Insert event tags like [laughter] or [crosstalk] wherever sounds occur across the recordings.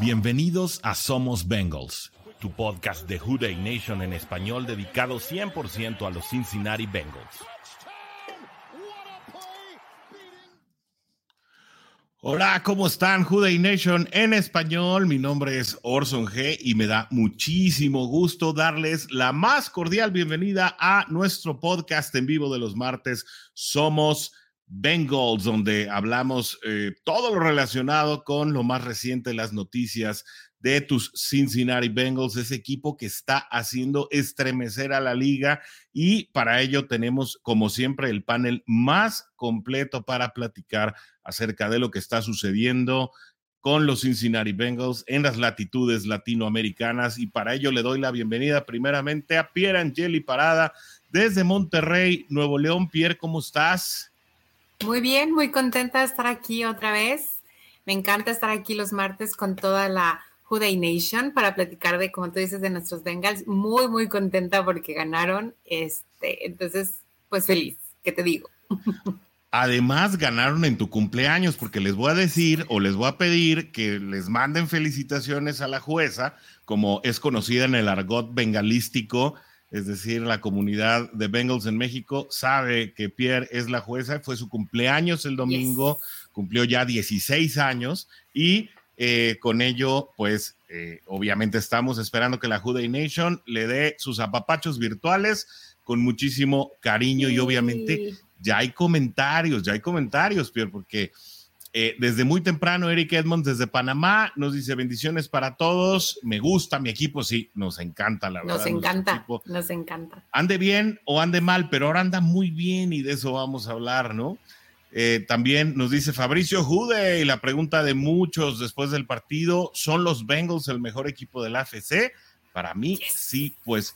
Bienvenidos a Somos Bengals, tu podcast de Houday Nation en español dedicado 100% a los Cincinnati Bengals. Hola, ¿cómo están? Houday Nation en español. Mi nombre es Orson G y me da muchísimo gusto darles la más cordial bienvenida a nuestro podcast en vivo de los martes. Somos Bengals, donde hablamos eh, todo lo relacionado con lo más reciente, las noticias de tus Cincinnati Bengals, ese equipo que está haciendo estremecer a la liga y para ello tenemos como siempre el panel más completo para platicar acerca de lo que está sucediendo con los Cincinnati Bengals en las latitudes latinoamericanas y para ello le doy la bienvenida primeramente a Pierre Angeli Parada desde Monterrey, Nuevo León. Pierre, ¿cómo estás? Muy bien, muy contenta de estar aquí otra vez. Me encanta estar aquí los martes con toda la Juday Nation para platicar de, como tú dices, de nuestros Bengals. Muy, muy contenta porque ganaron. Este, entonces, pues feliz, ¿qué te digo? Además, ganaron en tu cumpleaños, porque les voy a decir o les voy a pedir que les manden felicitaciones a la jueza, como es conocida en el argot bengalístico, es decir, la comunidad de Bengals en México sabe que Pierre es la jueza, fue su cumpleaños el domingo, cumplió ya 16 años y eh, con ello, pues eh, obviamente estamos esperando que la Juday Nation le dé sus apapachos virtuales con muchísimo cariño y obviamente ya hay comentarios, ya hay comentarios, Pierre, porque eh, desde muy temprano Eric Edmonds desde Panamá nos dice bendiciones para todos, me gusta mi equipo, sí, nos encanta la verdad. Nos encanta, nos encanta. Ande bien o ande mal, pero ahora anda muy bien y de eso vamos a hablar, ¿no? Eh, también nos dice Fabricio Jude y la pregunta de muchos después del partido, ¿son los Bengals el mejor equipo del AFC? Para mí, sí, pues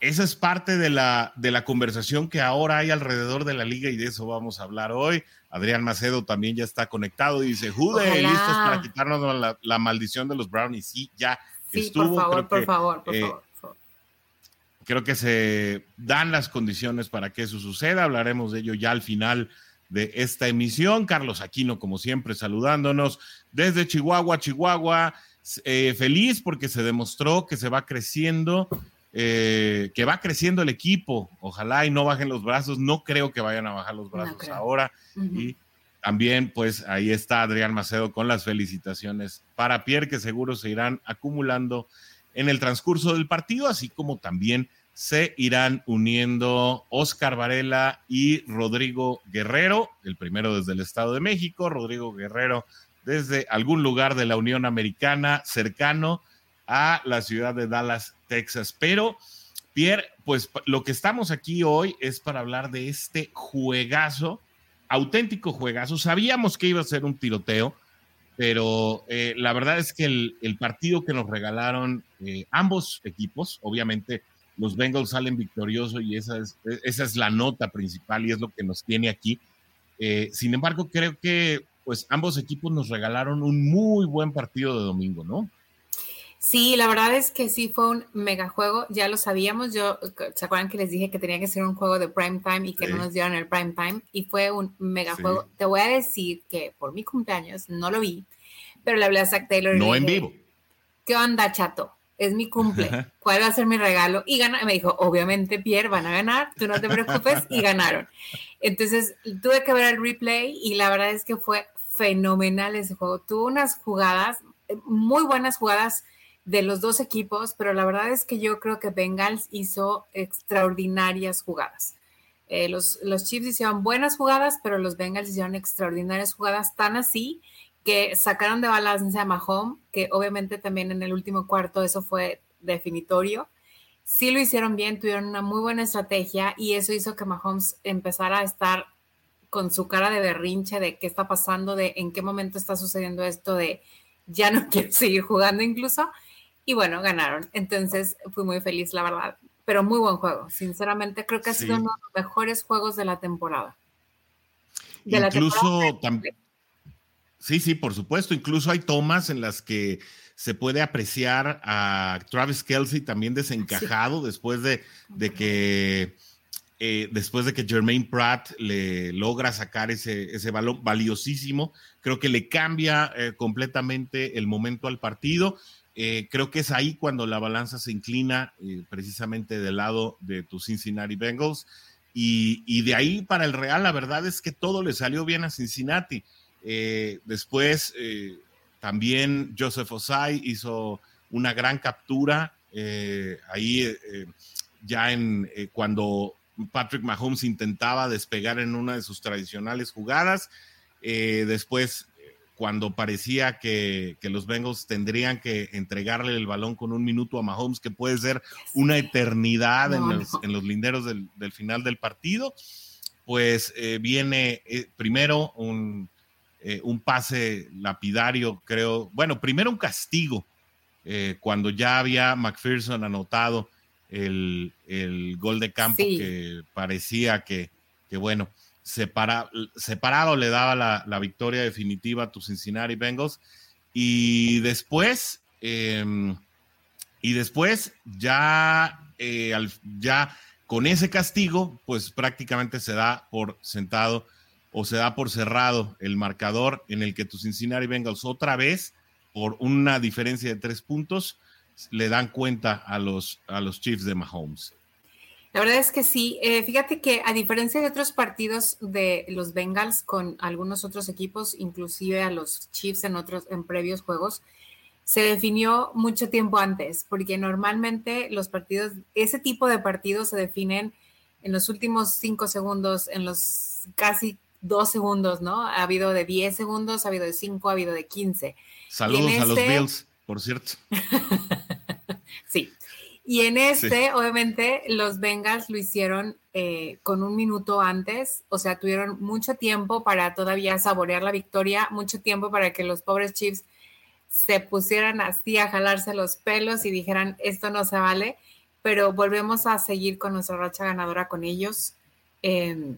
esa es parte de la, de la conversación que ahora hay alrededor de la liga y de eso vamos a hablar hoy. Adrián Macedo también ya está conectado y dice, Jude, listos para quitarnos la, maldición de los Brownies. Sí, ya estuvo. Por favor, por favor, por eh, favor creo que se dan las condiciones para que eso suceda. Hablaremos de ello ya al final de esta emisión. Carlos Aquino, como siempre, saludándonos desde Chihuahua, Chihuahua. Eh, feliz porque se demostró que se va creciendo, eh, que va creciendo el equipo. Ojalá y no bajen los brazos. No creo que vayan a bajar los brazos ahora. Y también, pues ahí está Adrián Macedo con las felicitaciones para Pierre, que seguro se irán acumulando en el transcurso del partido, así como también se irán uniendo Oscar Varela y Rodrigo Guerrero, el primero desde el Estado de México, Rodrigo Guerrero desde algún lugar de la Unión Americana cercano a la ciudad de Dallas, Texas. Pero, Pierre, pues lo que estamos aquí hoy es para hablar de este juegazo, auténtico juegazo. Sabíamos que iba a ser un tiroteo, pero eh, la verdad es que el, partido que nos regalaron eh, ambos equipos, obviamente los Bengals salen victoriosos y esa es, esa es la nota principal y es lo que nos tiene aquí. Eh, sin embargo, creo que pues ambos equipos nos regalaron un muy buen partido de domingo, ¿no? Sí, la verdad es que sí fue un mega juego, ya lo sabíamos, yo, ¿se acuerdan que les dije que tenía que ser un juego de prime time y que no nos dieron el prime time? Y fue un mega juego. Te voy a decir que por mi cumpleaños no lo vi, pero le hablé a Zach Taylor. No en vivo. ¿Qué onda, chato? es mi cumple, ¿cuál va a ser mi regalo? Y gana, me dijo, obviamente, Pierre, van a ganar, tú no te preocupes, y ganaron. Entonces, tuve que ver el replay y la verdad es que fue fenomenal ese juego. Tuvo unas jugadas, muy buenas jugadas de los dos equipos, pero la verdad es que yo creo que Bengals hizo extraordinarias jugadas. Eh, los, los Chiefs hicieron buenas jugadas, pero los Bengals hicieron extraordinarias jugadas, tan así que sacaron de balance a Mahomes, que obviamente también en el último cuarto eso fue definitorio. Sí lo hicieron bien, tuvieron una muy buena estrategia y eso hizo que Mahomes empezara a estar con su cara de berrinche de qué está pasando, de en qué momento está sucediendo esto, de ya no [laughs] quiero seguir jugando incluso. Y bueno, ganaron. Entonces fui muy feliz, la verdad. Pero muy buen juego. Sinceramente, creo que ha sido uno de los mejores juegos de la temporada. incluso también Sí, sí, por supuesto. Incluso hay tomas en las que se puede apreciar a Travis Kelsey también desencajado después de, de, que eh, después de que Jermaine Pratt le logra sacar ese, ese balón valiosísimo, creo que le cambia eh, completamente el momento al partido. Eh, creo que es ahí cuando la balanza se inclina precisamente del lado de tus Cincinnati Bengals. Y, y, de ahí para el Real, la verdad es que todo le salió bien a Cincinnati. después, también Joseph Osai hizo una gran captura ahí ya en cuando Patrick Mahomes intentaba despegar en una de sus tradicionales jugadas. Eh, después, cuando parecía que, los Bengals tendrían que entregarle el balón con un minuto a Mahomes, que puede ser una eternidad en, los, linderos del, final del partido, pues eh, viene eh, primero un, un, pase lapidario, creo, bueno, primero un castigo, cuando ya había McPherson anotado el, gol de campo que parecía que, bueno, separado le daba la, victoria definitiva a tus Cincinnati Bengals. Y después, em, y después ya, eh, ya con ese castigo, pues prácticamente se da por sentado o se da por cerrado el marcador en el que tus Cincinnati Bengals otra vez, por una diferencia de tres puntos, le dan cuenta a los, a los Chiefs de Mahomes. La verdad es que sí. Eh, fíjate que a diferencia de otros partidos de los Bengals con algunos otros equipos, inclusive a los Chiefs en otros en previos juegos, se definió mucho tiempo antes, porque normalmente los partidos, ese tipo de partidos se definen en los últimos cinco segundos, en los casi dos segundos, ¿no? Ha habido de 10 segundos, ha habido de cinco, ha habido de 15. Saludos a los este Bills, por cierto. [laughs] Sí. Y en este, obviamente, los Bengals lo hicieron eh, con un minuto antes, o sea, tuvieron mucho tiempo para todavía saborear la victoria, mucho tiempo para que los pobres Chiefs se pusieran así a jalarse los pelos y dijeran, esto no se vale, pero volvemos a seguir con nuestra racha ganadora con ellos. Em,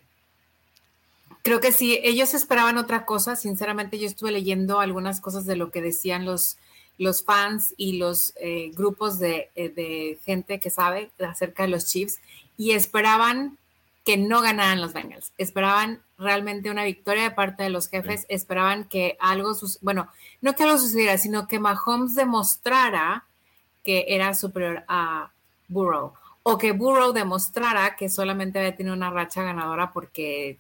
creo que sí, ellos esperaban otra cosa, sinceramente yo estuve leyendo algunas cosas de lo que decían los los fans y los eh, grupos eh, de, gente que sabe acerca de los Chiefs y esperaban que no ganaran los Bengals. Esperaban realmente una victoria de parte de los jefes, esperaban que algo, bueno, no que algo sucediera, sino que Mahomes demostrara que era superior a Burrow o que Burrow demostrara que solamente había tenido una racha ganadora porque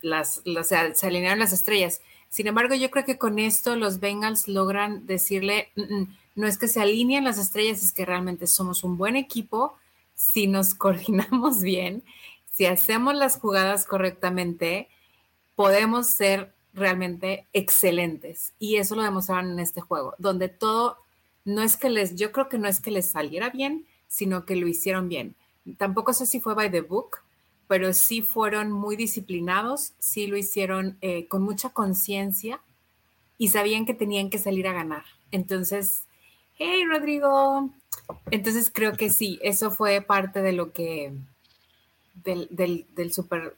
las, se alinearon las estrellas. Sin embargo, yo creo que con esto los Bengals logran decirle, mm, mm, no es que se alineen las estrellas, es que realmente somos un buen equipo si nos [laughs] coordinamos bien, si hacemos las jugadas correctamente, podemos ser realmente excelentes. Y eso lo demostraron en este juego, donde todo, no es que les, yo creo que no es que les saliera bien, sino que lo hicieron bien. Tampoco sé si fue by the book, pero sí fueron muy disciplinados, sí lo hicieron eh, con mucha conciencia y sabían que tenían que salir a ganar. Entonces, hey Rodrigo, entonces creo que sí, eso fue parte de lo que, del, del, super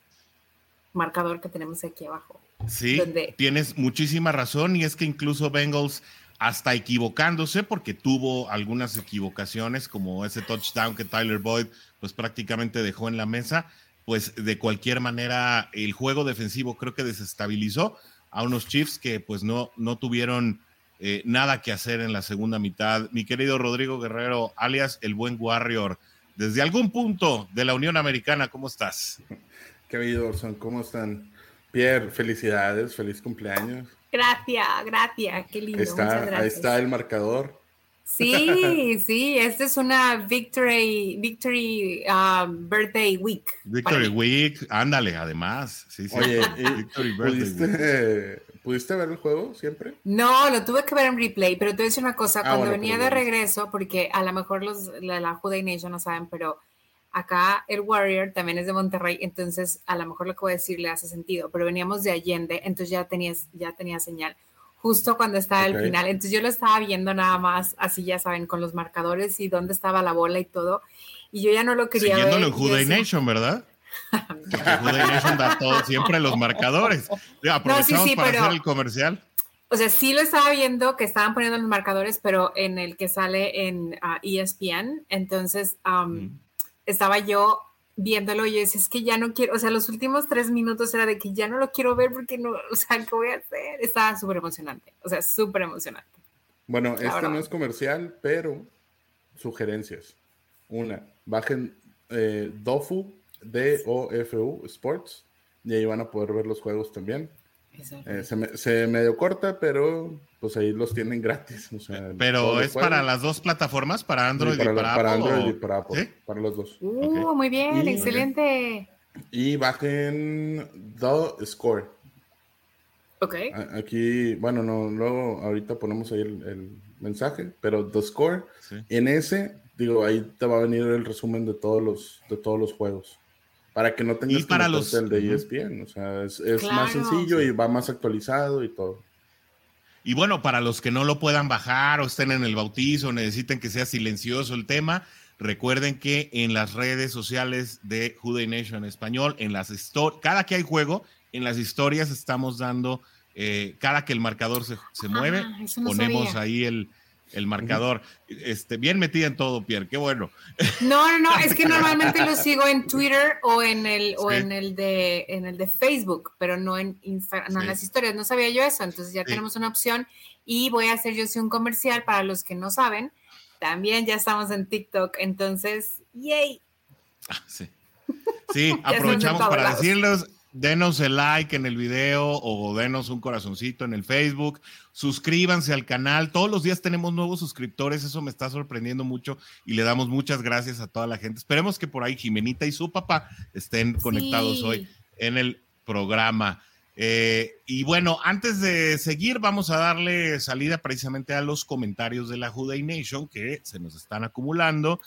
marcador que tenemos aquí abajo. Sí, tienes muchísima razón y es que incluso Bengals hasta equivocándose, porque tuvo algunas equivocaciones, como ese touchdown que Tyler Boyd pues prácticamente dejó en la mesa, pues de cualquier manera el juego defensivo creo que desestabilizó a unos Chiefs que pues no, no tuvieron eh, nada que hacer en la segunda mitad. Mi querido Rodrigo Guerrero, alias el buen Warrior, desde algún punto de la Unión Americana, ¿cómo estás? Qué bello, Orson, ¿cómo están? Pierre, felicidades, feliz cumpleaños. Gracias, gracias, qué lindo. Ahí está el marcador. Sí, sí, esta es una Victory, Victory um, Birthday Week. Victory Week, ándale, además. Sí, sí. Oye, Victory ¿pudiste, ¿pudiste, ver el juego siempre? No, lo tuve que ver en replay, pero te voy a decir una cosa, ah, cuando venía de regreso, porque a lo mejor los, la, la Juday Nation no saben, pero acá el Warrior también es de Monterrey, entonces a lo mejor lo que voy a decir le hace sentido, pero veníamos de Allende, entonces ya tenías, ya tenía señal justo cuando estaba el final. Entonces yo lo estaba viendo nada más, así ya saben, con los marcadores y dónde estaba la bola y todo. Y yo ya no lo quería Siguiéndolo ver. en Juday Nation, ¿verdad? [laughs] Juday Nation da todo, siempre los marcadores. aprovechamos para hacer el comercial. O sea, sí lo estaba viendo que estaban poniendo los marcadores, pero en el que sale en ESPN. Ah, e Entonces, estaba yo viéndolo y es, es que ya no quiero, o sea, los últimos tres minutos era de que ya no lo quiero ver porque no, o sea, ¿qué voy a hacer? Estaba súper emocionante, o sea, súper emocionante. Bueno, este no es comercial, pero sugerencias. Una, bajen eh, Dofu, D-O-F-U, Sports, y ahí van a poder ver los juegos también. Eh, se, se, medio corta, pero pues ahí los tienen gratis. pero es para las dos plataformas, para Android y para, para Android y para Apple, para los dos. Uh, muy bien, excelente. Y bajen The Score. Ok. Aquí, bueno, no, luego ahorita ponemos ahí el, mensaje, pero The Score, en ese, digo, ahí te va a venir el resumen de todos los, de todos los juegos. Para que no tengas que para los... el de ESPN. O sea, es, más sencillo y va más actualizado y todo. Y bueno, para los que no lo puedan bajar o estén en el bautizo, necesiten que sea silencioso el tema, recuerden que en las redes sociales de Juday Nation Español, en las cada que hay juego, en las historias estamos dando, eh, cada que el marcador se, se mueve, ponemos ahí el, el marcador. Este, bien metida en todo, Pierre, qué bueno. No, no, no, es que [laughs] normalmente lo sigo en Twitter o en el, o en el de en el de Facebook, pero no en Instagram, no en las historias, no sabía yo eso, entonces ya tenemos una opción y voy a hacer yo sí un comercial para los que no saben. También ya estamos en TikTok, entonces, yay. Ah, sí. Sí, [laughs] aprovechamos para decirles denos el like en el video o denos un corazoncito en el Facebook, suscríbanse al canal, todos los días tenemos nuevos suscriptores, eso me está sorprendiendo mucho y le damos muchas gracias a toda la gente. Esperemos que por ahí Jimenita y su papá estén conectados hoy en el programa. Eh, y bueno, antes de seguir, vamos a darle salida precisamente a los comentarios de la Juday Nation que se nos están acumulando.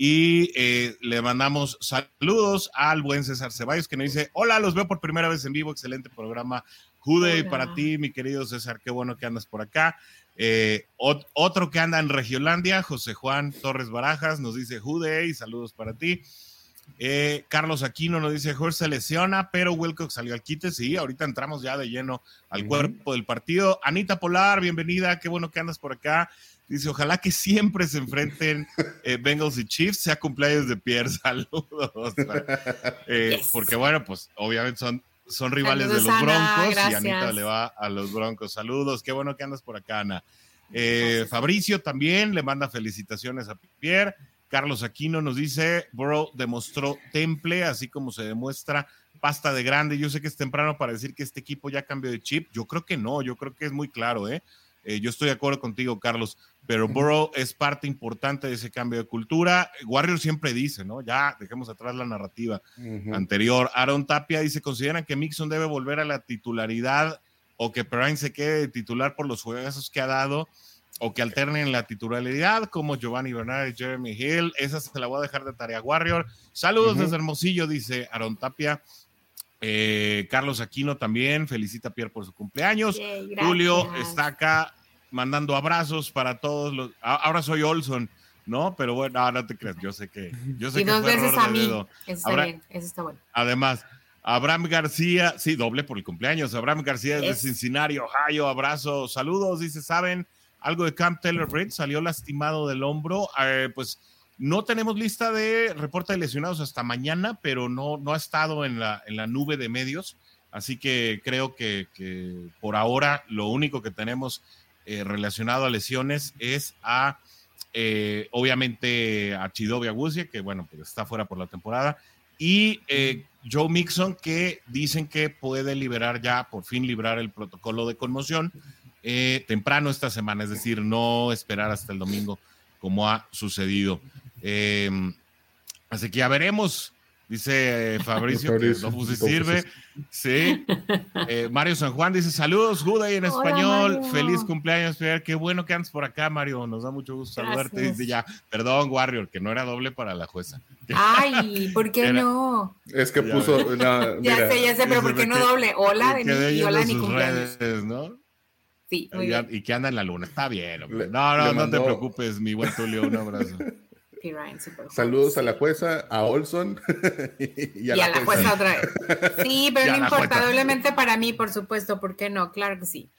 Y eh, le mandamos saludos al buen César Ceballos que nos dice, hola, los veo por primera vez en vivo, excelente programa. Jude, para ti, mi querido César, qué bueno que andas por acá. Eh, otro que anda en Regiolandia, José Juan Torres Barajas, nos dice Jude y saludos para ti. Eh, Carlos Aquino nos dice, Jorge se lesiona, pero Wilcox salió al quite. Sí, ahorita entramos ya de lleno al cuerpo del partido. Anita Polar, bienvenida, qué bueno que andas por acá. Dice, ojalá que siempre se enfrenten eh, Bengals y Chiefs, sea cumpleaños de Pierre, [laughs] saludos. Eh, porque bueno, pues obviamente son, son rivales de los Broncos y Anita le va a los Broncos. Saludos, qué bueno que andas por acá, Ana. Eh, Fabricio también le manda felicitaciones a Pierre. Carlos Aquino nos dice, Bro demostró temple, así como se demuestra pasta de grande. Yo sé que es temprano para decir que este equipo ya cambió de chip. Yo creo que no, yo creo que es muy claro, ¿eh? Eh, yo estoy de acuerdo contigo, Carlos, pero Burrow es parte importante de ese cambio de cultura. Warrior siempre dice, ¿no? Ya dejemos atrás la narrativa anterior. Aaron Tapia dice, ¿consideran que Mixon debe volver a la titularidad o que Perrine se quede de titular por los juegos que ha dado? o que alternen la titularidad como Giovanni Bernard y Jeremy Hill. Esa se la voy a dejar de tarea Warrior. Saludos desde Hermosillo, dice Aaron Tapia. Eh, Carlos Aquino también felicita a Pierre por su cumpleaños. Julio está acá mandando abrazos para todos los. Ahora soy Olson, ¿no? Pero bueno, no, te creas, yo sé que. Yo sé y dos veces a mí. Eso está bien, eso está bueno. Además, Abraham García, sí, doble por el cumpleaños. Abraham García de Cincinnati, Ohio, abrazo, saludos. Dice, ¿saben algo de Camp Taylor Britt? Salió lastimado del hombro. Eh, pues no tenemos lista de reporte de lesionados hasta mañana, pero no, no ha estado en la, en la nube de medios. Así que creo que, que por ahora lo único que tenemos eh, relacionado a lesiones es a, eh, obviamente, a Chidovia Guzzi, que bueno, pues está fuera por la temporada, y eh, Joe Mixon, que dicen que puede liberar ya, por fin librar el protocolo de conmoción temprano esta semana, es decir, no esperar hasta el domingo como ha sucedido. así que ya veremos Dice eh, [laughs] Fabricio, que no sirve. Sí. Eh, Mario San Juan dice: Saludos, Juday en español. Feliz cumpleaños. Qué bueno que andas por acá, Mario. Nos da mucho gusto saludarte. Dice ya, perdón, Warrior, que no era doble para la jueza. Ay, ¿por qué no? Es que puso. ya sé, ya sé, pero ¿por qué no doble? Hola, y hola, mi cumpleaños. ¿no? Sí, muy y, bien. y que anda en la luna. Está bien, hombre. No, no, no te preocupes, mi buen Tulio. Un abrazo. [laughs] Saludos a la jueza, a Olson [laughs] y a, la, jueza. otra vez. Sí, [laughs] pero no importa, doblemente para mí, por supuesto, ¿por qué no? Claro que sí.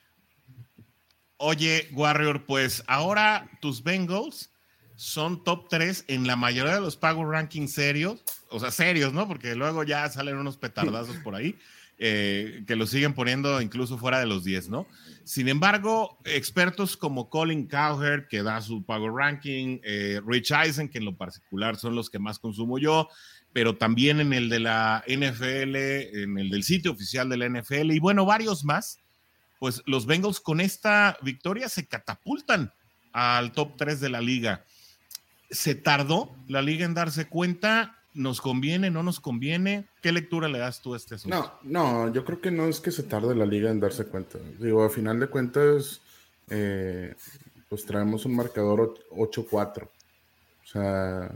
Oye, Warrior, pues ahora tus Bengals son top 3 en la mayoría de los Power Rankings serios, o sea, serios, ¿no? Porque luego ya salen unos petardazos por ahí. [laughs] Eh, que lo siguen poniendo incluso fuera de los 10, ¿no? Sin embargo, expertos como Colin Cowherd, que da su Power Ranking, eh, Rich Eisen, que en lo particular son los que más consumo yo, pero también en el de la NFL, en el del sitio oficial de la NFL y bueno, varios más, pues los Bengals con esta victoria se catapultan al top 3 de la liga. Se tardó la liga en darse cuenta ¿Nos conviene, no nos conviene? ¿Qué lectura le das tú a este asunto? No, no, yo creo que no es que se tarde la liga en darse cuenta. Digo, a final de cuentas, eh, pues traemos un marcador 8-4. O sea,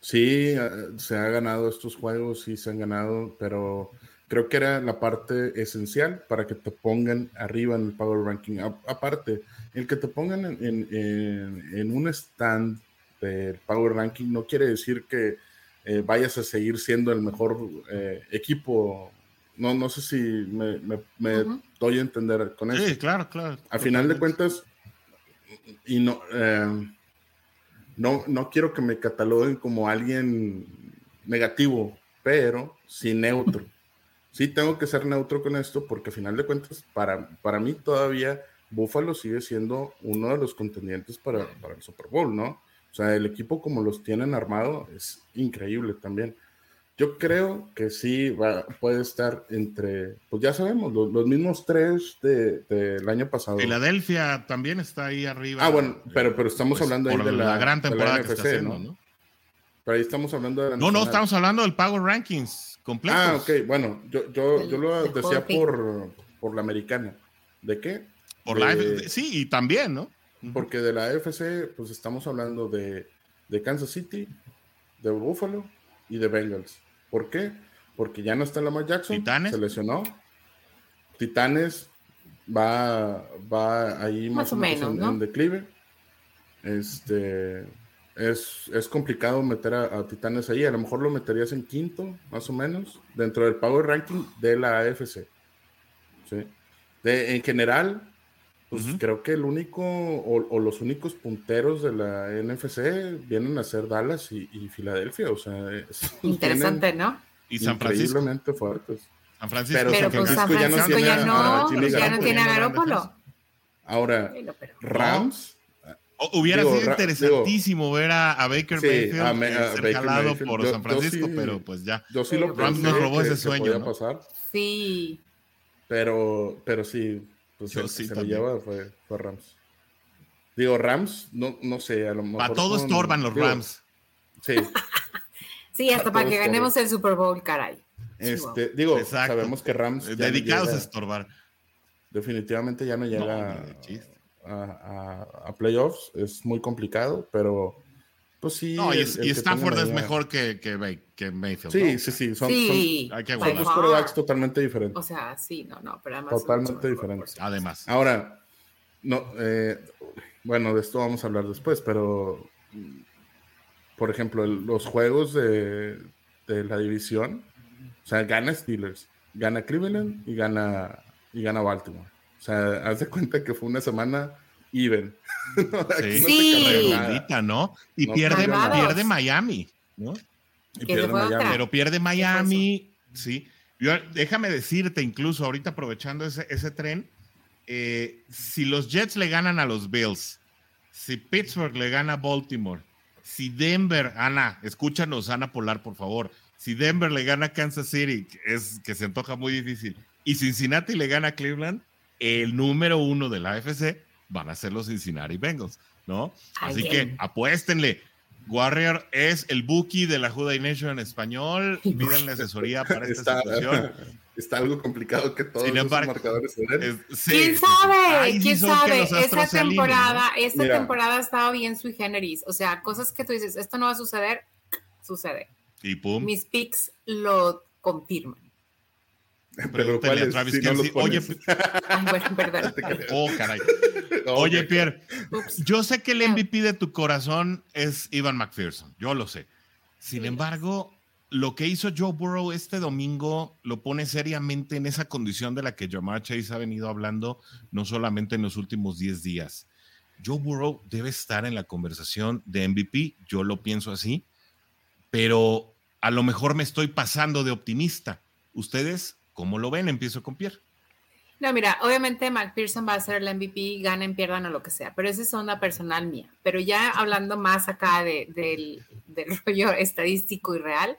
sí, eh, se ha ganado estos juegos, sí se han ganado, pero creo que era la parte esencial para que te pongan arriba en el Power Ranking. aparte, el que te pongan en, en un stand del Power Ranking no quiere decir que eh, vayas a seguir siendo el mejor eh, equipo. No, no sé si me, doy a entender con eso. Sí, claro, claro. A final de cuentas, y no, eh, no, no quiero que me cataloguen como alguien negativo, pero sí neutro. Sí tengo que ser neutro con esto porque a final de cuentas, para, para mí todavía Buffalo sigue siendo uno de los contendientes para, para el Super Bowl, ¿no? O sea, el equipo como los tienen armado es increíble también. Yo creo que sí va, puede estar entre, pues ya sabemos, los, mismos tres del de, año pasado. Filadelfia también está ahí arriba. Ah, bueno, pero, pero estamos pues, hablando ahí de la, gran temporada que está haciendo, ¿no? Pero ahí estamos hablando de la No, no, estamos hablando del Power Rankings completo. Ah, ok, bueno, yo, yo, yo lo decía por, por la americana. ¿De qué? Por la sí, y también, ¿no? Porque de la AFC, pues estamos hablando de, Kansas City, de Buffalo y de Bengals. ¿Por qué? Porque ya no está Lamar Jackson, ¿Titanes? se lesionó. Titanes va, va ahí más, o menos, en, declive. Este es, es complicado meter a, Titanes ahí. A lo mejor lo meterías en quinto, más o menos, dentro del Power Ranking de la AFC. ¿sí? De, en general, pues creo que el único o, los únicos punteros de la NFC vienen a ser Dallas y, Filadelfia. O sea, [laughs] interesante, ¿no? Y San Francisco. Increíblemente fuertes. San Francisco, pero, San Francisco, ya no tiene, ya no, ya no tiene a Garópolo. Ahora, Rams. hubiera sido interesantísimo ver a, Baker Mayfield a, a ser jalado por San Francisco, pero pues ya. Yo sí lo Rams nos robó ese sueño. ¿no? Pasar, sí. Pero, pero sí, pues se lo lleva fue, Rams. Digo, Rams, no, no sé, a lo mejor. Para todo estorban los Rams. Sí. [laughs] sí, hasta para, que ganemos el Super Bowl, caray. Este, digo, sabemos que Rams. Dedicados a estorbar. Definitivamente ya no llega a, playoffs. Es muy complicado, pero. Pues sí. No, y, Stafford es mejor que, que, Mayfield. Sí, sí, sí. Son, sí. Son, hay que son dos quarterbacks totalmente diferentes. O sea, sí, no, no, pero además. Totalmente diferentes. Además. Ahora, no, eh, bueno, de esto vamos a hablar después, pero. Por ejemplo, los juegos de, de la división. O sea, gana Steelers, gana Cleveland y gana, y gana Baltimore. O sea, haz de cuenta que fue una semana even. [laughs] sí, no, Y pierde, pierde Miami, ¿no? Pero pierde Miami, sí. déjame decirte, incluso ahorita aprovechando ese, ese tren, eh, si los Jets le ganan a los Bills, si Pittsburgh le gana a Baltimore, si Denver, Ana, escúchanos, Ana Polar, por favor. Si Denver le gana a Kansas City, es que se antoja muy difícil, y Cincinnati le gana a Cleveland, el número uno de la AFC van a ser los Cincinnati Bengals, ¿no? Así que apuéstenle. Warrior es el bookie de la Juday Nation en español. Pídanle asesoría para esta situación. [laughs] Está algo complicado que todos los marcadores se ¿Quién sabe? ¿Quién sabe? Esta temporada, esta temporada ha estado bien sui generis. O sea, cosas que tú dices, esto no va a suceder, sucede. Y pum. Mis picks lo confirman. Pero ¿cuál Travis Oye, [laughs] perdón. oh, caray. [laughs] Oye, Pierre, yo sé que el MVP de tu corazón es Ivan McPherson, yo lo sé. Sin embargo, lo que hizo Joe Burrow este domingo lo pone seriamente en esa condición de la que Jamar Chase ha venido hablando, no solamente en los últimos 10 días. Joe Burrow debe estar en la conversación de MVP, yo lo pienso así, pero a lo mejor me estoy pasando de optimista. ¿Ustedes cómo lo ven? Empiezo con Pierre. No, mira, obviamente McPherson va a ser el MVP, ganen, pierdan o lo que sea, pero esa es onda personal mía. Pero ya hablando más acá del, [laughs] rollo estadístico y real,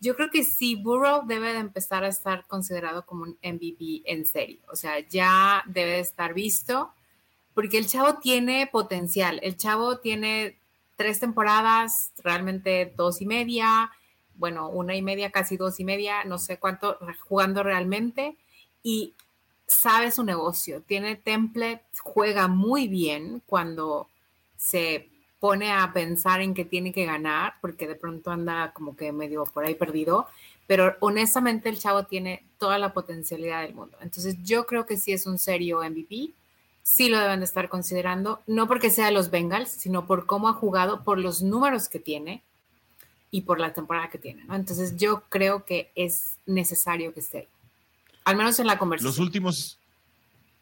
yo creo que sí, Burrow debe de empezar a estar considerado como un MVP en serio. O sea, ya debe de estar visto, porque el chavo tiene potencial. El chavo tiene tres temporadas, realmente dos y media, bueno, una y media, casi dos y media, no sé cuánto, jugando realmente. Y sabe su negocio, tiene template, juega muy bien cuando se pone a pensar en que tiene que ganar, porque de pronto anda como que medio por ahí perdido, pero honestamente el chavo tiene toda la potencialidad del mundo. Entonces yo creo que sí es un serio MVP, sí lo deben de estar considerando, no porque sea los Bengals, sino por cómo ha jugado, por los números que tiene y por la temporada que tiene, ¿no? Entonces yo creo que es necesario que esté al menos en la conversación. Los últimos,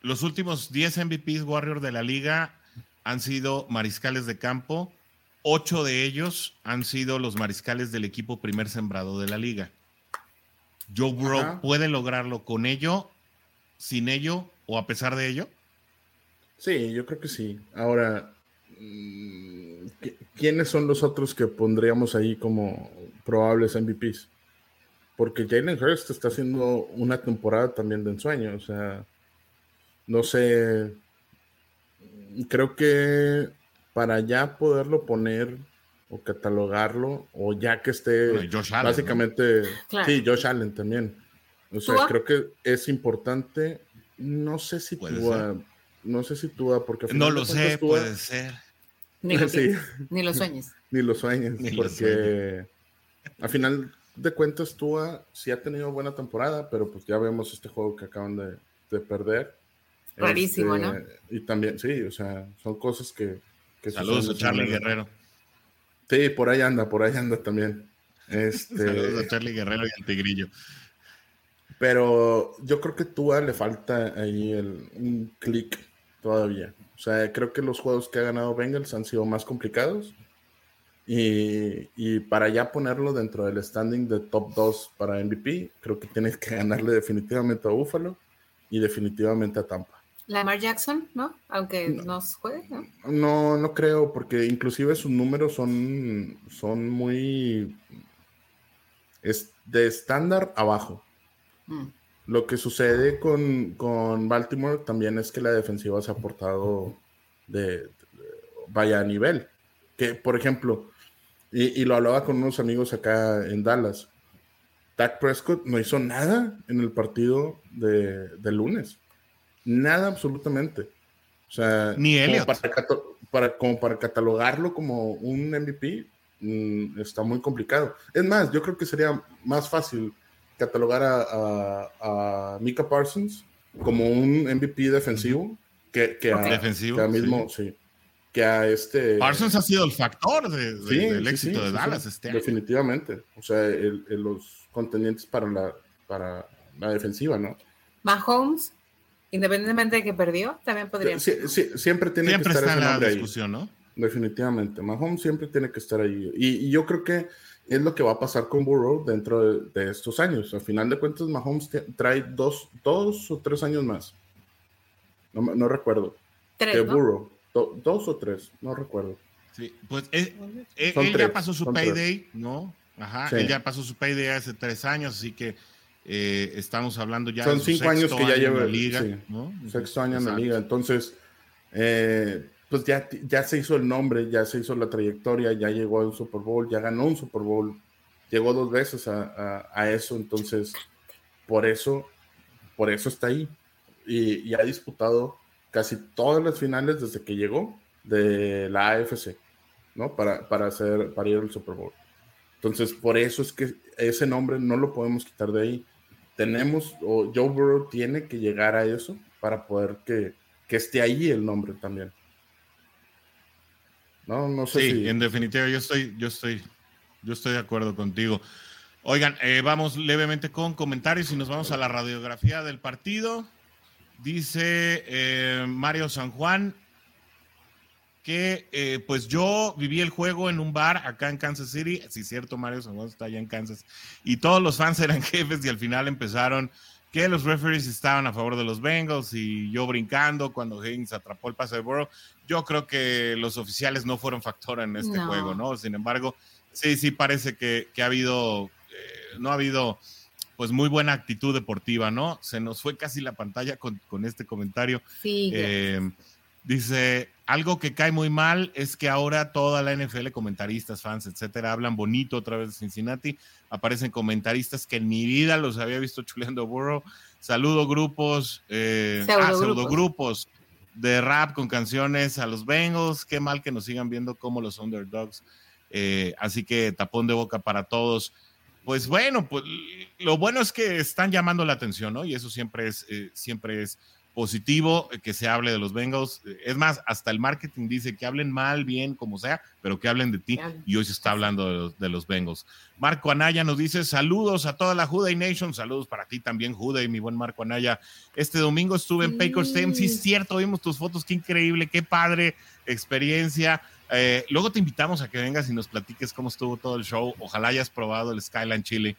los últimos 10 MVPs Warrior de la liga han sido mariscales de campo, ocho de ellos han sido los mariscales del equipo primer sembrado de la liga. Joe Burrow puede lograrlo con ello, sin ello o a pesar de ello. Sí, yo creo que sí. Ahora, ¿quiénes son los otros que pondríamos ahí como probables MVPs? Porque Jalen Hurst está haciendo una temporada también de ensueño. O sea, no sé creo que para ya poderlo poner o catalogarlo, o ya que esté básicamente, sí, Josh Allen también. O sea, creo que es importante, no sé si tú, no sé si tú, porque no lo sé, puede ser. Ni lo, [laughs] [laughs] ni lo sueñes. ni lo sueñes, porque al final de cuentas Tua sí ha tenido buena temporada, pero pues ya vemos este juego que acaban de perder Rarísimo, ¿no? Este, y también, sí, o sea, son cosas que... Saludos a Charlie Guerrero. Sí, por ahí anda, por ahí anda también. [laughs] Este... Saludos a Charlie Guerrero y al Tigrillo. Pero yo creo que Tua le falta ahí el, un clic todavía. O sea, creo que los juegos que ha ganado Bengals han sido más complicados. Y, y, para ya ponerlo dentro del standing de top 2 para MVP, creo que tienes que ganarle definitivamente a Buffalo y definitivamente a Tampa. Lamar Jackson, ¿no? Aunque no, juegue, ¿no? No, no creo, porque inclusive sus números son, son muy es de estándar abajo. Mm. Lo que sucede con, Baltimore también es que la defensiva se ha portado de, vaya a nivel. Que, por ejemplo, y, lo hablaba con unos amigos acá en Dallas, Dak Prescott no hizo nada en el partido de, de lunes. Nada absolutamente. O sea, ni Elliot. para, como para catalogarlo como un MVP mm, está muy complicado. Es más, yo creo que sería más fácil catalogar a, Mika Parsons como un MVP defensivo que, que, a, defensivo, mismo, sí. Que a este. Parsons ha sido el factor del éxito de Dallas este Definitivamente. O sea, los contendientes para la, para la defensiva, ¿no? Mahomes Independientemente de que perdió, también podría. siempre tiene que estar en la discusión, ¿no? Definitivamente. Mahomes siempre tiene que estar ahí. Y, yo creo que es lo que va a pasar con Burrow dentro de, estos años. Al final de cuentas, Mahomes trae dos, dos o tres años más. No, no recuerdo. Tres. Burrow. dos o tres, no recuerdo. Sí, pues eh, eh, él, ya pasó su payday, ¿no? Ajá, él ya pasó su payday hace tres años, así que eh, estamos hablando ya Son cinco años que ya lleva la liga. Sexto año en la liga. Entonces, eh, pues ya, ya se hizo el nombre, ya se hizo la trayectoria, ya llegó a Super Bowl, ya ganó un Super Bowl, llegó dos veces a, eso. Entonces, por eso, por eso está ahí. Y, ha disputado casi todas las finales desde que llegó de la AFC, ¿no? Para, para, hacer, para ir al Super Bowl. Entonces, por eso es que ese nombre no lo podemos quitar de ahí tenemos, o Joe Burrow tiene que llegar a eso para poder que, esté ahí el nombre también. No, no sé sí, en definitiva, yo estoy, yo estoy, yo estoy de acuerdo contigo. Oigan, eh, vamos levemente con comentarios y nos vamos a la radiografía del partido. Dice eh, Mario San Juan, que eh, pues yo viví el juego en un bar acá en Kansas City, sí cierto, Mario San está allá en Kansas, y todos los fans eran [laughs] jefes y al final empezaron que los referees estaban a favor de los Bengals y yo brincando cuando Higgins atrapó el pase de Burrow. Yo creo que los oficiales no fueron factor en este juego, ¿no? Sin embargo, sí, sí parece que, ha habido, eh, no ha habido pues muy buena actitud deportiva, ¿no? Se nos fue casi la pantalla con, este comentario. Sí. Eh, dice, algo que cae muy mal es que ahora toda la NFL, comentaristas, fans, etcétera, hablan bonito otra vez de Cincinnati. Aparecen comentaristas que en mi vida los había visto [laughs] chuleando burro. Saludo grupos, eh, ah, grupos de rap con canciones a los Bengals. Qué mal que nos sigan viendo como los underdogs. Eh, así que tapón de boca para todos pues bueno, pues lo bueno es que están llamando la atención, ¿no? Y eso siempre es, eh, siempre es positivo eh, que se hable de los Bengals. Es más, hasta el marketing dice que hablen mal, bien, como sea, pero que hablen de ti. Y hoy se está hablando de los, Bengals. Marco Anaya nos dice saludos a toda la Juday Nation. Saludos para ti también, Juday, mi buen Marco Anaya. Este domingo estuve en Paycor Stadium. Sí, es cierto, vimos tus fotos. Qué increíble, qué padre experiencia. Eh, luego te invitamos a que vengas y nos platiques cómo estuvo todo el show. Ojalá hayas probado el Skyline Chile.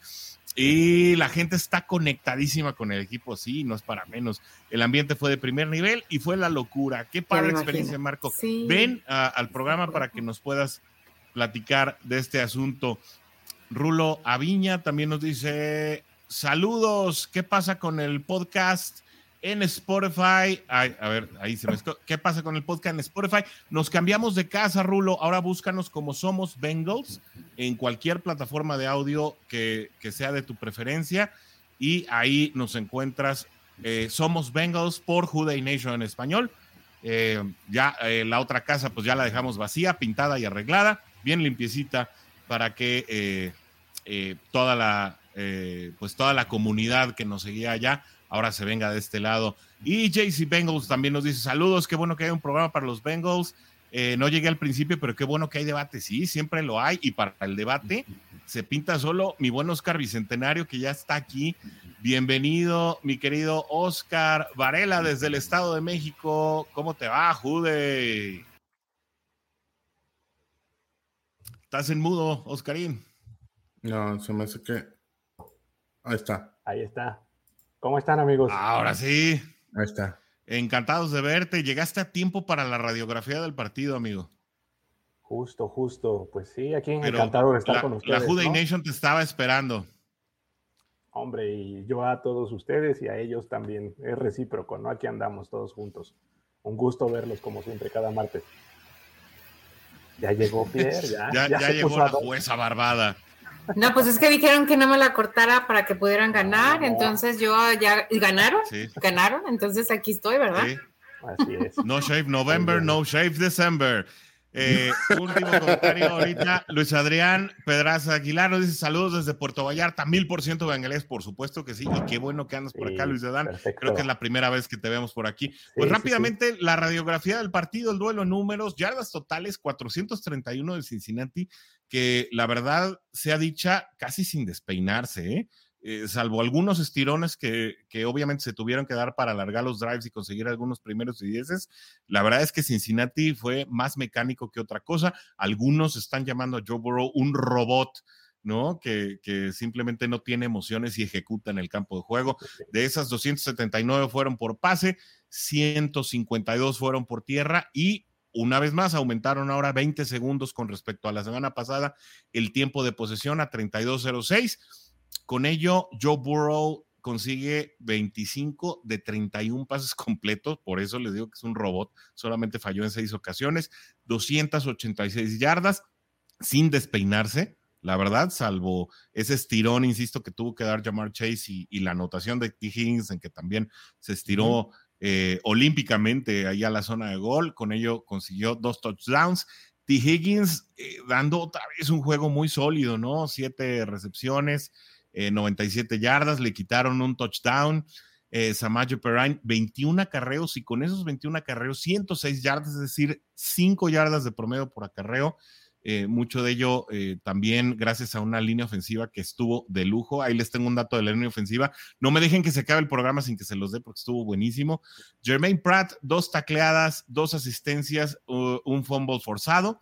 Y la gente está conectadísima con el equipo, sí, no es para menos. El ambiente fue de primer nivel y fue la locura. Qué padre experiencia, Marco. Ven al programa para que nos puedas platicar de este asunto. Rulo Aviña también nos dice, saludos, ¿qué pasa con el podcast? En Spotify. a ver, ahí se me. ¿Qué pasa con el podcast en Spotify? Nos cambiamos de casa, Rulo. Ahora búscanos como Somos Bengals en cualquier plataforma de audio que, sea de tu preferencia. Y ahí nos encuentras. Eh, Somos Bengals por Juday Nation en español. Eh, ya eh, la otra casa, pues ya la dejamos vacía, pintada y arreglada, bien limpiecita, para que toda la. pues toda la comunidad que nos seguía allá ahora se venga de este lado. Y JC Bengals también nos dice saludos, qué bueno que hay un programa para los Bengals. Eh, no llegué al principio, pero qué bueno que hay debate. Sí, siempre lo hay. Y para el debate se pinta solo mi buen Oscar Bicentenario, que ya está aquí. Bienvenido, mi querido Oscar Varela, desde el Estado de México. ¿Cómo te va, Jude? Estás en mudo, Oscarín. No, se me hace que. Ahí está. Ahí está. ¿Cómo están, amigos? Ahora sí. Ahí está. Encantados de verte. Llegaste a tiempo para la radiografía del partido, amigo. Justo, justo. Pues sí, aquí encantado de estar con ustedes. La Juday Nation te estaba esperando. Hombre, y yo a todos ustedes y a ellos también. Es recíproco, ¿no? Aquí andamos todos juntos. Un gusto verlos como siempre cada martes. Ya llegó Pierre, [laughs] ya. ya, ya, llegó la jueza barbada. No, pues es que dijeron que no me la cortara para que pudieran ganar, entonces yo ya ganaron, ganaron, entonces aquí estoy, ¿verdad? Sí. Así es. No shave November, no shave December. Eh, último comentario ahorita, Luis Adrián Pedraza Aguilar nos dice saludos desde Puerto Vallarta, mil por ciento bengalés, por supuesto que sí, y qué bueno que andas por acá, Luis Adrián, creo que es la primera vez que te vemos por aquí. Pues rápidamente, la radiografía del partido, el duelo en números, yardas totales, 431 de Cincinnati, que la verdad sea dicha casi sin despeinarse, ¿eh? Eh, salvo algunos estirones que, obviamente se tuvieron que dar para alargar los drives y conseguir algunos primeros y dieces, la verdad es que Cincinnati fue más mecánico que otra cosa. Algunos están llamando a Joe Burrow un robot, ¿no? Que, simplemente no tiene emociones y ejecuta en el campo de juego. De esas 279 fueron por pase, 152 fueron por tierra y una vez más aumentaron ahora 20 segundos con respecto a la semana pasada el tiempo de posesión a 32.06 con ello, Joe Burrow consigue 25 de 31 pases [laughs] completos, por eso les digo que es un robot, solamente falló en seis ocasiones, 286 yardas sin despeinarse, la verdad, salvo ese estirón, insisto, que tuvo que dar Jamar Chase y, la anotación de T. Higgins en que también se estiró eh, olímpicamente ahí a la zona de gol, con ello consiguió dos touchdowns. T. Higgins eh, dando otra vez un juego muy sólido, ¿no? Siete recepciones, 97 eh, yardas, le quitaron un touchdown. Eh, Samaje Perrine, 21 acarreos y con esos 21 acarreos, 106 yardas, es decir, 5 yardas de promedio por acarreo. eh, mucho de ello eh, también gracias a una línea ofensiva que estuvo de lujo. Ahí les tengo un dato de la línea ofensiva. No me dejen que se acabe el programa sin que se los dé porque estuvo buenísimo. Jermaine Pratt, dos tacleadas, dos asistencias, un fumble forzado.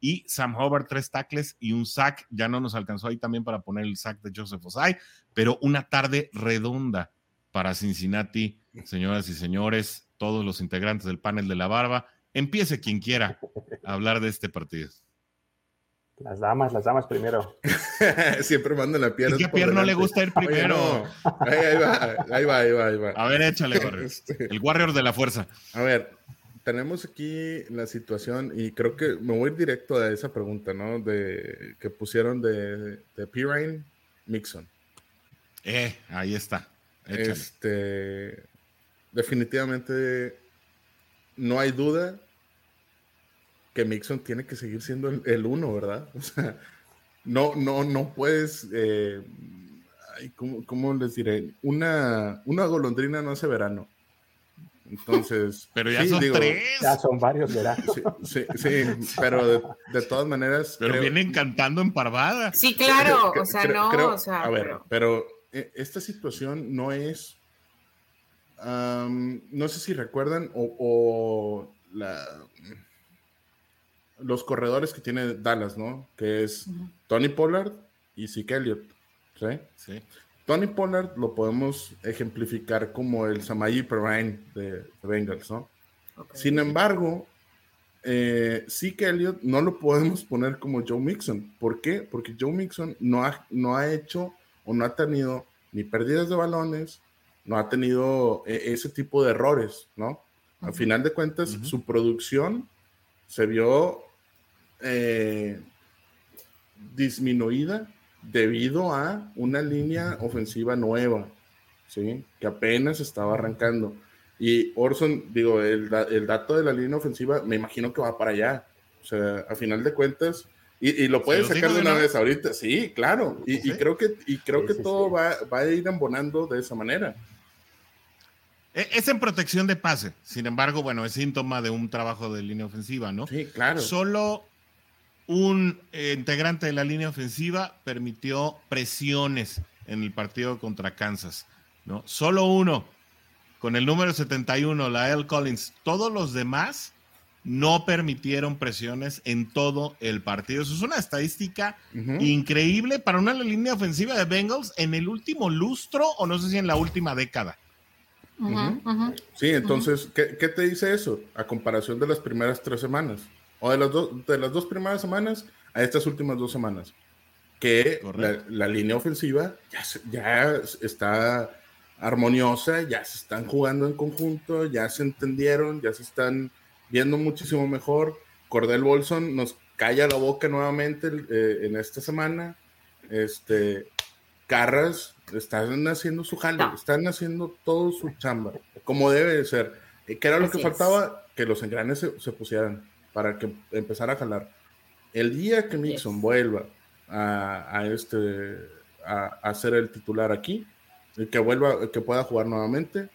Y Sam Hubbard, tres tackles y un sack. Ya no nos alcanzó ahí también para poner el sack de Joseph Osai, pero una tarde redonda para Cincinnati, señoras y señores, todos los integrantes del panel de la barba. Empiece quien quiera a hablar de este partido. Las damas, las damas primero. [laughs] Siempre mandan la pierna. ¿Y qué Pierre no le gusta ir primero? ahí, va, ahí va, ahí va, A ver, échale, Warrior. Este. El Warrior de la fuerza. A ver, tenemos aquí la situación y creo que me voy directo a esa pregunta, ¿no? De que pusieron de, de Pirine Mixon. Eh, ahí está. Este, definitivamente no hay duda que Mixon tiene que seguir siendo el, uno, ¿verdad? [laughs] O sea, no, no, no puedes, eh, ¿cómo, les diré? Una, una golondrina no hace verano. Entonces. [laughs] Pero ya son tres. Ya son varios veranos. [laughs] Sí, sí, pero de, todas maneras. Pero vienen cantando en parvada. Sí, claro. o sea, no. o sea, a ver, pero, eh, esta situación no es. no sé si recuerdan o la los corredores que tiene Dallas, ¿no? Que es Tony Pollard y Zeke Elliott. ¿sí? Sí. Tony Pollard lo podemos ejemplificar como el Samayi Perrine de, Bengals, ¿no? Sin embargo, eh, Zeke Elliott no lo podemos poner como Joe Mixon. ¿Por qué? Porque Joe Mixon no ha, no ha hecho o no ha tenido ni pérdidas de balones, no ha tenido eh, ese tipo de errores, ¿no? Al final de cuentas, su producción se vio eh, disminuida debido a una línea ofensiva nueva, ¿sí? que apenas estaba arrancando. Y Orson, digo, el, dato de la línea ofensiva, me imagino que va para allá. O sea, a final de cuentas, y, lo puedes sacar de una vez ahorita, sí, claro. Y, creo que, y creo que todo va, va, a ir embonando de esa manera. E, es en protección de pase. Sin embargo, bueno, es síntoma de un trabajo de línea ofensiva, ¿no? Sí, claro. Solo un eh, integrante de la línea ofensiva permitió presiones en el partido contra Kansas, ¿no? Solo uno, con el número 71, la L. Collins. Todos los demás no permitieron presiones en todo el partido. Eso es una estadística increíble para una línea ofensiva de Bengals en el último lustro o no sé si en la última década. Sí, entonces, ¿qué, ¿qué, te dice eso? A comparación de las primeras tres semanas o de las, de las dos primeras semanas a estas últimas dos semanas, que la, línea ofensiva ya, ya está armoniosa, ya se están jugando en conjunto, ya se entendieron, ya se están viendo muchísimo mejor. Cordell Bolson nos calla la boca nuevamente eh, en esta semana. Este, Carras están haciendo su jale, están haciendo todo su chamba, como debe de ser. ¿Qué era lo que faltaba? Que los engranes se pusieran para que empezara a jalar. El día que Mixon vuelva a, este a, ser el titular aquí, y que vuelva, que pueda jugar nuevamente,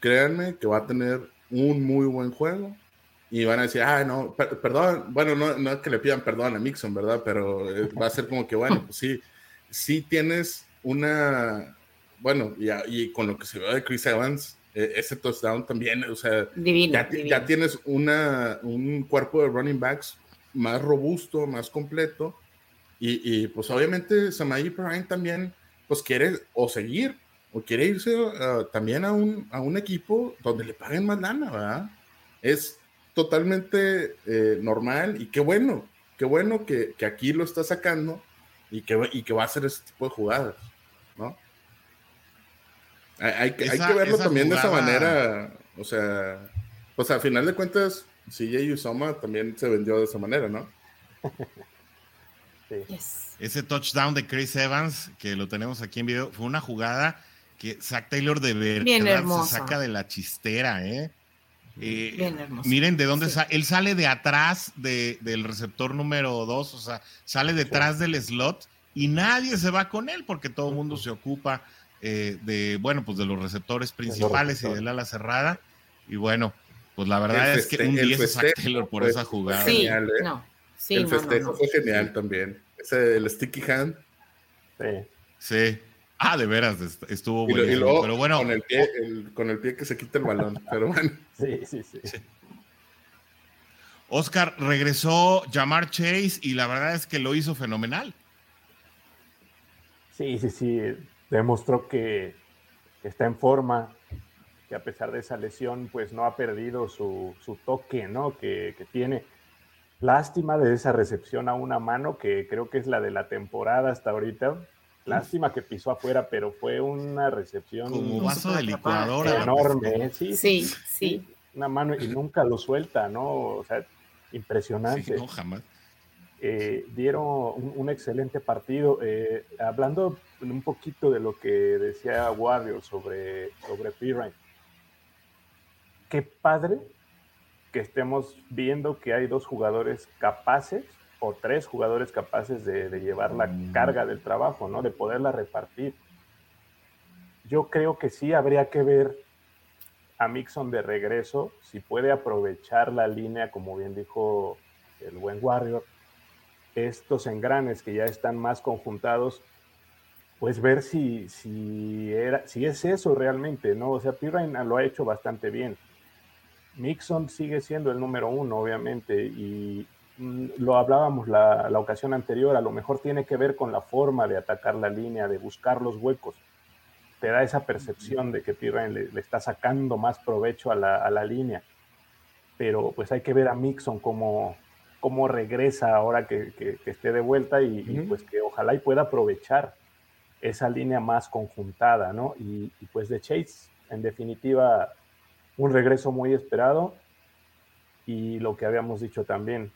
créanme que va a tener un muy buen juego y van a decir, ah, no, perdón, bueno, no, no es que le pidan perdón a Mixon, ¿verdad? Pero eh, va a ser como que, bueno, pues sí, sí tienes una, bueno, y, y con lo que se ve de Chris Evans, ese touchdown también, o sea, ya, tienes una, un cuerpo de running backs más robusto, más completo, y, pues obviamente Samaji Prime también, pues quiere o seguir, o quiere irse uh, también a un, a un equipo donde le paguen más lana, ¿verdad? Es totalmente eh, normal y qué bueno, qué bueno que, que, aquí lo está sacando y que, y que va a hacer ese tipo de jugadas. Hay, que verlo también de esa manera. O sea, pues a final de cuentas, CJ Usoma también se vendió de esa manera, ¿no? Ese touchdown de Chris Evans, que lo tenemos aquí en video, fue una jugada que Zach Taylor de verdad se saca de la chistera, ¿eh? eh miren de dónde sale. Él sale de atrás del receptor número 2, o sea, sale detrás del slot y nadie se va con él porque todo el mundo se ocupa eh, de, bueno, pues de los receptores principales y del ala cerrada. Y bueno, pues la verdad es que un 10 es Taylor por esa jugada. Sí, ¿eh? no. el festejo fue genial también. Ese, el sticky hand. Sí. Sí. Ah, de veras, estuvo bueno. pero bueno. Con el, pie, con el pie que se quita el balón, [laughs] pero bueno. Sí, sí, sí. Oscar regresó Jamar Chase y la verdad es que lo hizo fenomenal. Sí, sí, sí. Demostró que está en forma, que a pesar de esa lesión, pues no ha perdido su, toque, ¿no? Que, que, tiene. Lástima de esa recepción a una mano, que creo que es la de la temporada hasta ahorita. Lástima que pisó afuera, pero fue una recepción. Como vaso de licuadora. Enorme, ¿eh? sí, sí, sí. Una mano y nunca lo suelta, ¿no? O sea, impresionante. no, jamás. Eh, dieron un, excelente partido. Eh, hablando un poquito de lo que decía Warrior sobre, sobre Pirine. Qué padre que estemos viendo que hay dos jugadores capaces o tres jugadores capaces de, llevar la mm. carga del trabajo, ¿no? De poderla repartir. Yo creo que sí habría que ver a Mixon de regreso, si puede aprovechar la línea, como bien dijo el buen Warrior, estos engranes que ya están más conjuntados, pues ver si, si, era, si es eso realmente, ¿no? O sea, Pirine lo ha hecho bastante bien. Mixon sigue siendo el número uno, obviamente, y, Mm, lo hablábamos la, ocasión anterior, a lo mejor tiene que ver con la forma de atacar la línea, de buscar los huecos. Te da esa percepción de que Pirrain le, está sacando más provecho a la, línea. Pero pues hay que ver a Mixon cómo, cómo regresa ahora que, esté de vuelta y, pues que ojalá y pueda aprovechar esa línea más conjuntada, ¿no? Y, y pues de Chase, en definitiva, un regreso muy esperado y lo que habíamos dicho también,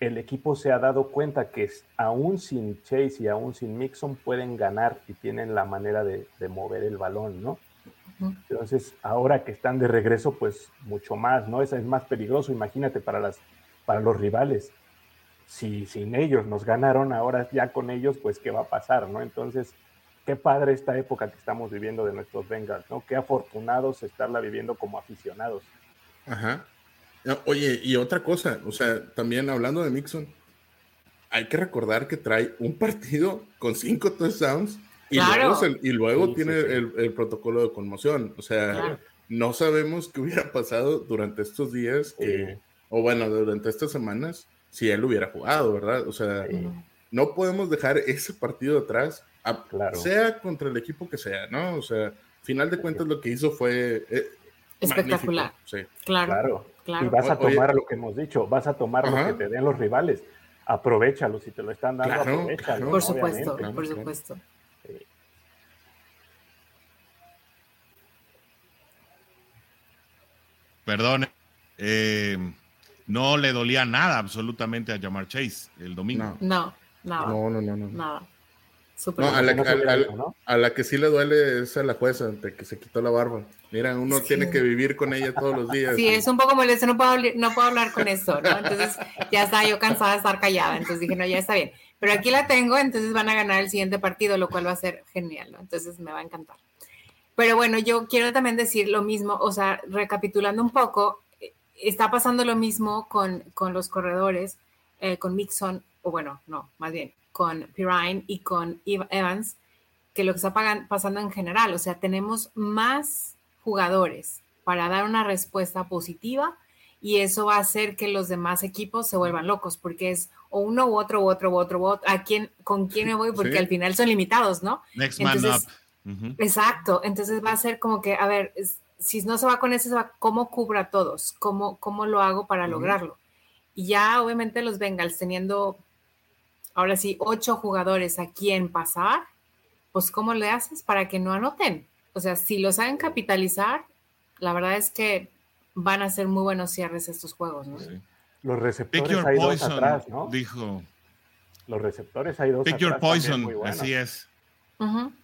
el equipo se ha dado cuenta que aún sin Chase y aún sin Mixon pueden ganar y tienen la manera de, mover el balón, ¿no? Entonces, ahora que están de regreso, pues mucho más, ¿no? Esa es más peligroso, imagínate, para, las, para los rivales. Si sin ellos nos ganaron, ahora ya con ellos, pues, ¿qué va a pasar, ¿no? Entonces, qué padre esta época que estamos viviendo de nuestros Bengals, ¿no? Qué afortunados estarla viviendo como aficionados. Ajá. Oye, y otra cosa, o sea, también hablando de Mixon, hay que recordar que trae un partido con cinco touchdowns y luego, y luego tiene El, protocolo de conmoción. O sea, no sabemos qué hubiera pasado durante estos días, o bueno, durante estas semanas, si él hubiera jugado, ¿verdad? O sea, no podemos dejar ese partido atrás, sea contra el equipo que sea, ¿no? O sea, final de cuentas lo que hizo fue... Eh, Espectacular. Sí. Claro. Y vas a tomar lo que hemos dicho, vas a tomar lo que te den los rivales. Aprovechalo, si te lo están dando, aprovechalo. por supuesto, por supuesto. Perdón, eh, no le dolía nada absolutamente a Jamar Chase el domingo. No, nada. No, no, no, no. Nada. No, a, la, que sí le duele es a la jueza, de que se quitó la barba. Mira, uno tiene que vivir con ella todos los días. Sí, es un poco molesto, no puedo, no puedo hablar con eso, ¿no? Entonces ya está yo cansada de estar callada, entonces dije, no, ya está bien. Pero aquí la tengo, entonces van a ganar el siguiente partido, lo cual va a ser genial, ¿no? Entonces me va a encantar. Pero bueno, yo quiero también decir lo mismo, o sea, recapitulando un poco, está pasando lo mismo con, con los corredores, eh, con Mixon, o bueno, no, más bien, con Pirine y con Evans, que lo que está pasando en general. O sea, tenemos más jugadores para dar una respuesta positiva y eso va a hacer que los demás equipos se vuelvan locos porque es o uno u otro u otro u otro u otro. ¿A quién, ¿Con quién me voy? Porque al final son limitados, ¿no? Next man up. Exacto. Entonces va a ser como que, a ver, si no se va con ese, se va, ¿cómo cubra a todos? ¿Cómo, ¿Cómo lo hago para lograrlo? Y ya obviamente los Bengals teniendo ahora sí, ocho jugadores a quien pasar, pues ¿cómo le haces para que no anoten? O sea, si los saben capitalizar, la verdad es que van a ser muy buenos cierres estos juegos, ¿no? Los receptores hay dos atrás, ¿no? Dijo. Los receptores hay dos Pick your poison, así es.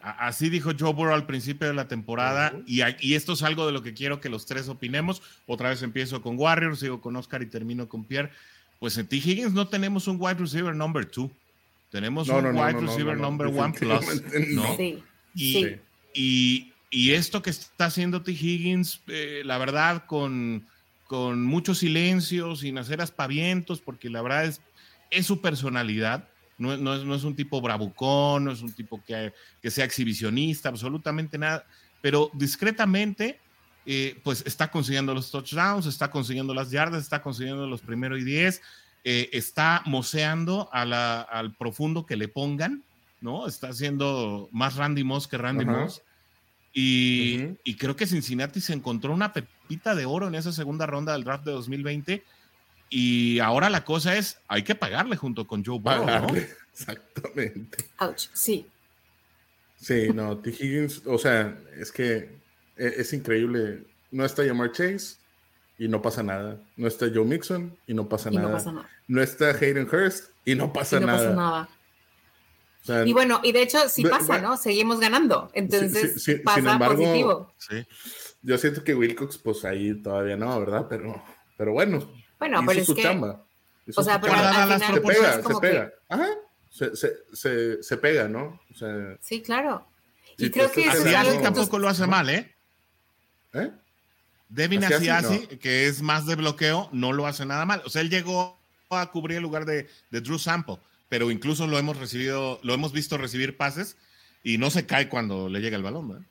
Así dijo Joe Burrow al principio de la temporada y, y, esto es algo de lo que quiero que los tres opinemos. Otra vez empiezo con Warriors, sigo con Oscar y termino con Pierre. Pues en T. Higgins no tenemos un wide receiver number two. Tenemos un wide receiver number one plus. ¿no? Sí, y, Y, esto que está haciendo T. Higgins, eh, la verdad, con, con mucho silencio, sin hacer aspavientos, porque la verdad es, es su personalidad. No, no, es, no es un tipo bravucón, no es un tipo que, que sea exhibicionista, absolutamente nada, pero discretamente eh, pues está consiguiendo los touchdowns, está consiguiendo las yardas, está consiguiendo los primeros y diez, eh, está moceando al profundo que le pongan, ¿no? Está haciendo más Randy Moss que Randy Moss. Y, creo que Cincinnati se encontró una pepita de oro en esa segunda ronda del draft de 2020. Y ahora la cosa es, hay que pagarle junto con Joe Burrow, ¿no? [laughs] Exactamente. Ouch, sí. Sí, no, T. Higgins, o sea, es que e, es, increíble. No está Jamar Chase y no pasa nada. No está Joe Mixon y no pasa, nada. no está Hayden Hurst y no pasa y no Pasa nada y bueno, y de hecho sí pasa, ¿no? Seguimos ganando. Entonces pasa positivo. Yo siento que Wilcox, pues ahí todavía no, ¿verdad? Pero, pero bueno. Bueno, pero es que. Chamba. o sea, pero al final, se pega, se pega. Ajá. Se, se, se, pega, ¿no? O sea, sí, claro. Y creo que eso es tampoco lo hace mal, ¿eh? ¿Eh? Devin Asiasi, que es más de bloqueo, no lo hace nada mal. O sea, él llegó a cubrir el lugar de, de Drew Sample pero incluso lo hemos recibido, lo hemos visto recibir pases y no se cae cuando le llega el balón, ¿verdad?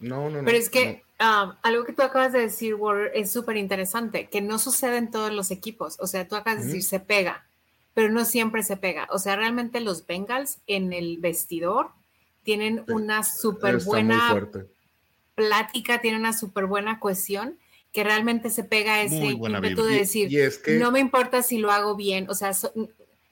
No, no, no. Pero es que um, algo que tú acabas de decir, Warren, es súper interesante, que no sucede en todos los equipos. O sea, tú acabas de decir se pega, pero no siempre se pega. O sea, realmente los Bengals en el vestidor tienen una súper buena plática, tienen una súper buena cohesión que realmente se pega ese ímpetu de decir, no me importa si lo hago bien, o sea,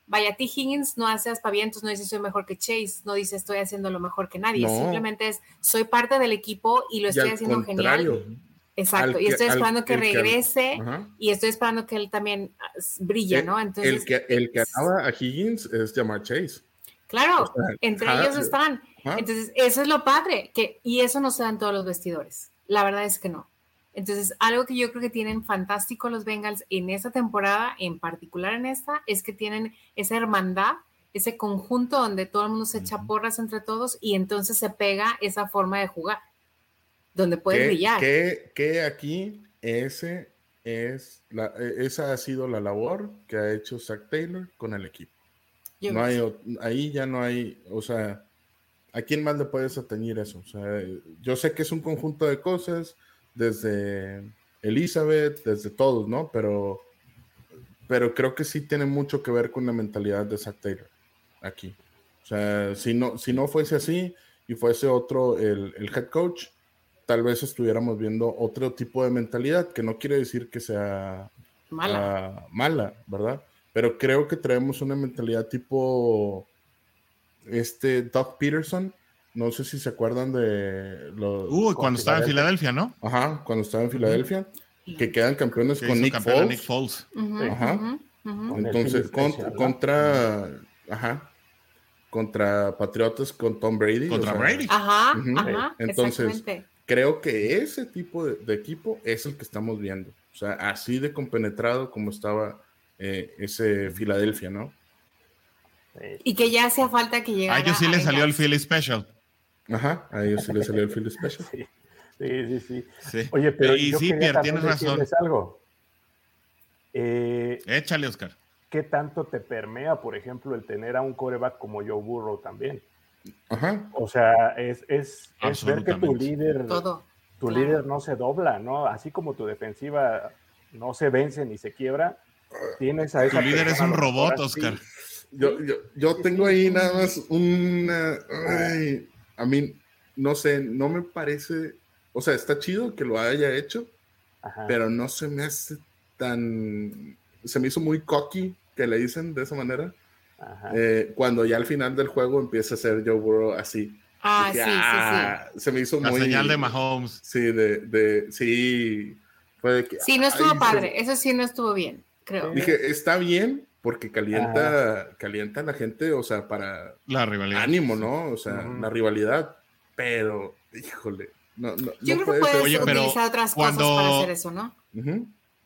vaya, T. Higgins no hace aspavientos, no dice soy mejor que Chase, no dice estoy haciendo lo mejor que nadie, simplemente es soy parte del equipo y lo estoy haciendo genial. Exacto, y estoy esperando que, regrese y estoy esperando que él también ah, brille, ¿no? Entonces, el que, el que acaba a Higgins es llamar Chase. Claro, entre ellos están. Entonces, eso es lo padre, que, y eso no se da en todos los vestidores. La verdad es que no. Entonces, algo que yo creo que tienen fantástico los Bengals en esta temporada, en particular en esta, es que tienen esa hermandad, ese conjunto donde todo el mundo se echa porras entre todos y entonces se pega esa forma de jugar, donde puedes brillar. Que, aquí ese es la, e, esa ha sido la labor que ha hecho Zach Taylor con el equipo. no hay, ahí ya no hay, o sea, ¿a quién más le puedes atañir eso? O sea, yo sé que es un conjunto de cosas, desde Elizabeth, desde todos, ¿no? Pero, pero creo que sí tiene mucho que ver con la mentalidad de Zach Taylor aquí. O sea, si no, si no fuese así y fuese otro el, head coach, tal vez estuviéramos viendo otro tipo de mentalidad, que no quiere decir que sea mala, ah, mala ¿verdad? Pero creo que traemos una mentalidad tipo este Doug Peterson, no sé si se acuerdan de los. Uh, cuando estaba en Filadelfia, ¿no? Ajá, cuando estaba en Filadelfia. Que quedan campeones con Nick Foles. Nick Foles. ajá. Entonces, contra. Ajá. Contra Patriotas con Tom Brady. Contra Brady. Ajá, ajá. Entonces, creo que ese tipo de, equipo es el que estamos viendo. O sea, así de compenetrado como estaba eh, ese Filadelfia, ¿no? Y que ya hacía falta que llegara. A ellos sí le salió el Philly Special. Ajá, a ellos sí les salió el field special. [laughs] Sí, sí, sí. Oye, pero y sí, Pierre, tienes razón. algo. Eh, Échale, Oscar. ¿Qué tanto te permea, por ejemplo, el tener a un coreback como Joe Burrow también? Ajá. O sea, es, es, es ver que tu líder, tu líder no se dobla, ¿no? Así como tu defensiva no se vence ni se quiebra, tienes a esa Tu líder es un robot, Oscar. Yo, yo, yo, tengo ahí nada más una a mí, no sé, no me parece, o sea, está chido que lo haya hecho, pero no se me hace tan, se me hizo muy cocky que le dicen de esa manera. Eh, cuando ya al final del juego empieza a ser Joe Burrow así. Ah, sí, sí, sí. Ah", se me hizo La muy. señal de Mahomes. Sí, de, de sí. Fue que, sí, no estuvo padre. Eso sí no estuvo bien, creo. Dije, está bien, porque calienta, calienta a la gente, o sea, para la rivalidad. ánimo, ¿no? O sea, la rivalidad, pero, híjole, no, no, Yo creo que puedes Oye, utilizar otras cuando, cosas para hacer eso, ¿no?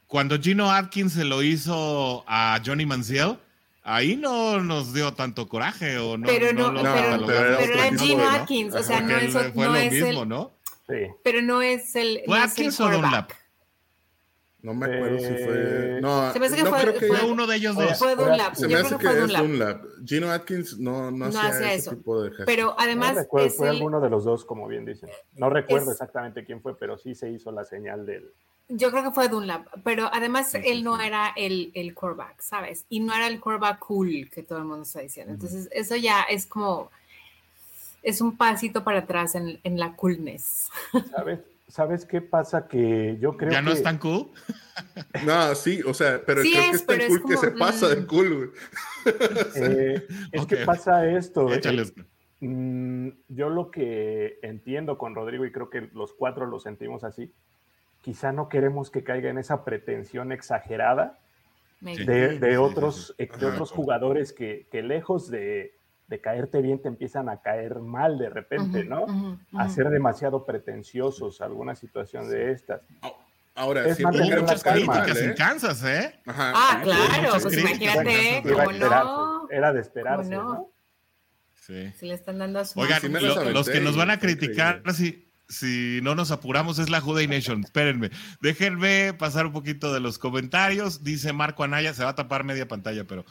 Cuando Gino Atkins se lo hizo a Johnny Manziel, ahí no nos dio tanto coraje o no. Pero no, no, pero, pero, era Gino Atkins, o sea, no es, fue no lo es mismo, el, ¿no? Sí. Pero no es el. ¿Fue Atkins o Dunlap? No me acuerdo si fue. Eh, no, se me hace que no fue, creo que fue uno de ellos dos. Fue Dunlap. Se me hace que, es Dunlap. Gino Atkins no, no, no hacía, ese tipo de gestos. Pero además. No recuerdo, fue alguno de los dos, como bien dicen. No recuerdo exactamente quién fue, pero sí se hizo la señal del. Yo creo que fue Dunlap, pero además él no era el, el quarterback, ¿sabes? Y no era el quarterback cool que todo el mundo está diciendo. Entonces, eso ya es como. Es un pasito para atrás en, en la coolness. ¿Sabes? ¿Sabes qué pasa? Que yo creo que... ¿Ya no es tan cool? [laughs] No, sí, o sea, pero creo que es tan cool que se pasa de cool, [laughs] eh, es que pasa esto. Mm, yo lo que entiendo con Rodrigo, y creo que los cuatro lo sentimos así, quizá no queremos que caiga en esa pretensión exagerada de, otros, de otros jugadores que, que lejos de, de caerte bien te empiezan a caer mal de repente, ¿no? A ser demasiado pretenciosos, alguna situación de estas. Ahora, es muchas críticas en Kansas, ¿eh? ah, claro, pues imagínate, como no. Era de esperarse, ¿no? Sí. Si le están dando a su Oigan, los que nos van a criticar si, si no nos apuramos es la Juday Nation. Espérenme. Déjenme pasar un poquito de los comentarios. Dice Marco Anaya, se va a tapar media pantalla, pero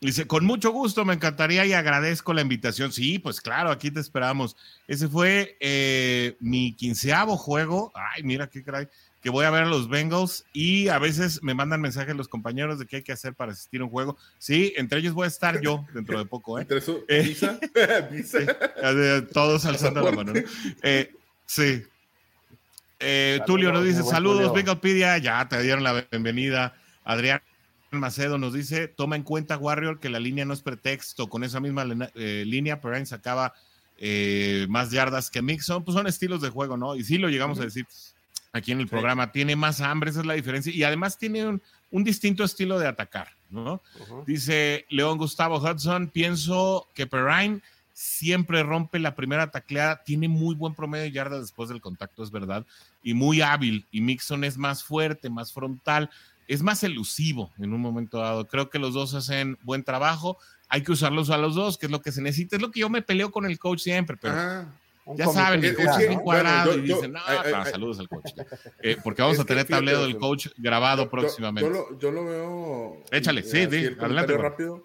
Dice, con mucho gusto, me encantaría y agradezco la invitación. Sí, pues claro, aquí te esperamos. Ese fue eh, mi quinceavo juego. Ay, mira qué caray. Que voy a ver a los Bengals y a veces me mandan mensajes los compañeros de qué hay que hacer para asistir a un juego. Sí, entre ellos voy a estar yo dentro de poco. ¿eh? ¿Entre eso? Eh, ¿Visa? [laughs] [laughs] todos alzando la mano. Eh, sí. Tulio nos dice, saludos, Bengalpedia. Ya te dieron la bienvenida. Adrián Macedo nos dice, toma en cuenta Warrior que la línea no es pretexto, con esa misma eh, línea Perrine sacaba eh, más yardas que Mixon, pues son estilos de juego, ¿no? Y sí lo llegamos a decir aquí en el programa, tiene más hambre, esa es la diferencia, y además tiene un, distinto estilo de atacar, ¿no? Dice León Gustavo Hudson, pienso que Perrine siempre rompe la primera tacleada, tiene muy buen promedio de yardas después del contacto, es verdad, y muy hábil, y Mixon es más fuerte, más frontal, es más elusivo en un momento dado. Creo que los dos hacen buen trabajo. Hay que usarlos a los dos, que es lo que se necesita. Es lo que yo me peleo con el coach siempre, pero ah, ya saben, el coach es cuadrado y dicen, no, saludos al coach. [laughs] Eh, porque vamos a tener tablero del coach grabado próximamente. Yo lo, veo. Échale, sí, sí, adelante. rápido.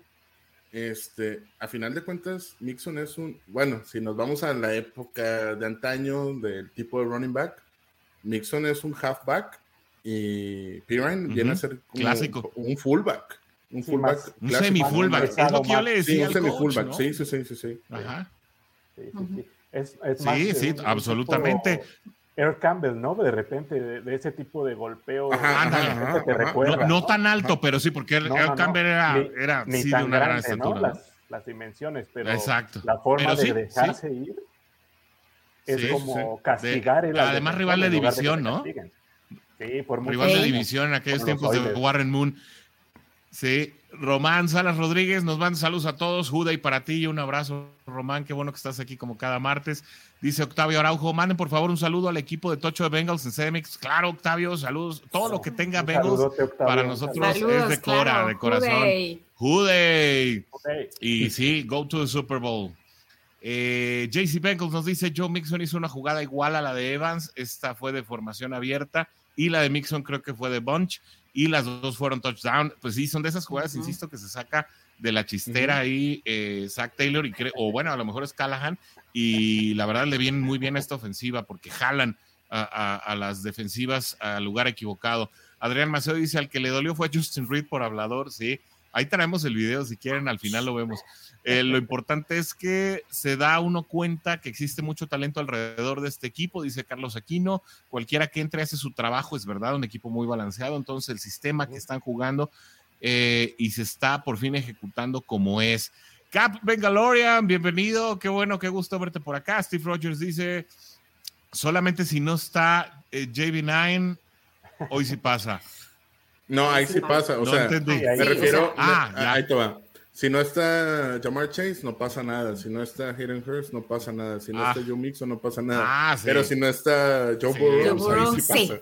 Este, a final de cuentas, Mixon es un, bueno, si nos vamos a la época de antaño del tipo de running back, Mixon es un halfback y Pirine viene a ser Clásico. un fullback. Un fullback. un semi-fullback. Es lo que yo le decía. Sí, un semi-fullback. Sí, sí, sí, sí, Ajá. Sí, sí, Es, es sí, sí, absolutamente. Eric Campbell, ¿no? De repente, de, ese tipo de golpeo. Ajá, te recuerda, no, tan alto, pero sí, porque Eric Campbell era, era sí, de una gran estatura. Las, las, dimensiones, pero Exacto. la forma de dejarse ir es como castigar. el además, rival de división, ¿no? Rival de división en aquellos tiempos de Warren Moon. Sí, Román Salas Rodríguez nos manda saludos a todos. Juda y para ti, un abrazo, Román. Qué bueno que estás aquí como cada martes. Dice Octavio Araujo, manden por favor un saludo al equipo de Tocho de Bengals en CDMX. Claro, Octavio, saludos. Todo lo que tenga Bengals para nosotros es de cora, de corazón. Jude. Y sí, go to the Super Bowl. Eh, JC Bengals nos dice, Joe Mixon hizo una jugada igual a la de Evans. Esta fue de formación abierta y la de Mixon creo que fue de Bunch y las dos fueron touchdown. Pues sí, son de esas jugadas, insisto, que se saca de la chistera ahí eh, Zach Taylor y o bueno, a lo mejor es Callahan y la verdad le viene muy bien a esta ofensiva porque jalan a, las defensivas al lugar equivocado. Adrián Maceo dice, al que le dolió fue Justin Reed por hablador, sí. Ahí traemos el video, si quieren, al final lo vemos. Eh, lo importante es que se da uno cuenta que existe mucho talento alrededor de este equipo, dice Carlos Aquino. Cualquiera que entre hace su trabajo, es verdad, un equipo muy balanceado. Entonces, el sistema que están jugando eh, y se está por fin ejecutando como es. Cap Bengalorian, bienvenido. Qué bueno, qué gusto verte por acá. Steve Rogers dice: solamente si no está eh, JB9, hoy sí pasa. No, ahí sí pasa. O sea, me refiero. Ah, ahí te va. Si no está Jamar Chase, no pasa nada. Si no está Hayden Hurst, no pasa nada. Si no ah. está Joe Mixon, no pasa nada. Ah, Pero si no está Joe Burrow, ahí sí pasa.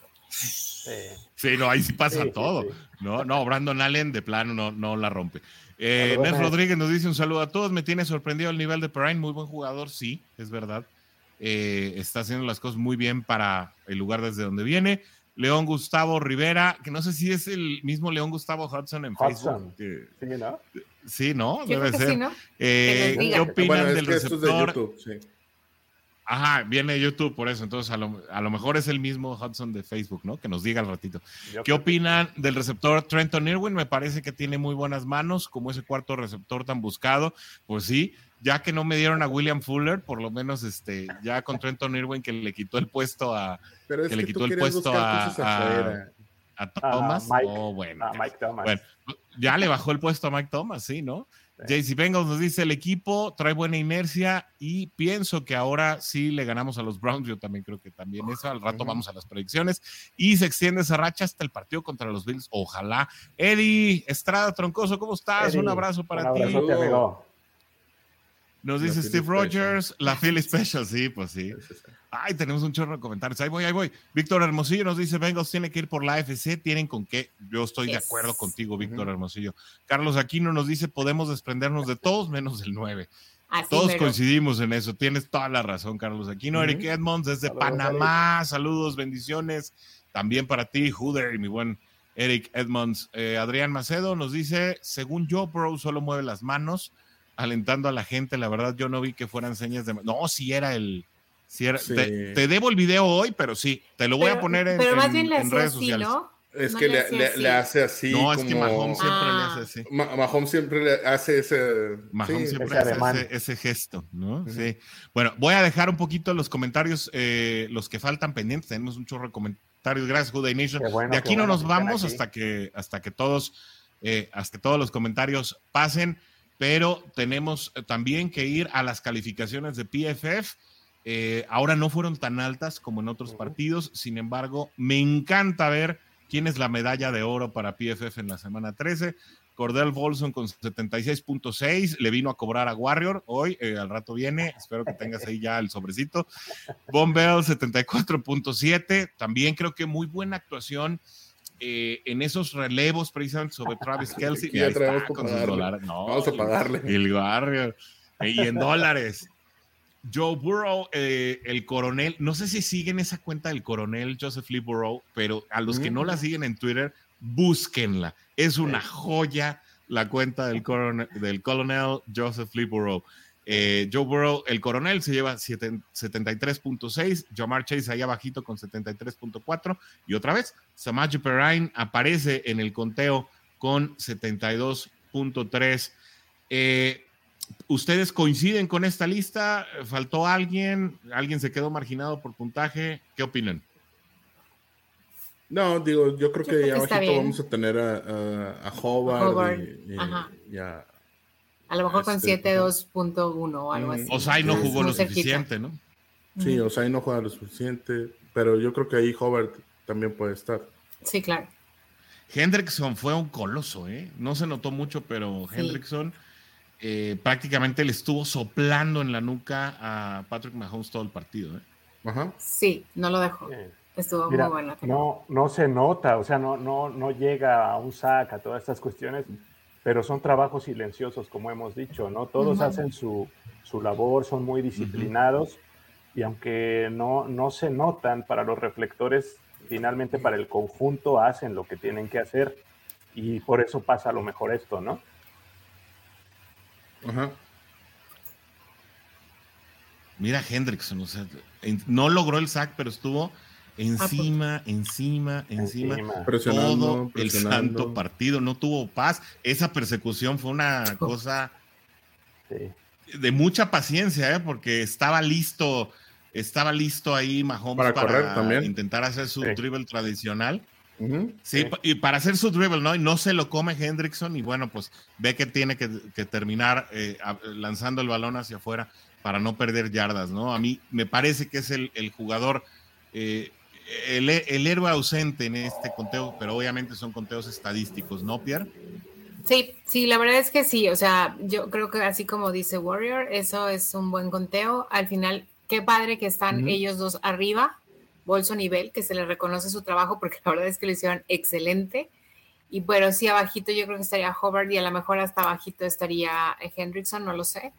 Sí. no, ahí sí pasa todo. No, no, Brandon Allen de plano no, no la rompe. Eh, Nes Rodríguez nos dice un saludo a todos. Me tiene sorprendido el nivel de Perrine. Muy buen jugador, sí, es verdad. Eh, está haciendo las cosas muy bien para el lugar desde donde viene. León Gustavo Rivera, que no sé si es el mismo León Gustavo Hudson en Facebook. sí, ¿no? Sí, ¿no? Debe ser. Eh, ¿Qué opinan del receptor? Ajá, viene de YouTube por eso. Entonces, a lo, mejor es el mismo Hudson de Facebook, ¿no? Que nos diga al ratito. ¿Qué opinan del receptor Trenton Irwin? Me parece que tiene muy buenas manos, como ese cuarto receptor tan buscado. Pues sí, ya que no me dieron a William Fuller, por lo menos este, ya con Trenton Irwin que le quitó el puesto a que, le quitó el puesto a, a, Thomas. oh, bueno, Mike Thomas. Bueno, ya le bajó el puesto a Mike Thomas, sí, ¿no? JC Bengals nos dice el equipo trae buena inercia y pienso que ahora sí le ganamos a los Browns. Yo también creo que también eso. Al rato vamos a las predicciones y se extiende esa racha hasta el partido contra los Bills. Ojalá. Eddie Estrada Troncoso, ¿cómo estás? Un abrazo para ti. Amigo. Nos dice Steve Rogers, la Philly Special, sí, pues [laughs] sí. Ay, tenemos un chorro de comentarios. Ahí voy, ahí voy. Víctor Hermosillo nos dice, Bengals tiene que ir por la AFC, tienen con qué. Yo estoy de acuerdo contigo, Víctor Hermosillo. Carlos Aquino nos dice, podemos desprendernos de todos menos del 9. Todos coincidimos en eso. Tienes toda la razón, Carlos Aquino. Eric Edmonds desde Panamá. Saludos, bendiciones. También para ti, Hooder y mi buen Eric Edmonds. Eh, Adrián Macedo nos dice, según yo, Bro solo mueve las manos alentando a la gente. La verdad, yo no vi que fueran señas de. No, si era el. Si era, te, debo el video hoy, pero sí, te lo voy a poner en, pero más bien en, redes sociales. ¿no? Es que le, hace así. No, es que Mahomes siempre le hace así. Mahomes siempre le hace ese. Mahomes siempre hace ese, gesto, ¿no? Sí. Bueno, voy a dejar un poquito los comentarios, eh, los que faltan pendientes. Tenemos un chorro de comentarios. Gracias, Juday Nation. de aquí no nos vamos hasta que, hasta que todos, eh, hasta que todos los comentarios pasen pero tenemos eh, también que ir a las calificaciones de PFF. Eh, ahora no fueron tan altas como en otros partidos, sin embargo, me encanta ver quién es la medalla de oro para PFF en la semana 13. Cordell Volson con 76.6, le vino a cobrar a Warrior hoy, eh, al rato viene, espero que tengas ahí ya el sobrecito. Bombell 74.7, también creo que muy buena actuación eh, en esos relevos precisamente sobre Travis [laughs] Kelsey. y ahí está, con dólares. No, Vamos a pagarle. El barrio. Y en dólares. Joe Burrow, eh, el coronel, no sé si siguen esa cuenta del coronel Joseph Lee Burrow, pero a los que no la mm. siguen en Twitter, búsquenla. Es una joya la cuenta del coronel, del coronel Joseph Lee Burrow. Eh, Joe Burrow, el coronel, se lleva 73.6. Jamar Chase ahí abajito con 73.4. Y otra vez, Samaji Perrine aparece en el conteo con 72.3. Eh, ¿Ustedes coinciden con esta lista? ¿Faltó alguien? ¿Alguien se quedó marginado por puntaje? ¿Qué opinan? No, digo, yo creo que ya abajito vamos a tener a, a, Hobart, y, a a lo mejor con 7.2.1 este, o algo así. Osai no jugó lo suficiente, ¿no? Sí, Osai no juega lo suficiente, pero yo creo que ahí Hobart también puede estar. Sí, claro. Hendrickson fue un coloso, ¿eh? No se notó mucho, pero Hendrickson eh, prácticamente le estuvo soplando en la nuca a Patrick Mahomes todo el partido, ¿eh? Ajá. Sí, no lo dejó. Estuvo muy bueno. No, no se nota, o sea, no, no, no llega a un sac a todas estas cuestiones pero son trabajos silenciosos, como hemos dicho, ¿no? Todos hacen su, su, labor, son muy disciplinados y aunque no, no se notan para los reflectores, finalmente para el conjunto hacen lo que tienen que hacer y por eso pasa a lo mejor esto, ¿no? Ajá. Mira Hendrickson, o sea, no logró el sack, pero estuvo encima, encima, encima, todo el santo partido, no tuvo paz. Esa persecución fue una [laughs] cosa de mucha paciencia, ¿eh? porque estaba listo, estaba listo ahí Mahomes para, intentar hacer su dribble tradicional. sí, y para hacer su dribble, ¿no? Y no se lo come Hendrickson y bueno, pues ve que tiene que, terminar eh, lanzando el balón hacia afuera para no perder yardas, ¿no? A mí me parece que es el, el jugador eh, el, héroe ausente en este conteo, pero obviamente son conteos estadísticos, ¿no, Pierre? Sí, sí, la verdad es que sí. O sea, yo creo que así como dice Warrior, eso es un buen conteo. Al final, qué padre que están ellos dos arriba, Bolso nivel, que se les reconoce su trabajo, porque la verdad es que lo hicieron excelente. Y bueno, sí, abajito yo creo que estaría Hobart y a lo mejor hasta abajito estaría Hendrickson, no lo sé.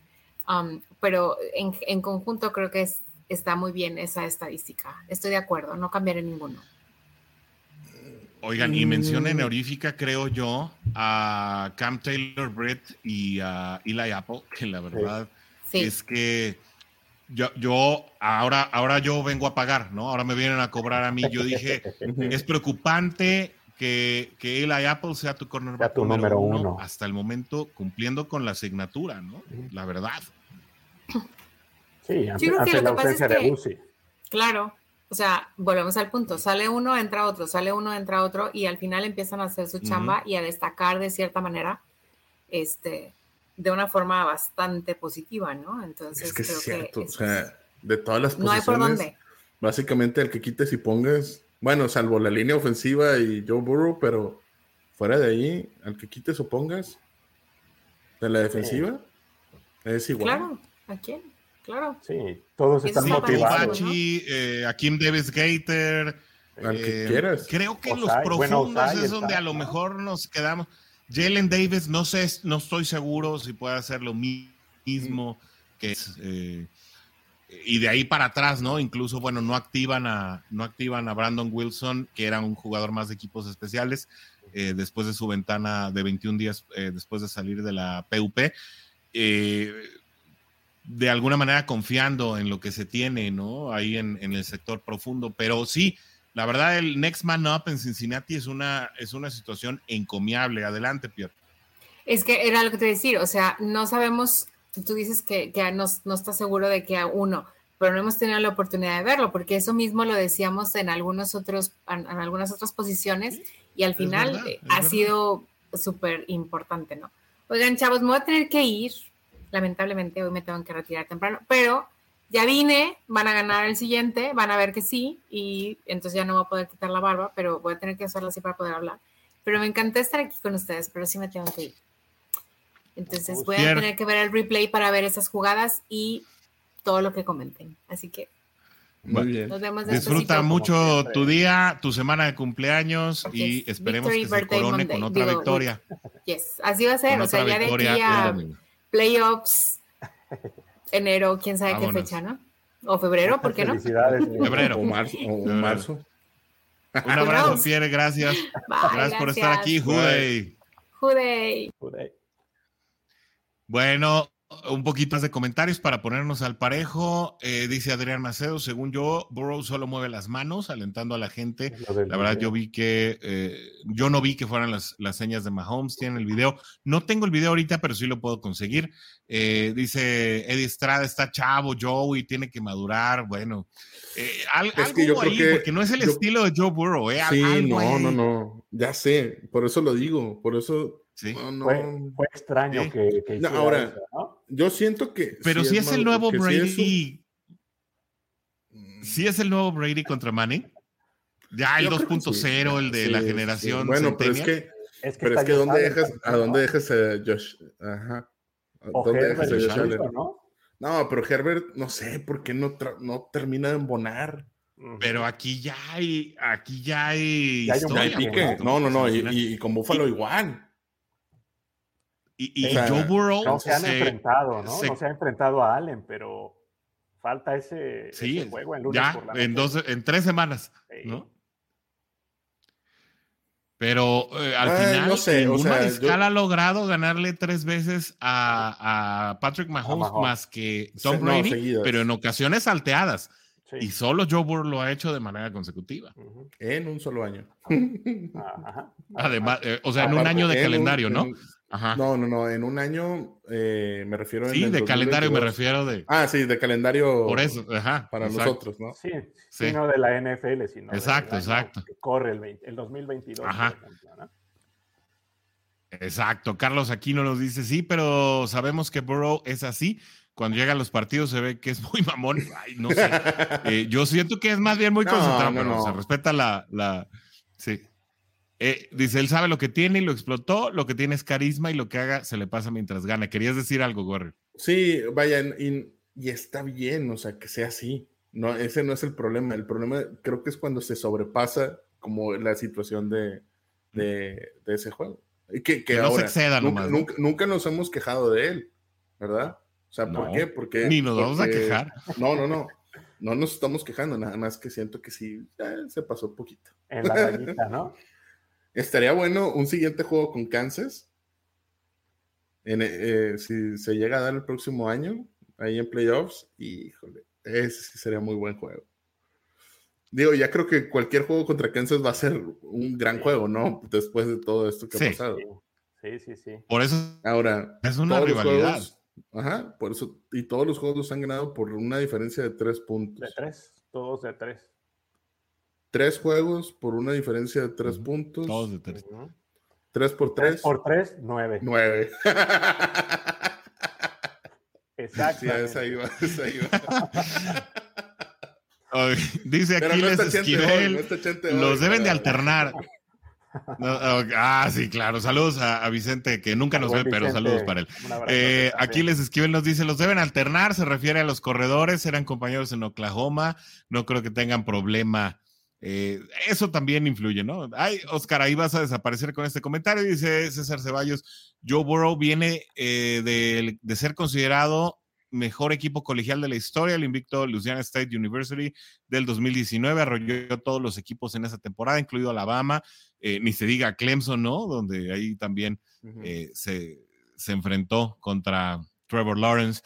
Um, pero en, en, conjunto creo que es está muy bien esa estadística. Estoy de acuerdo, no cambiaré ninguno. Oigan, y mención mm. honorífica, creo yo, a Cam Taylor Britt y a Eli Apple, que la verdad es que yo, yo, ahora, ahora yo vengo a pagar, ¿no? Ahora me vienen a cobrar a mí. Yo dije, [laughs] es preocupante que, que Eli Apple sea tu cornerback tu número, uno, hasta el momento cumpliendo con la asignatura, ¿no? La verdad. Sí, ante, la ausencia de Uzi. Claro, o sea, volvemos al punto, sale uno, entra otro, sale uno, entra otro, y al final empiezan a hacer su chamba y a destacar de cierta manera, este, de una forma bastante positiva, ¿no? Entonces, es que es cierto, o sea, de todas las posiciones, no hay por dónde. básicamente el que quites y pongas, bueno, salvo la línea ofensiva y Joe Burrow, pero fuera de ahí, al que quites o pongas de la defensiva, es igual. Claro, ¿a quién? Claro. Sí, todos están motivados. Eh, a Kim Davis Gator. Al que eh, quieras. Creo que los profundos es donde a lo mejor nos quedamos. Jalen Davis, no sé, no estoy seguro si puede hacer lo mismo que es. Eh, y de ahí para atrás, ¿no? Incluso, bueno, no activan a, no activan a Brandon Wilson, que era un jugador más de equipos especiales, después de su ventana de 21 días después de salir de la PUP. De alguna manera confiando en lo que se tiene, ¿no? Ahí en, el sector profundo. Pero sí, la verdad, el Next Man Up en Cincinnati es una, es una situación encomiable. Adelante, Pierre. Es que era lo que te decir, o sea, no sabemos, tú dices que, que no, no estás seguro de que a uno, pero no hemos tenido la oportunidad de verlo, porque eso mismo lo decíamos en algunos otros, en, algunas otras posiciones, y al final ha sido súper importante, ¿no? Oigan, chavos, me voy a tener que ir, lamentablemente hoy me tengo que retirar temprano, pero ya vine, van a ganar el siguiente, van a ver que sí, y entonces ya no voy a poder quitar la barba, pero voy a tener que hacerla así para poder hablar. Pero me encantó estar aquí con ustedes, pero sí me tengo que ir. Entonces voy a tener que ver el replay para ver esas jugadas y todo lo que comenten. Así que muy bien. Nos vemos Disfruta mucho tu día, tu semana de cumpleaños y esperemos que se corone con otra victoria. Yes, así va a ser. o sea, ya de aquí a playoffs, [laughs] enero, quién sabe qué fecha, ¿no? O febrero, ¿por qué no? [laughs] Febrero. O marzo. O marzo. Un abrazo, Pierre, gracias. gracias. por estar aquí, Juday. Juday. Bueno, un poquito más de comentarios para ponernos al parejo. Eh, dice Adrián Macedo, según yo, Burrow solo mueve las manos, alentando a la gente. La verdad, yo vi que, eh, yo no vi que fueran las, las señas de Mahomes, tienen el video. No tengo el video ahorita, pero sí lo puedo conseguir. Eh, dice Eddie Estrada, está chavo, Joey, tiene que madurar. Bueno, algo ahí, porque no es el estilo de Joe Burrow. sí, no, no, no, ya sé, por eso lo digo, por eso fue, extraño que, ahora, yo siento que. Pero si, es, el nuevo Brady. Si es, el nuevo Brady contra Manny. Ya el 2.0, el de la generación. Bueno, pero es que. Es que pero es que ¿dónde dejas, ¿a dónde dejas a Josh? Ajá. ¿Dónde dejas a Josh Allen? ¿no? ¿no? pero Herbert, no sé, ¿por qué no, no termina de embonar? Pero aquí ya hay, aquí ya hay. Ya hay, pique. No, no, no, y, y, con Buffalo igual. Y, Joe Burrow. No se han enfrentado, ¿no? No se ha enfrentado a Allen, pero falta ese, juego en lunes ya, en, dos, en tres semanas, ¿no? Pero eh, al final, no sé, ha logrado ganarle tres veces a, Patrick Mahomes, más que Tom Brady, pero en ocasiones salteadas. Y solo Joe Burrow lo ha hecho de manera consecutiva. En un solo año. Además, eh, o sea, en un año de calendario, ¿no? No, no, no. En un año eh, me refiero. Sí, de calendario me refiero de. Ah, sí, de calendario. Por eso, ajá. Para nosotros, ¿no? Sí, sí, no de la NFL, sino. Exacto, exacto. Que corre el, el 2022. Ajá. Exacto. Carlos Aquino nos dice: sí, pero sabemos que Burrow es así. Cuando llega a los partidos se ve que es [laughs] muy mamón. Ay, no sé. [laughs] Eh, yo siento que es más bien muy concentrado, pero se respeta la, la. Sí. Eh, dice, él sabe lo que tiene y lo explotó, lo que tiene es carisma y lo que haga se le pasa mientras gana. ¿Querías decir algo, Gorri? Sí, vaya, y, está bien, o sea, que sea así. No, ese no es el problema. El problema creo que es cuando se sobrepasa como la situación de, de, ese juego. Y que, que, no se exceda nunca, nunca, nunca, nos hemos quejado de él, ¿verdad? O sea, ¿por qué? Porque, Ni nos vamos a quejar. No, no, no. No nos estamos quejando, nada más que siento que sí, se pasó un poquito. En la rayita, ¿no? [laughs] Estaría bueno un siguiente juego con Kansas. Eh, si se llega a dar el próximo año, ahí en playoffs, híjole, ese sí sería muy buen juego. Digo, ya creo que cualquier juego contra Kansas va a ser un gran juego, ¿no? Después de todo esto que ha pasado. Sí, sí, sí. Por eso Ahora, es una rivalidad. ajá, por eso, y todos los juegos los han ganado por una diferencia de tres puntos. De tres, todos de tres. Tres juegos por una diferencia de tres puntos. Todos de tres. Tres por tres. Tres por tres, nueve. Nueve. Exacto. Sí, esa iba, [laughs] esa iba. dice aquí les Esquivel, los deben de alternar. ah, sí, claro. Saludos a, Vicente, que nunca nos ve, pero saludos para él. Eh, aquí les Esquivel nos dice, los deben alternar, se refiere a los corredores, eran compañeros en Oklahoma, no creo que tengan problema. Eh, eso también influye, ¿no? Ay, Oscar, ahí vas a desaparecer con este comentario, dice César Ceballos. Joe Burrow viene eh, de, de ser considerado mejor equipo colegial de la historia, el invicto Louisiana State University del 2019, arrolló todos los equipos en esa temporada, incluido Alabama, eh, ni se diga Clemson, ¿no? Donde ahí también se, se, enfrentó contra Trevor Lawrence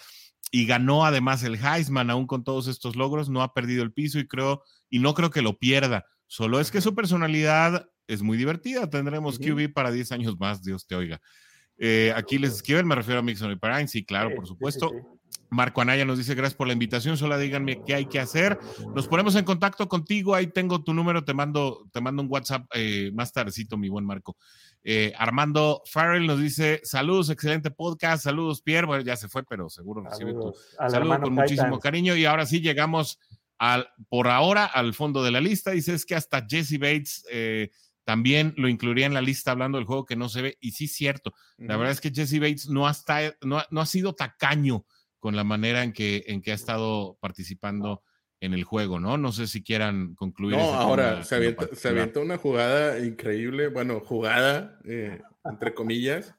y ganó además el Heisman, aún con todos estos logros, no ha perdido el piso y creo, y no creo que lo pierda, solo es que su personalidad es muy divertida, tendremos QB para 10 años más, Dios te oiga. Eh, aquí les escriben, me refiero a Mixon y Parain, sí, claro, por supuesto. Marco Anaya nos dice gracias por la invitación, solo díganme qué hay que hacer. Nos ponemos en contacto contigo, ahí tengo tu número, te mando, te mando un WhatsApp eh, más tardecito, mi buen Marco. Eh, Armando Farrell nos dice saludos, excelente podcast, saludos Pierre, bueno, ya se fue, pero seguro recibe tu saludo con muchísimo cariño y ahora sí llegamos al, por ahora al fondo de la lista, dice es que hasta Jesse Bates eh, también lo incluiría en la lista hablando del juego que no se ve y sí cierto, la verdad es que Jesse Bates no no, no ha sido tacaño con la manera en que, en que ha estado participando en el juego, ¿no? No sé si quieran concluir. No, ahora se, avienta, una jugada increíble, bueno, jugada, eh, entre comillas,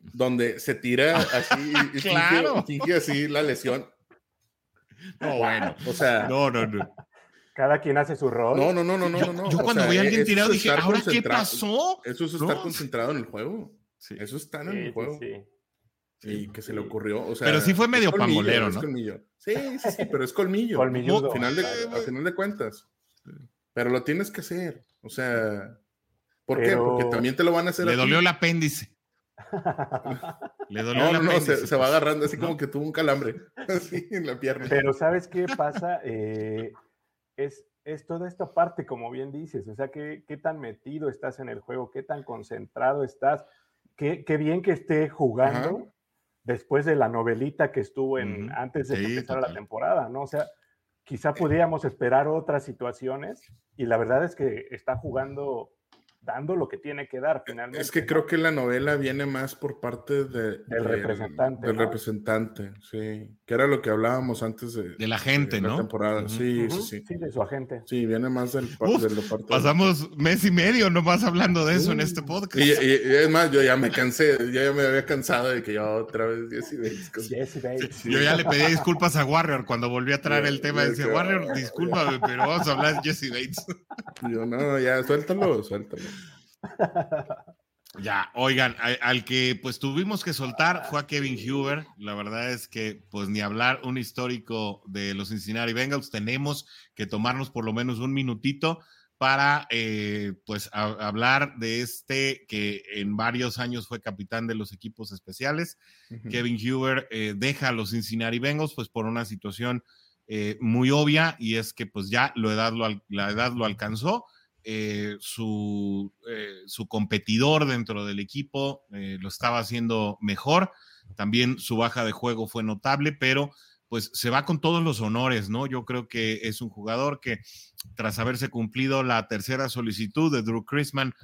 donde se tira así y [laughs] claro. finge, así la lesión. [laughs] No, bueno. [laughs] O sea. No, no, no. Cada quien hace su rol. No, no, no, no, no. no. Yo, cuando vi a alguien tirado dije, ¿ahora qué pasó? Eso es estar concentrado en el juego. Sí. Eso está en el juego. Sí, y que se le ocurrió. O sea, pero sí fue medio pangolero, ¿no? Sí, sí, sí, pero es colmillo. Al final, de, final de cuentas. Pero lo tienes que hacer. O sea, ¿por qué? Porque también te lo van a hacer. Le dolió el apéndice. [laughs] Le dolió el apéndice. No, se, va agarrando así como que tuvo un calambre [laughs] así en la pierna. Pero ¿sabes qué pasa? Eh, es, es toda esta parte, como bien dices. O sea, ¿qué, qué tan metido estás en el juego, qué tan concentrado estás. Qué, qué bien que esté jugando después de la novelita que estuvo en, antes de empezar la temporada, ¿no? O sea, quizá podíamos esperar otras situaciones y la verdad es que está jugando dando lo que tiene que dar finalmente. Es que creo que la novela viene más por parte de, del representante. Del representante, sí. Que era lo que hablábamos antes de, de la gente, de ¿no? Temporada, sí, sí, sí. Sí, de su agente. Sí, viene más del, de la parte. Pasamos mes y medio nomás hablando de eso en este podcast. Y, es más, yo ya me cansé, yo ya me había cansado de que yo otra vez Jesse Bates. Jesse Bates. Yo ya le pedí disculpas a Warrior cuando volví a traer el tema. Decía, Warrior, discúlpame, pero vamos a hablar de Jesse Bates. Yo, no, ya, suéltalo, suéltalo. [laughs] Ya, oigan, al, que pues tuvimos que soltar fue a Kevin Huber. La verdad es que pues ni hablar un histórico de los Cincinnati Bengals, tenemos que tomarnos por lo menos un minutito para eh, pues hablar de este que en varios años fue capitán de los equipos especiales. Kevin Huber eh, deja a los Cincinnati Bengals pues por una situación eh, muy obvia y es que pues ya la edad lo, la edad lo alcanzó eh, su, eh, su, competidor dentro del equipo eh, lo estaba haciendo mejor. También su baja de juego fue notable, pero pues se va con todos los honores, ¿no? Yo creo que es un jugador que tras haberse cumplido la tercera solicitud de Drew Chrisman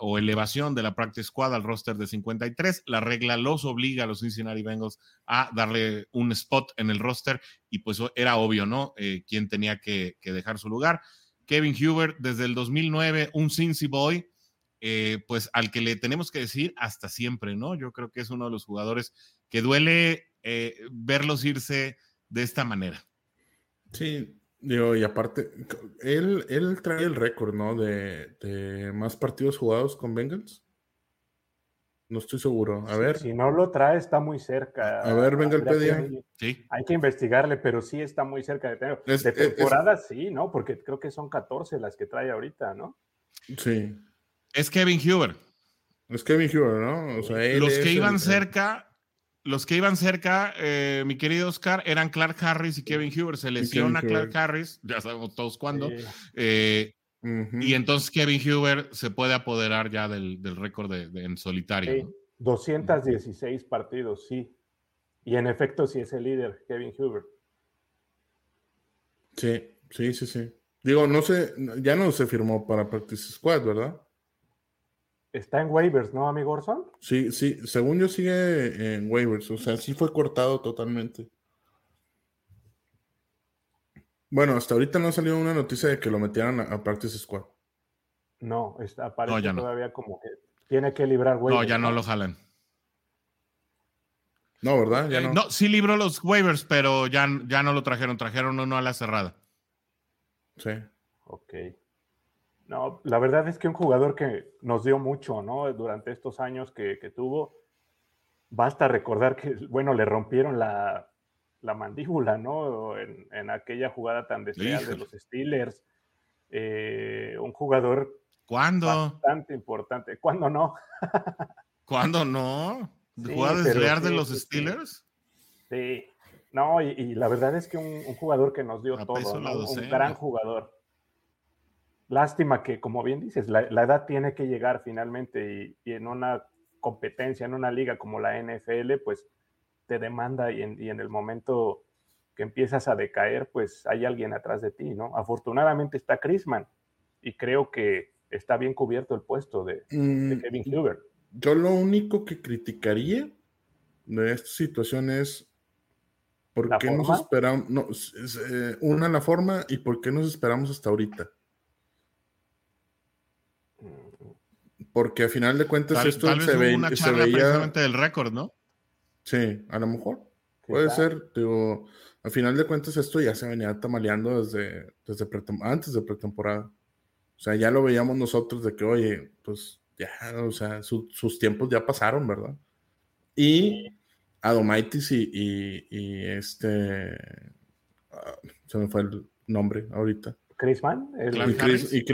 o elevación de la practice squad al roster de 53, la regla los obliga a los Cincinnati Bengals a darle un spot en el roster y pues era obvio, ¿no? quién tenía que dejar su lugar. Kevin Huber desde el 2009, un Cincy Boy, eh, pues al que le tenemos que decir hasta siempre, ¿no? Yo creo que es uno de los jugadores que duele eh, verlos irse de esta manera. Sí, Digo, y aparte, él, él trae el récord, ¿no? De, más partidos jugados con Bengals. No estoy seguro. A ver. Si no lo trae, está muy cerca. A ver, venga el pedia. Sí. Hay que investigarle, pero sí está muy cerca de tener. de temporada, sí, ¿no? Porque creo que son 14 las que trae ahorita, ¿no? Sí. Es Kevin Huber. Es Kevin Huber, ¿no? los que iban cerca, los que iban cerca, eh, mi querido Oscar, eran Clark Harris y Kevin Huber. Se lesiona Clark Harris, ya sabemos todos cuándo. Eh, y entonces Kevin Huber se puede apoderar ya del, récord de, en solitario. 216 partidos, sí. Y en efecto, sí es el líder, Kevin Huber. Sí, sí, sí, sí. Digo, no sé, ya no se firmó para Practice Squad, ¿verdad? Está en waivers, ¿no, amigo Orson? Sí, sí, según yo sigue en waivers, o sea, sí fue cortado totalmente. Bueno, hasta ahorita no ha salido una noticia de que lo metieran a, Practice Squad. No, está, aparece todavía como que tiene que librar waivers. No, ya no, lo jalan. No, ¿verdad? Ya eh, no. sí libró los waivers, pero ya, ya no lo trajeron. Trajeron uno a la cerrada. Sí. Ok. No, la verdad es que un jugador que nos dio mucho, ¿no? Durante estos años que, tuvo, basta recordar que, bueno, le rompieron la, mandíbula, ¿no? En, aquella jugada tan deseada de los Steelers. Eh, un jugador ¿Cuándo? bastante importante. ¿Cuándo no? [laughs] ¿Cuándo no? ¿Jugada desleal de los Steelers? Sí. No, y, la verdad es que un, jugador que nos dio todo, un gran jugador. Lástima que, como bien dices, la, edad tiene que llegar finalmente y, en una competencia, en una liga como la NFL, pues te demanda y en, el momento que empiezas a decaer, pues hay alguien atrás de ti, ¿no? Afortunadamente está Chrisman y creo que está bien cubierto el puesto de, mm, Kevin Huber. Yo lo único que criticaría de esta situación es por qué nos esperamos, no, eh, una la forma y por qué nos esperamos hasta ahorita. Porque a final de cuentas esto se, ve, una se veía. del récord, ¿no? Sí, a lo mejor. Puede ser. Digo, a final de cuentas esto ya se venía tamaleando desde, desde antes de pretemporada. O sea, ya lo veíamos nosotros de que, oye, pues ya, o sea, sus tiempos ya pasaron, ¿verdad? Y Adomaitis y, y, este. Ah, se me fue el nombre ahorita. ¿Chrisman? y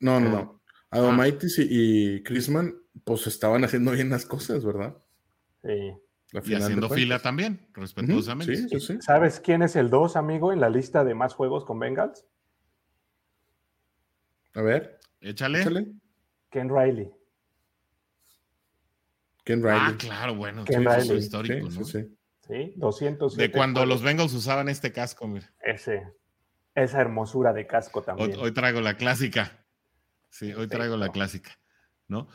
no, no, no. Adomaitis y, Chrisman, pues estaban haciendo bien las cosas, ¿verdad? Sí. Y haciendo fila también, respetuosamente. sí, sí, sí. ¿Sabes quién es el 2, amigo, en la lista de más juegos con Bengals? A ver. Échale. Échale. Ken Riley. Ken Riley. Ah, claro, bueno. Ken Riley. histórico, ¿no? Sí, sí. 200. De cuando los Bengals usaban este casco, mira. Ese. Esa hermosura de casco también. hoy traigo la clásica. Sí, hoy traigo la clásica, ¿no?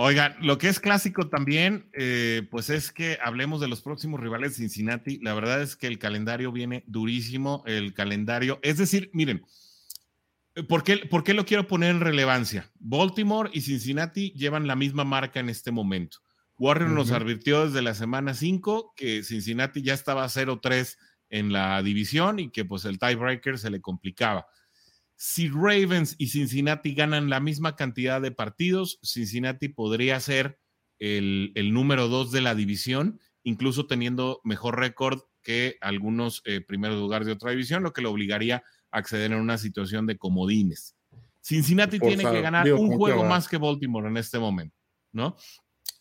Oigan, lo que es clásico también, eh, pues es que hablemos de los próximos rivales de Cincinnati. La verdad es que el calendario viene durísimo, el calendario. Es decir, miren, ¿por qué, ¿por qué lo quiero poner en relevancia? Baltimore y Cincinnati llevan la misma marca en este momento. Warren nos advirtió desde la semana 5 que Cincinnati ya estaba 0-3 en la división y que pues el tiebreaker se le complicaba. Si Ravens y Cincinnati ganan la misma cantidad de partidos, Cincinnati podría ser el, número dos de la división, incluso teniendo mejor récord que algunos eh, primeros lugares de otra división, lo que lo obligaría a acceder en una situación de comodines. Cincinnati tiene que ganar un juego más que Baltimore en este momento, ¿no?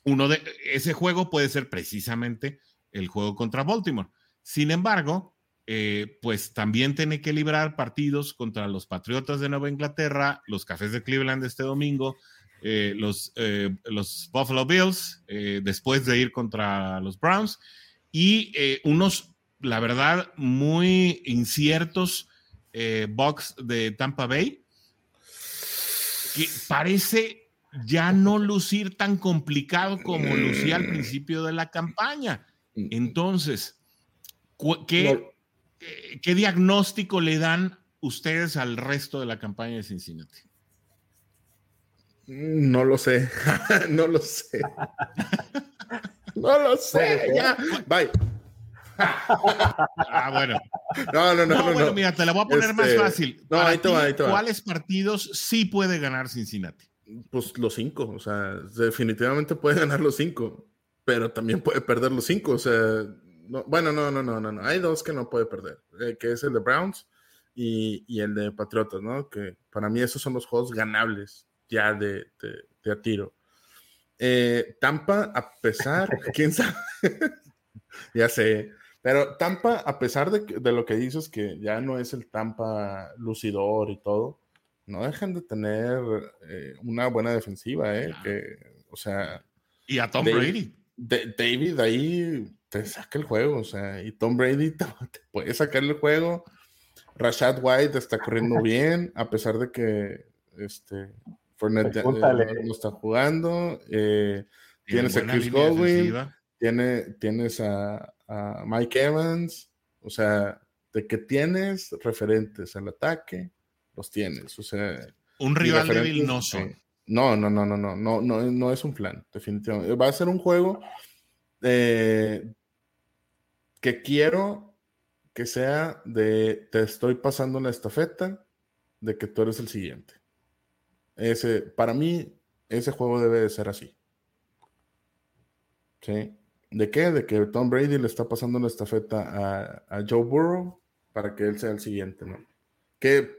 Uno de ese juego puede ser precisamente el juego contra Baltimore. Sin embargo, eh, pues también tiene que librar partidos contra los Patriotas de Nueva Inglaterra, los Cafés de Cleveland este domingo, eh, los, eh, los Buffalo Bills, después de ir contra los Browns, y unos, la verdad, muy inciertos Bucks de Tampa Bay, que parece ya no lucir tan complicado como lucía al principio de la campaña. Entonces, ¿qué, eh, ¿qué diagnóstico le dan ustedes al resto de la campaña de Cincinnati? No lo sé, [laughs] no lo sé. [laughs] no lo sé, ya. Bye. ah, bueno. No, no, no. bueno, mira, te la voy a poner más este, fácil. No, ahí te va, ahí te va. ¿Cuáles partidos sí puede ganar Cincinnati? Pues los cinco, o sea, definitivamente puede ganar los cinco, pero también puede perder los cinco, o sea, bueno, no, no, no, no, no, hay dos que no puede perder, eh, que es el de Browns y, y, el de Patriotas, ¿no? Que para mí esos son los juegos ganables ya de, de, a tiro. Eh, Tampa, a pesar, [laughs] quién sabe, [laughs] ya sé, pero Tampa, a pesar de, de, lo que dices, que ya no es el Tampa lucidor y todo, no dejan de tener eh, una buena defensiva, ¿eh? Que, o sea. Y a Tom Brady. David ahí te saca el juego, o sea, y Tom Brady [laughs] te, puede sacar el juego. Rashad White está corriendo bien, a pesar de que este Fournette eh, no, está jugando. Eh, tienes a Chris Godwin, tiene, tienes a, a Mike Evans, o sea, de que tienes referentes al ataque los tienes. O sea, un rival débil no No, no, no, no, no, no, no, no es un plan, definitivamente. Va a ser un juego eh, que quiero que sea de te estoy pasando la estafeta de que tú eres el siguiente. Ese, para mí, ese juego debe de ser así. ¿Sí? ¿De qué? De que Tom Brady le está pasando la estafeta a, a Joe Burrow para que él sea el siguiente, ¿no? Que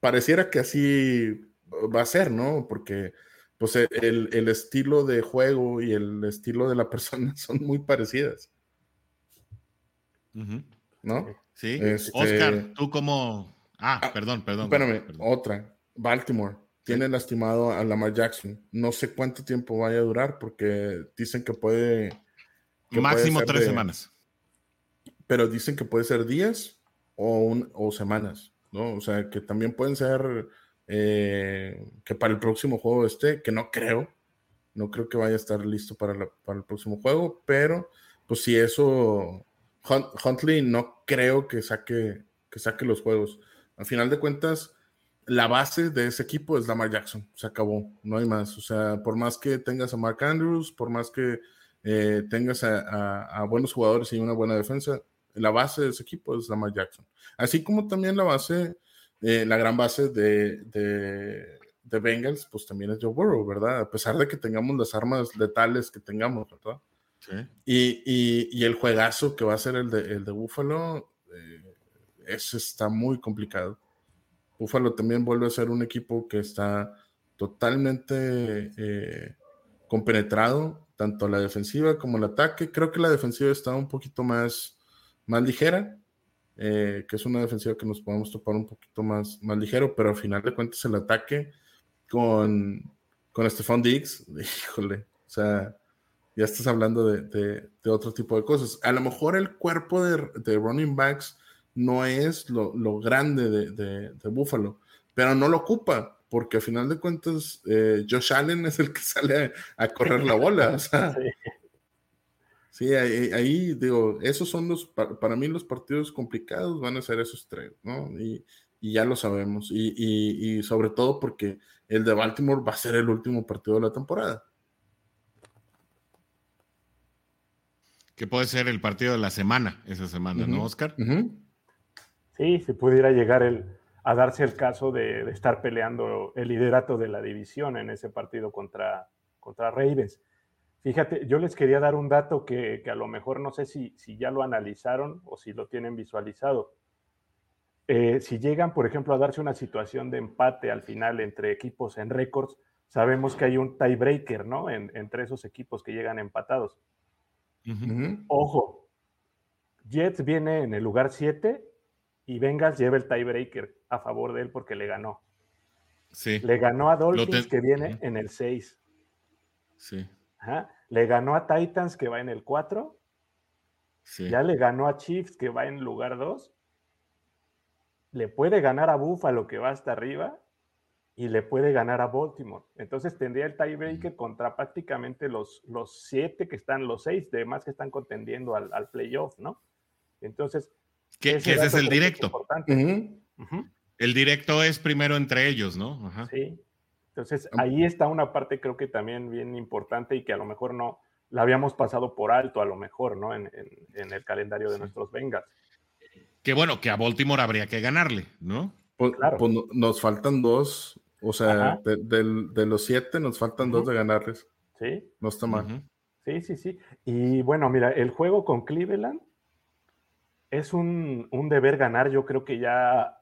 pareciera que así va a ser, ¿no? Porque pues e, el, estilo de juego y el estilo de la [laughs] persona son muy parecidas. ¿No? Sí. Oscar, este tú como... Ah, ah, perdón, perdón. Espérame, otra. Baltimore tiene lastimado a Lamar Jackson. No sé cuánto tiempo vaya a durar porque dicen que puede... Máximo tres semanas. Pero dicen que puede ser días o, un, o semanas. ¿no? O sea, que también pueden ser eh, que para el próximo juego esté, que no creo, no creo que vaya a estar listo para, el próximo juego, pero pues si eso, Huntley no creo que saque, que saque los juegos. Al final de cuentas, la base de ese equipo es Lamar Jackson, se acabó, no hay más. O sea, por más que tengas a Mark Andrews, por más que eh, tengas a, buenos jugadores y una buena defensa, la base de ese equipo es Lamar Jackson. Así como también la base, eh, la gran base de, de, de, Bengals, pues también es Joe Burrow, ¿verdad? A pesar de que tengamos las armas letales que tengamos, ¿verdad? Sí. Y, y, y, el juegazo que va a ser el de, el de Buffalo, eh, está muy complicado. Buffalo también vuelve a ser un equipo que está totalmente eh, compenetrado, tanto la defensiva como el ataque. Creo que la defensiva está un poquito más más ligera, eh, que es una defensiva que nos podemos topar un poquito más, más ligero, pero al final de cuentas el ataque con, con Stephon Diggs, [laughs] híjole, o sea, ya estás hablando de, de, otro tipo de cosas. A lo mejor el cuerpo de, de running backs no es lo, lo grande de, Buffalo, pero no lo ocupa, porque al final de cuentas eh, Josh Allen es el que [laughs] sale a, correr la bola. O sea, [laughs] ahí, digo, esos son los, para, mí los partidos complicados van a ser esos tres, ¿no? Y, ya lo sabemos. Y, sobre todo porque el de Baltimore va a ser el último partido de la temporada. Que puede ser el partido de la semana, esa semana, ¿no, Oscar? Sí, se pudiera llegar el, a darse el caso de, estar peleando el liderato de la división en ese partido contra, contra Ravens. Fíjate, yo les quería dar un dato que, a lo mejor no sé si, si, ya lo analizaron o si lo tienen visualizado. Eh, si llegan, por ejemplo, a darse una situación de empate al final entre equipos en récords, sabemos que hay un tiebreaker, ¿no? entre esos equipos que llegan empatados. Ojo, Jets viene en el lugar 7 y Vengas lleva el tiebreaker a favor de él porque le ganó. Sí. Le ganó a Dolphins que viene en el 6. Sí. Le ganó a Titans, que va en el 4. Ya le ganó a Chiefs, que va en lugar 2. Le puede ganar a Buffalo, que va hasta arriba. Y le puede ganar a Baltimore. Entonces tendría el tiebreaker contra prácticamente los, los siete que están, los seis demás que están contendiendo al, playoff, ¿no? Entonces. Que ese, es el directo. El directo es primero entre ellos, ¿no? Sí. Entonces, ahí está una parte creo que también bien importante y que a lo mejor no, la habíamos pasado por alto a lo mejor, ¿no? En, el calendario de nuestros Bengals. Que bueno, que a Baltimore habría que ganarle, ¿no? Pues, claro. Pues, nos faltan dos, o sea, de, los siete nos faltan dos de ganarles. Sí. No está mal. Sí, sí, sí. Y bueno, mira, el juego con Cleveland es un, un deber ganar, yo creo que ya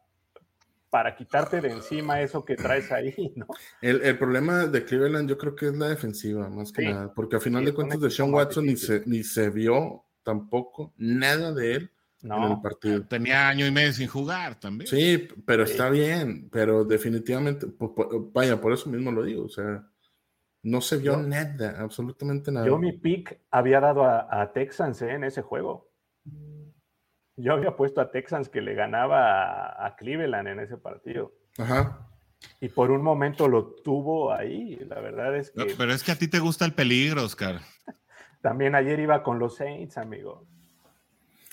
para quitarte de encima eso que traes ahí, [laughs] ¿no? El, problema de Cleveland yo creo que es la defensiva, más que nada, porque a final de cuentas de Sean Watson ni se, ni se vio tampoco nada de él en el partido. Tenía año y medio sin jugar también. Sí, pero está bien, pero definitivamente, vaya, por eso mismo lo digo, o sea, no se vio nada, absolutamente nada. Yo mi pick había dado a, Texans ¿eh? en ese juego. Yo había puesto a Texans que le ganaba a, Cleveland en ese partido. Ajá. Y por un momento lo tuvo ahí. La verdad es que. pero es que a ti te gusta el peligro, Oscar. [laughs] También ayer iba con los Saints, amigo.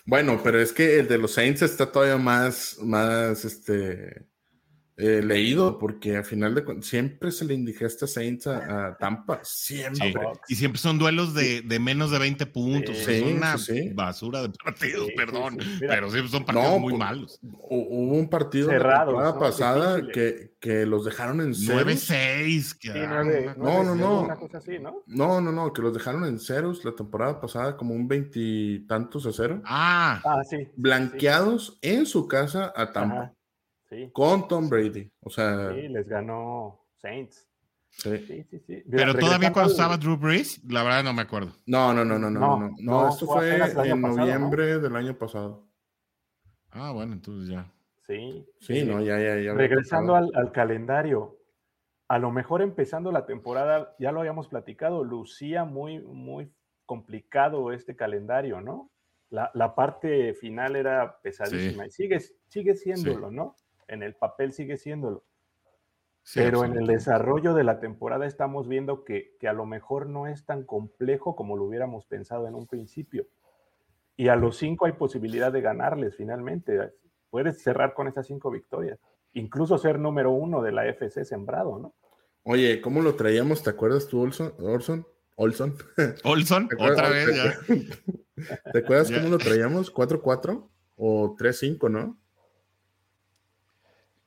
Bueno, pero es que el de los Saints está todavía más, más, este, eh, leído, porque al final de cuentas siempre se le indigesta Saints a, Tampa, siempre. Y siempre son duelos de, menos de 20 puntos, es una basura de partidos, perdón, pero siempre son partidos muy malos. Hubo un partido Cerrado, la temporada pasada que, que, los dejaron en 9-6. No, no, no. ¿no? No, no, que los dejaron en ceros la temporada pasada, como un veintitantos a cero. Ah, ah sí. Blanqueados en su casa a Tampa. Con Tom Brady. O sea. Sí, les ganó Saints. Sí. sí, sí, Pero todavía cuando estaba Drew Brees, la verdad no me acuerdo. No, no, no, no, no, no. No, esto fue en noviembre del año pasado. Ah, bueno, entonces ya. Sí. Sí, no, ya, ya, ya. Regresando al, al, calendario, a lo mejor empezando la temporada, ya lo habíamos platicado, lucía muy, muy complicado este calendario, ¿no? La, la parte final era pesadísima y sigue, sigue siéndolo, ¿no? En el papel sigue siéndolo. Pero en el desarrollo de la temporada estamos viendo que, a lo mejor no es tan complejo como lo hubiéramos pensado en un principio. Y a los cinco hay posibilidad de ganarles finalmente. Puedes cerrar con esas cinco victorias. Incluso ser número uno de la FC sembrado, ¿no? Oye, ¿cómo lo traíamos? ¿Te acuerdas tú, Olson? Olson? Olson. [laughs] Olson, otra vez ya. [laughs] ¿Te acuerdas cómo lo traíamos? ¿4-4 o 3-5, no?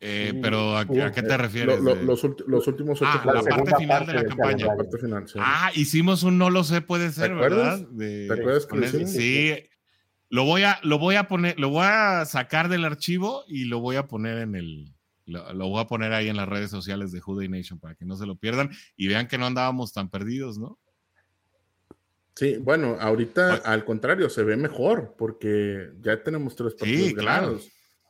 Eh, pero ¿a, qué te refieres? los, últimos ah, la parte final de la campaña. Ah, hicimos un no lo sé, puede ser, ¿verdad? ¿Te acuerdas que Sí. Lo voy a, lo voy a poner, lo voy a sacar del archivo y lo voy a poner en el, lo, voy a poner ahí en las redes sociales de Juday Nation para que no se lo pierdan y vean que no andábamos tan perdidos, ¿no? Sí, bueno, ahorita al contrario, se ve mejor porque ya tenemos tres partidos sí, Claro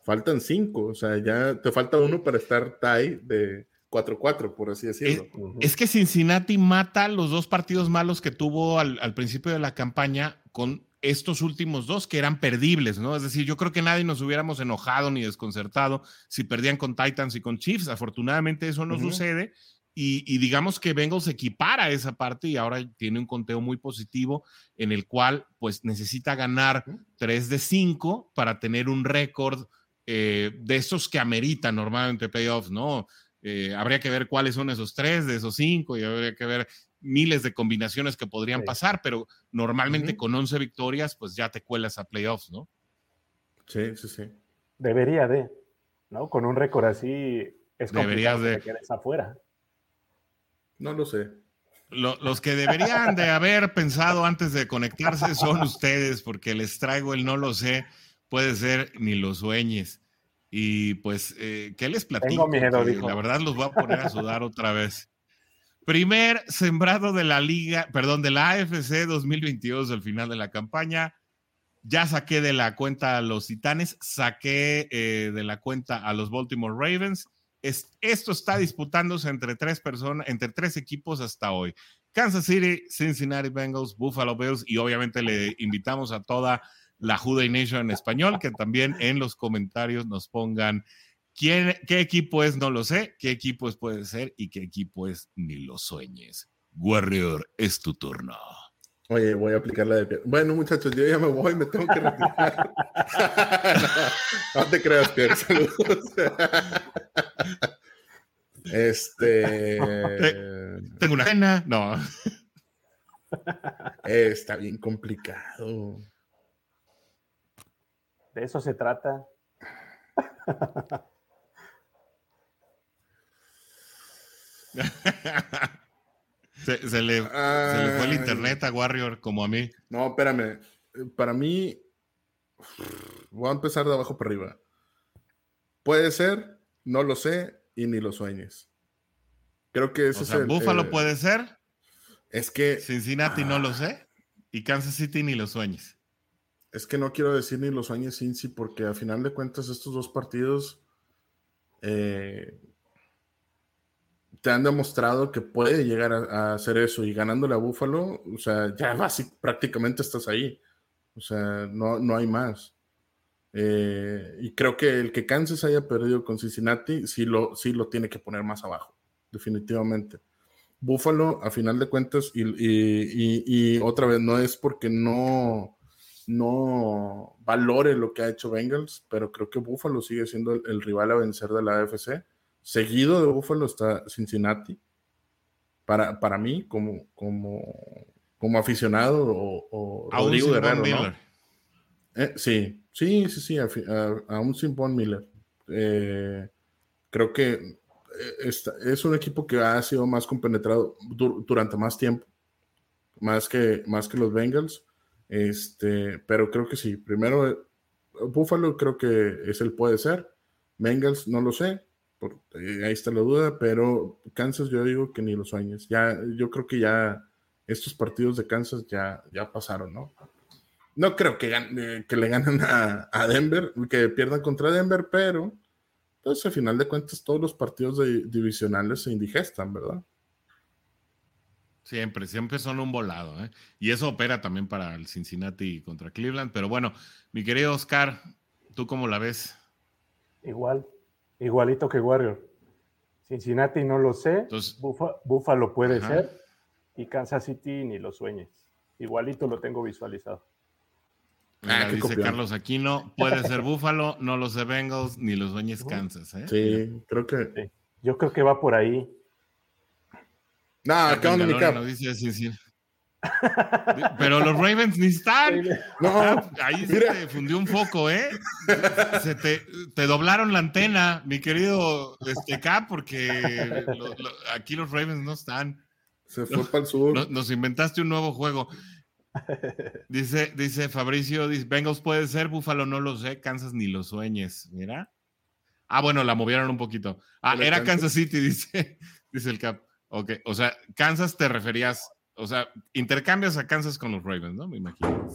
faltan cinco, o sea, ya te falta uno para estar tie de 4-4, por así decirlo. Es, que Cincinnati mata los dos partidos malos que tuvo al, principio de la campaña con estos últimos dos que eran perdibles, ¿no? Es decir, yo creo que nadie nos hubiéramos enojado ni desconcertado si perdían con Titans y con Chiefs. Afortunadamente eso no sucede. Y, y, digamos que Bengals equipara esa parte y ahora tiene un conteo muy positivo en el cual pues necesita ganar 3 de 5 para tener un récord eh, de esos que ameritan normalmente playoffs, ¿no? Eh, habría que ver cuáles son esos tres de esos cinco y habría que ver miles de combinaciones que podrían pasar, pero normalmente con 11 victorias, pues ya te cuelas a playoffs, ¿no? Sí, sí, sí. Debería de, ¿no? Con un récord así es Debería de que quedes afuera. No lo sé. los que deberían de haber pensado antes de conectarse son ustedes, porque les traigo el no lo sé puede ser ni lo sueñes. Y pues, eh, ¿qué les platico? Tengo miedo, dijo. La verdad los voy a poner a sudar otra vez. Primer sembrado de la liga, perdón, de la AFC 2022 al final de la campaña. Ya saqué de la cuenta a los Titanes, saqué eh, de la cuenta a los Baltimore Ravens. esto está disputándose entre tres personas, entre tres equipos hasta hoy. Kansas City, Cincinnati Bengals, Buffalo Bills y obviamente le invitamos a toda la Juday Nation en español, que también en los comentarios nos pongan quién, qué equipo es, no lo sé, qué equipo es, puede ser y qué equipo es, ni lo sueñes. Warrior, es tu turno. Oye, voy a aplicar la de... Bueno, muchachos, yo ya me voy, me tengo que retirar. [laughs] no, te creas, Pierre, saludos. este... Tengo una cena, no. está bien complicado. De eso se trata. [laughs] se, le, fue el internet a Warrior como a mí. No, espérame. Para mí, voy a empezar de abajo para arriba. Puede ser, no lo sé y ni lo sueñes. Creo que ese o sea, Buffalo eh, puede ser. Es que. Cincinnati no lo sé. Y Kansas City ni lo sueñes. Es que no quiero decir ni lo sueñes, Cincy, porque a final de cuentas estos dos partidos eh, te han demostrado que puede llegar a, hacer eso y ganándole a Buffalo, o sea, ya prácticamente estás ahí. O sea, no, no hay más. Eh, y creo que el que Kansas haya perdido con Cincinnati sí lo, sí lo tiene que poner más abajo, definitivamente. Buffalo, a final de cuentas, y, otra vez, no es porque no, no valore lo que ha hecho Bengals, pero creo que Buffalo sigue siendo el, rival a vencer de la AFC. Seguido de Buffalo está Cincinnati. Para, para mí, como, como, como aficionado o, Rodrigo Guerrero, ¿no? Eh, sí, sí, sí, sí, aún sin Von Miller. Eh, creo que eh, es un equipo que ha sido más compenetrado durante más tiempo, más que, más que los Bengals. Este, pero creo que sí. Primero, Buffalo creo que es el puede ser. Bengals no lo sé. ahí está la duda, pero Kansas yo digo que ni los sueños. Ya, yo creo que ya estos partidos de Kansas ya, ya pasaron, ¿no? No creo que, eh, que le ganen a, Denver, que pierdan contra Denver, pero pues al final de cuentas todos los partidos divisionales se indigestan, ¿verdad? Siempre, siempre son un volado, ¿eh? Y eso opera también para el Cincinnati contra Cleveland. Pero bueno, mi querido Oscar, ¿tú cómo la ves? Igual, igualito que Warrior. Cincinnati no lo sé, Buffalo puede ser, y Kansas City ni lo sueñes. Igualito lo tengo visualizado. Ah, dice Carlos Aquino, puede ser Búfalo, no los de Bengals, ni los sueñes Kansas. ¿eh? Sí, creo que. Yo creo que va por ahí. No, acá mi cap. Pero los Ravens ni están. No, ahí se te fundió un foco, ¿eh? Se te, te, doblaron la antena, mi querido este, Cap, porque aquí los Ravens no están. Se fue para el sur. nos inventaste un nuevo juego. Dice, dice Fabricio, dice, Bengals puede ser, Búfalo no lo sé, Kansas ni lo sueñes, mira. Ah, bueno, la movieron un poquito. Ah, era Kansas? City, [laughs] dice, dice el Cap. Ok, o sea, Kansas te referías, o sea, intercambias a Kansas con los Ravens, ¿no? Me imagino.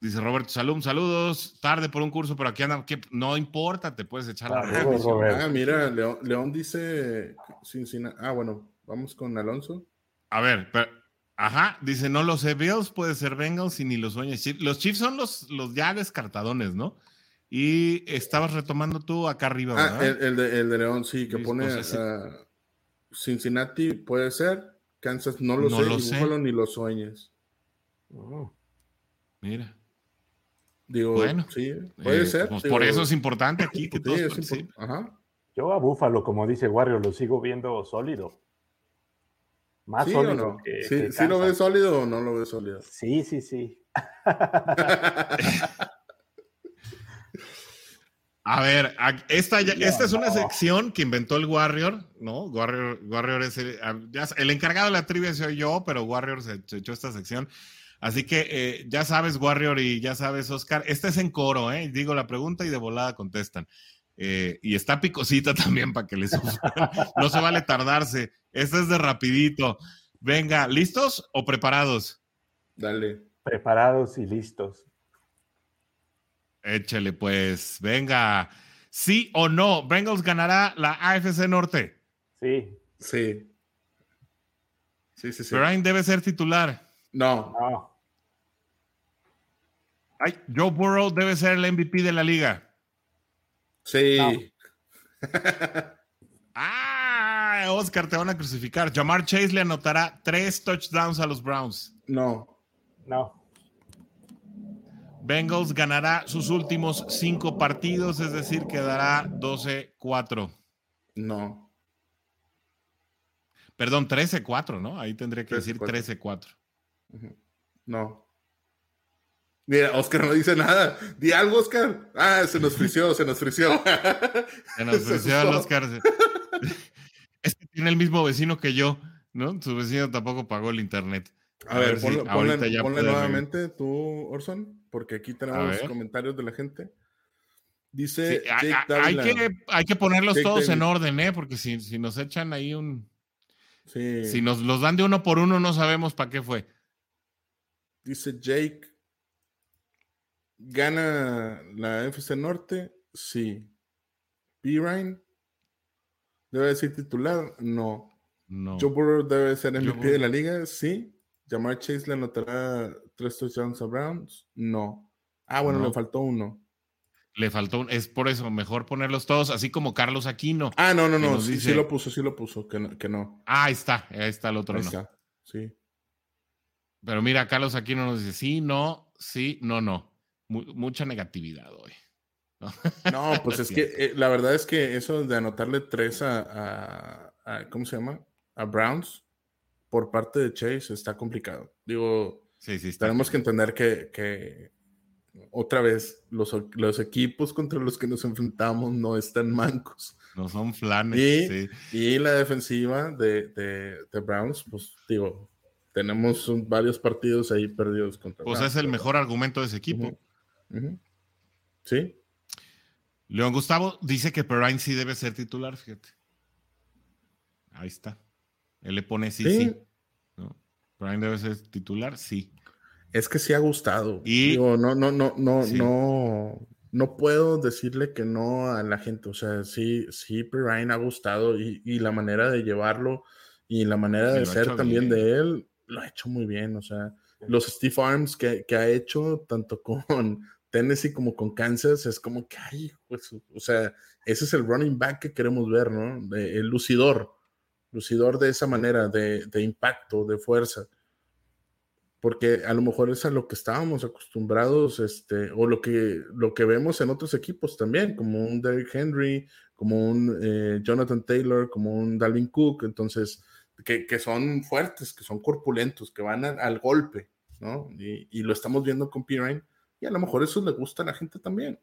Dice Roberto Salum, saludos, tarde por un curso, pero aquí anda, que no importa, te puedes echar la Ah, mira, León, León dice Ah, bueno, vamos con Alonso. A ver, pero Ajá, dice, no lo sé, Bills puede ser Bengals y ni los sueños. Los Chiefs son los, los ya descartadones, ¿no? Y estabas retomando tú acá arriba, ah, ¿verdad? el, de, el, de, León, sí, que pone Cincinnati puede ser, Kansas no lo sé, ni los sueños. Oh. Mira. Digo, bueno, sí, puede eh, ser. Pues por eso es importante aquí que sí, Ajá. Yo a Búfalo, como dice Wario, lo sigo viendo sólido. Más sólido. ¿Sí, ¿Sí lo ves sólido o no lo ves sólido? Sí, sí, sí. [laughs] [laughs] A ver, esta, esta es una sección que inventó el Warrior, ¿no? Warrior, Warrior es el, el encargado de la trivia soy yo, pero Warrior se, echó esta sección. Así que eh, ya sabes, Warrior, y ya sabes, Oscar, este es en coro, ¿eh? Digo la pregunta y de volada contestan. Eh, y está picosita [laughs] también para que les No se vale tardarse. Este es de rapidito. Venga, ¿listos o preparados? Dale. Preparados y listos. Échale pues. Venga. ¿Sí o no? ¿Bengals ganará la AFC Norte? Sí. Sí. Sí, sí, sí. Brian debe ser titular. No. No. Ay, Joe Burrow debe ser el MVP de la liga. Sí. [laughs] ah, Oscar, te van a crucificar. Jamar Chase le anotará tres touchdowns a los Browns. No. No. Bengals ganará sus últimos cinco partidos, es decir, quedará 12-4. No. Perdón, 13-4, ¿no? Ahí tendría que decir 13-4. No. Mira, Oscar no dice nada. Di algo, Oscar. Ah, se nos frició, se nos frició. [laughs] Se nos frició el Oscar. [laughs] Es que tiene el mismo vecino que yo, ¿no? Su vecino tampoco pagó el internet. A, ver, ponle, nuevamente tú, Orson, porque aquí tenemos comentarios de la gente. Dice hay, que, hay que ponerlos todos en orden, ¿eh? Porque si, si nos echan ahí un. Si nos los dan de uno por uno, no sabemos para qué fue. Dice Jake. ¿Gana la FC Norte? Sí. ¿Pirine? ¿Debe ser titular? No. No. Joe Burrow debe ser MVP de la liga? Sí. ¿Jamar Chase le anotará tres touchdowns a Browns? No. Ah, bueno, le faltó uno. Le faltó un, es por eso, mejor ponerlos todos, así como Carlos Aquino. Ah, no, no, no, sí, sí lo puso, sí lo puso, que no. Que no. Ah, ahí está, ahí está el otro. Ahí está, sí. Pero mira, Carlos Aquino nos dice, sí, no, sí, no, no. mucha negatividad hoy. No, [laughs] pues es que eh, la verdad es que eso de anotarle tres a, ¿cómo se llama? A Browns por parte de Chase está complicado. Digo, sí, sí, tenemos que entender que otra vez, los, los, equipos contra los que nos enfrentamos no están mancos. No son flanes. Y, y la defensiva de, de, Browns, pues digo, tenemos varios partidos ahí perdidos contra Pues es el mejor argumento de ese equipo. Sí. León Gustavo dice que Perrine sí debe ser titular, fíjate. Ahí está. Él le pone sí, sí. ¿No? debe ser titular, sí. Es que sí ha gustado. Y no, no, no, no, no, no puedo decirle que no a la gente. O sea, sí, sí, Ryan ha gustado y, la manera de llevarlo y la manera de ser también de él lo ha hecho muy bien. O sea, los Steve Arms que, ha hecho tanto con [laughs] Tennessee como con Kansas es como que, ay, pues, o sea, ese es el running back que queremos ver, ¿no? el lucidor, lucidor de esa manera, de, de impacto, de fuerza porque a lo mejor es a lo que estábamos acostumbrados, este, o lo que, lo que vemos en otros equipos también, como un Derrick Henry, como un eh, Jonathan Taylor, como un Dalvin Cook, entonces, que, que son fuertes, que son corpulentos, que van al golpe, ¿no? Y, y, lo estamos viendo con Pirine, y a lo mejor eso le gusta a la gente también.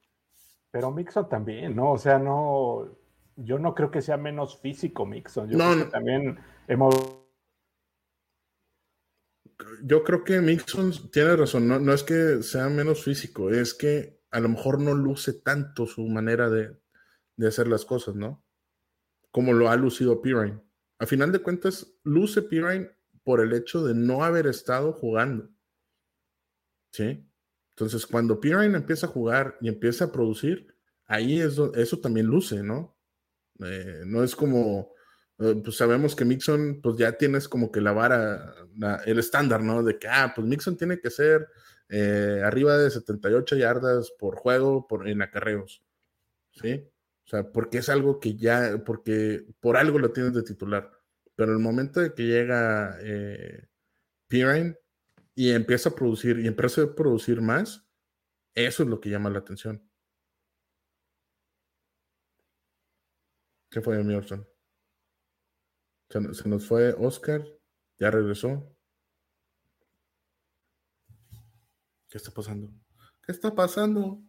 Pero Mixon también, ¿no? O sea, no, yo no creo que sea menos físico Mixon, yo creo que también hemos yo creo que Mixon tiene razón, no, es que sea menos físico, es que a lo mejor no luce tanto su manera de, hacer las cosas, ¿no? Como lo ha lucido Pirine. A final de cuentas, luce Pirine por el hecho de no haber estado jugando. ¿Sí? Entonces, cuando Pirine empieza a jugar y empieza a producir, ahí eso también luce, ¿no? Eh, no es como pues sabemos que Mixon, pues ya tienes como que la vara, el estándar, ¿no? De que, ah, pues Mixon tiene que ser eh, arriba de 78 yardas por juego por, en acarreos, ¿sí? O sea, porque es algo que ya, porque por algo lo tienes de titular. Pero el momento de que llega eh, Pirine y empieza a producir, y empieza a producir más, eso es lo que llama la atención. ¿Qué fue, mi Orson? Se, nos fue Oscar, ya regresó. ¿Qué está pasando? ¿Qué está pasando?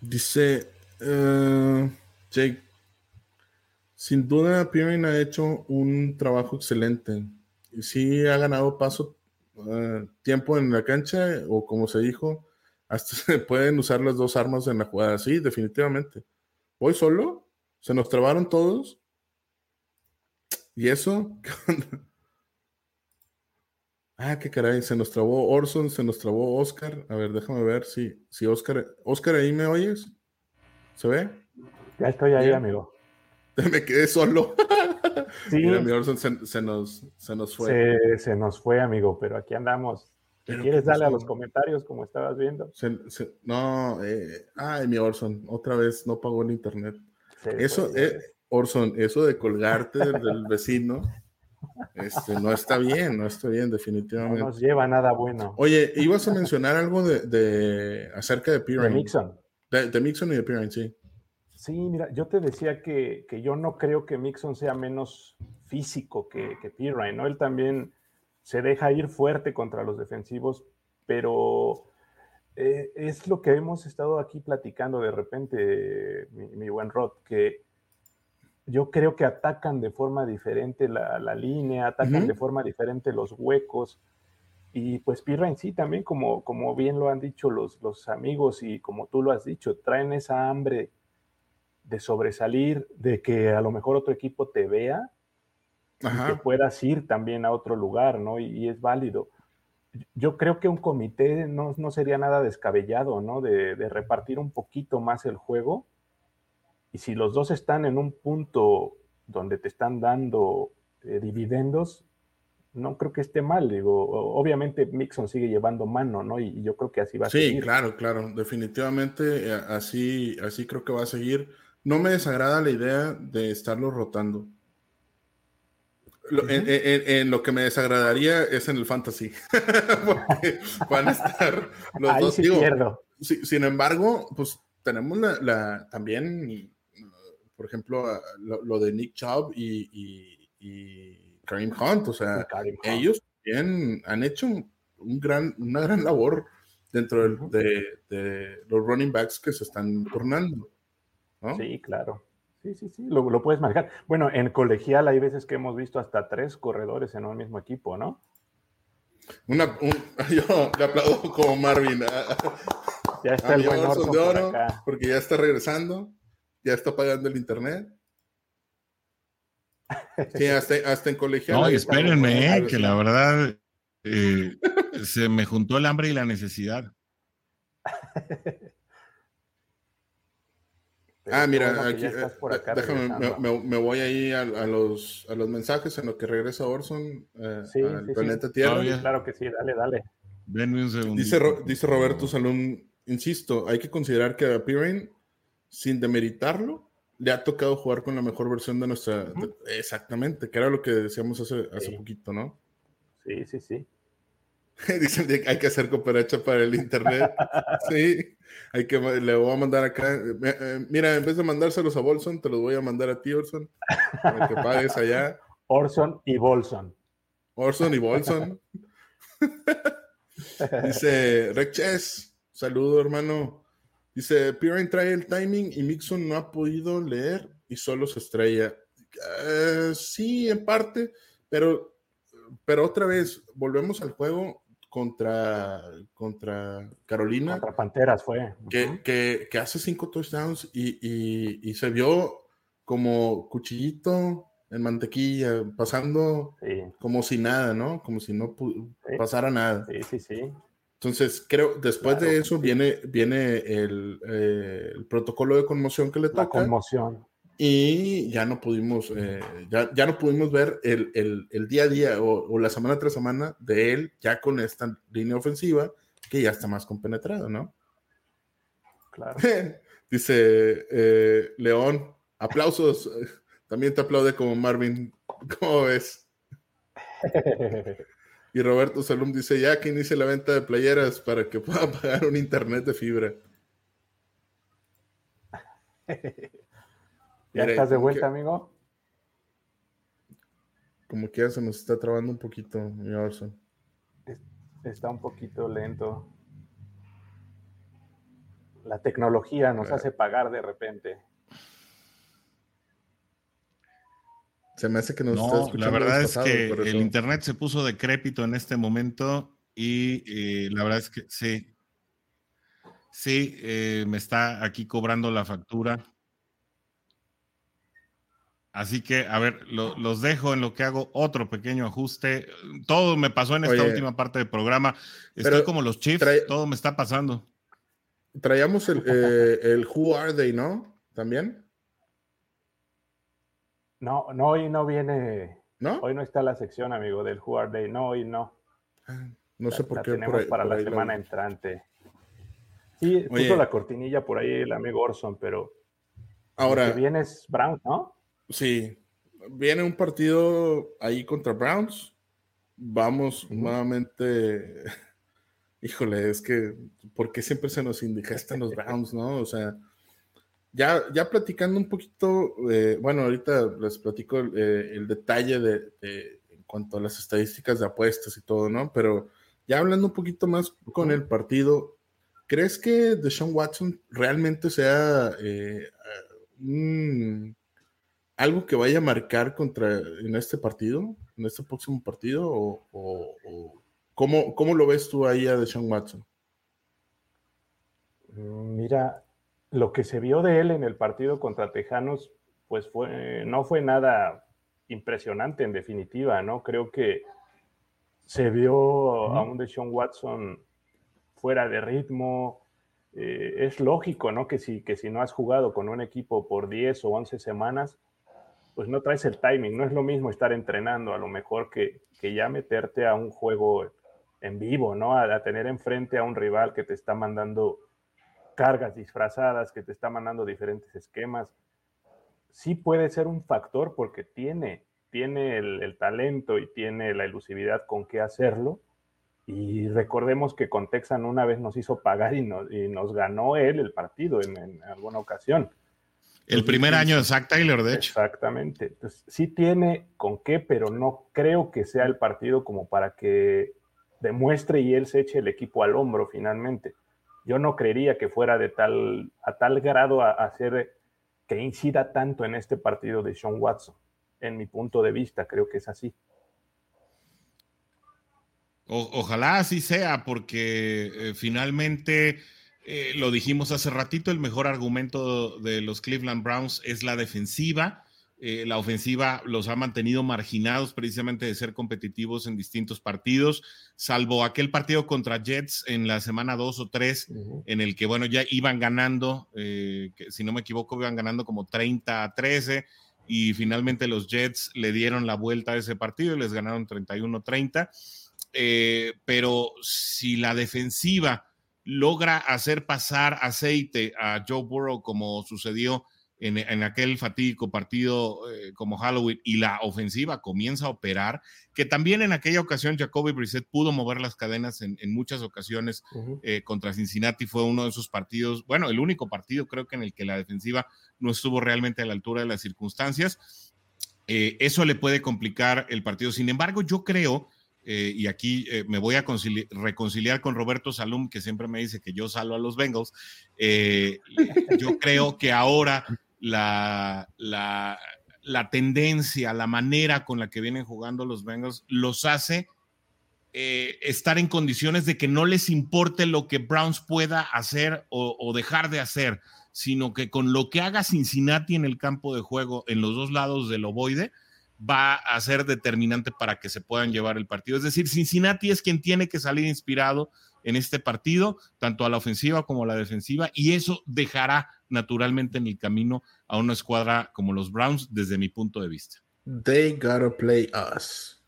Dice uh, Jake, sin duda Pirine ha hecho un trabajo excelente. Y sí ha ganado paso, uh, tiempo en la cancha, o como se dijo, hasta [laughs] se pueden usar las dos armas en la jugada. Sí, definitivamente. Voy solo, se nos trabaron todos ¿Y eso? [laughs] ah, qué caray, se nos trabó Orson, se nos trabó Oscar. A ver, déjame ver si, si Oscar. Oscar, ¿ahí me oyes? ¿Se ve? Ya estoy ahí, amigo. [laughs] Me quedé solo. [laughs] Sí. Mira, mi Orson se, nos, se nos fue. Se, nos fue, amigo, pero aquí andamos. ¿Quieres pues, darle a los comentarios como estabas viendo? no, eh, ay, mi Orson, otra vez no pagó el internet. Eso, eh, Orson, eso de colgarte del, vecino, este, no está bien, no está bien, definitivamente. No nos lleva nada bueno. Oye, ibas a mencionar algo de, acerca de Pirine. De Mixon. De, Mixon y de Pirine, sí. Sí, mira, yo te decía que, yo no creo que Mixon sea menos físico que, que Pirine, ¿no? Él también se deja ir fuerte contra los defensivos, pero eh, es lo que hemos estado aquí platicando de repente, mi, buen Rod, que yo creo que atacan de forma diferente la, línea, atacan de forma diferente los huecos. Y pues Pirra en sí también, como, como bien lo han dicho los, los amigos y como tú lo has dicho, traen esa hambre de sobresalir, de que a lo mejor otro equipo te vea y que puedas ir también a otro lugar, ¿no? Y, es válido. Yo creo que un comité no, sería nada descabellado, ¿no? De, repartir un poquito más el juego. Y si los dos están en un punto donde te están dando eh, dividendos, no creo que esté mal. Digo, obviamente Mixon sigue llevando mano, ¿no? Y, yo creo que así va a seguir. Sí, claro, claro. Definitivamente eh, así, así creo que va a seguir. No me desagrada la idea de estarlo rotando. en, lo que me desagradaría es en el fantasy. [laughs] Porque van a estar los dos. sin embargo, pues tenemos la, también, por ejemplo, lo, de Nick Chubb y, y, Kareem Hunt. O sea, ellos han hecho un gran, una gran labor dentro de, de, los running backs que se están turnando. Sí, claro. Sí, sí, sí, lo, puedes manejar. Bueno, en colegial hay veces que hemos visto hasta tres corredores en un mismo equipo, ¿no? Una, [laughs] yo le aplaudo como Marvin. ya está el buen de oro, porque ya está regresando, ya está pagando el internet. Sí, hasta, en colegial. No, espérenme, eh, que la verdad eh, se me juntó el hambre y la necesidad. ah, mira, aquí, eh, déjame, me, voy ahí a, los, a los mensajes en lo que regresa Orson eh, al planeta Tierra. claro que sí, dale, dale. Denme un segundo. Dice, dice Roberto Salón, insisto, hay que considerar que a Pirin, sin demeritarlo, le ha tocado jugar con la mejor versión de nuestra. exactamente, que era lo que decíamos hace, hace poquito, ¿no? Sí, sí, sí. [laughs] Dicen que hay que hacer cooperacha para el internet. [laughs] sí, hay que, le voy a mandar acá. Eh, mira, en vez de mandárselos a Bolson, te los voy a mandar a ti, Orson, para que pagues allá. [laughs] Orson y Bolson. Orson y Bolson. Dice Reches, saludo hermano. Dice, Pirine trae el timing y Mixon no ha podido leer y solo se estrella. Eh, sí, en parte, pero, pero otra vez, volvemos al juego contra, contra Carolina. Contra Panteras fue. Que, que, hace cinco touchdowns y, y, se vio como cuchillito en mantequilla, pasando como si nada, ¿no? Como si no pasara nada. Sí, sí, sí. Entonces, creo, después de eso viene, viene el, eh, el, protocolo de conmoción que le toca. La conmoción y ya no pudimos, eh, ya, ya, no pudimos ver el, el, el día a día o, la semana tras semana de él ya con esta línea ofensiva que ya está más compenetrado, ¿no? Claro. [laughs] Dice eh, León, aplausos, [laughs] también te aplaude como Marvin, ¿cómo ves? [laughs] y Roberto Salum dice, ya que inicie la venta de playeras para que pueda [laughs] pagar un internet de fibra. [laughs] ¿Ya estás de vuelta, amigo? Como que ya se nos está trabando un poquito, mi Orson. Está un poquito lento. La tecnología nos hace pagar de repente. Se me hace que nos está escuchando. La verdad es que el internet se puso decrépito en este momento y eh, la verdad es que sí. Sí, eh, me está aquí cobrando la factura. Así que, a ver, los dejo en lo que hago otro pequeño ajuste. Todo me pasó en esta última parte del programa. Estoy como los Chiefs, todo me está pasando. Traíamos el, eh, el Who Are They, ¿no? ¿También? No, no, hoy no viene. ¿No? Hoy no está la sección, amigo, del Who Are They. No, hoy no. Ah, no sé por qué. Tenemos para la semana entrante. Sí, puso la cortinilla por ahí el amigo Orson, pero. Ahora. Que viene es Brown, ¿no? Sí, viene un partido ahí contra Browns. Vamos nuevamente. [laughs] Híjole, es que, ¿por qué siempre se nos indigestan los Browns, no? O sea, ya, ya platicando un poquito, eh, bueno, ahorita les platico eh, el detalle de, en cuanto a las estadísticas de apuestas y todo, ¿no? Pero ya hablando un poquito más con el partido, ¿crees que Deshaun Watson realmente sea eh, algo que vaya a marcar contra en este partido, en este próximo partido? ¿O, o, ¿cómo, cómo, lo ves tú ahí a Deshaun Watson? Mm, mira, lo que se vio de él en el partido contra Tejanos, pues fue, no fue nada impresionante en definitiva, ¿no? Creo que se vio a un Deshaun Watson fuera de ritmo. Eh, es lógico, ¿no? Que si, que si no has jugado con un equipo por 10 o 11 semanas, pues no traes el timing. No es lo mismo estar entrenando, a lo mejor que, que ya meterte a un juego en vivo, ¿no? a tener enfrente a un rival que te está mandando cargas disfrazadas, que te está mandando diferentes esquemas. Sí puede ser un factor porque tiene, tiene el, talento y tiene la elusividad con qué hacerlo. Y recordemos que con Texan una vez nos hizo pagar y, nos ganó él el partido en, alguna ocasión. El primer año de Zach Taylor, de hecho. Exactamente. Entonces, sí tiene con qué, pero no creo que sea el partido como para que demuestre y él se eche el equipo al hombro finalmente yo no creería que fuera de tal, a tal grado a, hacer que incida tanto en este partido de Sean Watson. En mi punto de vista, creo que es así. ojalá así sea, porque eh, finalmente, eh, lo dijimos hace ratito, el mejor argumento de los Cleveland Browns es la defensiva. Eh, la ofensiva los ha mantenido marginados precisamente de ser competitivos en distintos partidos, salvo aquel partido contra Jets en la semana 2 o 3, en el que, bueno, ya iban ganando, eh, que, si no me equivoco, iban ganando como 30 a 13 y finalmente los Jets le dieron la vuelta a ese partido y les ganaron 31-30. Eh, pero si la defensiva logra hacer pasar aceite a Joe Burrow como sucedió en, aquel fatídico partido eh, como Halloween y la ofensiva comienza a operar, que también en aquella ocasión Jacoby Brissett pudo mover las cadenas en, muchas ocasiones eh, contra Cincinnati, fue uno de esos partidos, bueno, el único partido creo que en el que la defensiva no estuvo realmente a la altura de las circunstancias. Eh, eso le puede complicar el partido. Sin embargo, yo creo, y aquí me voy a reconciliar con Roberto Salum, que siempre me dice que yo salvo a los Bengals, [laughs] yo creo que ahora la, la, tendencia, la manera con la que vienen jugando los Bengals los hace eh, estar en condiciones de que no les importe lo que Browns pueda hacer o, dejar de hacer, sino que con lo que haga Cincinnati en el campo de juego, en los dos lados del ovoide, va a ser determinante para que se puedan llevar el partido. Es decir, Cincinnati es quien tiene que salir inspirado en este partido, tanto a la ofensiva como a la defensiva, y eso dejará naturalmente en el camino a una escuadra como los Browns desde mi punto de vista. They gotta play us.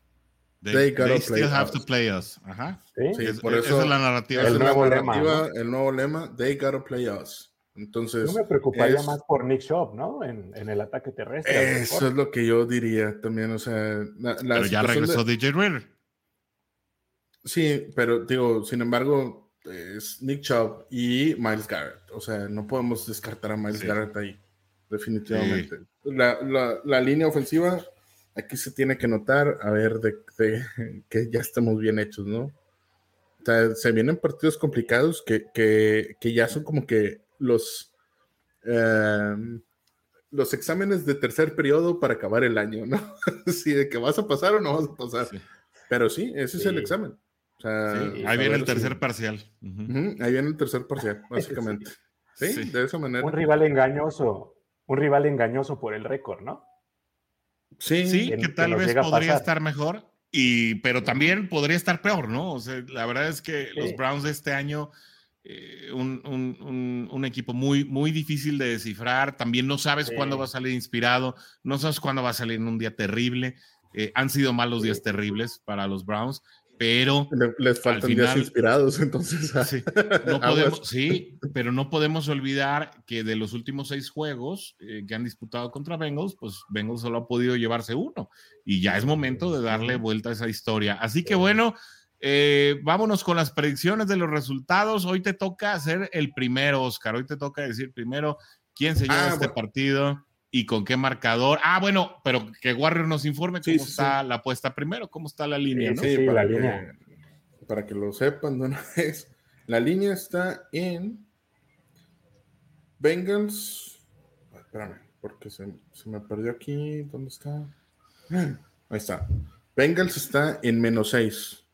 They, gotta still have to play us. Ajá. Sí, por eso esa es la narrativa. El, nuevo, lema, el nuevo lema, they gotta play us. Entonces, yo me preocuparía más por Nick Shop, ¿no? En, en el ataque terrestre. Eso es lo que yo diría también. O sea, la, pero ya regresó DJ Ritter. Sí, pero digo, sin embargo, es Nick Chubb y Miles Garrett. O sea, no podemos descartar a Miles Garrett ahí, definitivamente. La, la, línea ofensiva, aquí se tiene que notar, a ver, de, [laughs] que ya estamos bien hechos, ¿no? O sea, se vienen partidos complicados que, que, que ya son como que los, em, los exámenes de tercer periodo para acabar el año, ¿no? [laughs] si de que vas a pasar o no vas a pasar. Pero sí, ese es el examen ahí viene el tercer parcial. ahí viene el tercer parcial, básicamente. Sí, de esa manera. Un rival engañoso, un rival engañoso por el récord, ¿no? Sí, sí que, tal vez podría estar mejor, y, pero también podría estar peor, ¿no? O sea, la verdad es que los Browns de este año, eh, un, un, un, equipo muy, muy difícil de descifrar, también no sabes cuándo va a salir inspirado, no sabes cuándo va a salir en un día terrible. Eh, han sido malos días terribles para los Browns, pero les faltan días inspirados, [laughs] entonces. Sí, [laughs] no podemos, sí, pero no podemos olvidar que de los últimos seis juegos eh, que han disputado contra Bengals, pues Bengals solo ha podido llevarse uno y ya es momento de darle vuelta a esa historia. Así que bueno, eh, vámonos con las predicciones de los resultados. Hoy te toca hacer el primero, Oscar. Hoy te toca decir primero quién se lleva ah, este partido y con qué marcador. Ah, bueno, pero que Warrior nos informe cómo está la apuesta primero, cómo está la línea, ¿no? Sí, para, que, para que lo sepan de [laughs] una vez. La línea está en Bengals. Espérame, porque se, se me perdió aquí. ¿Dónde está? [clears throat] Ahí está. Bengals está en menos 6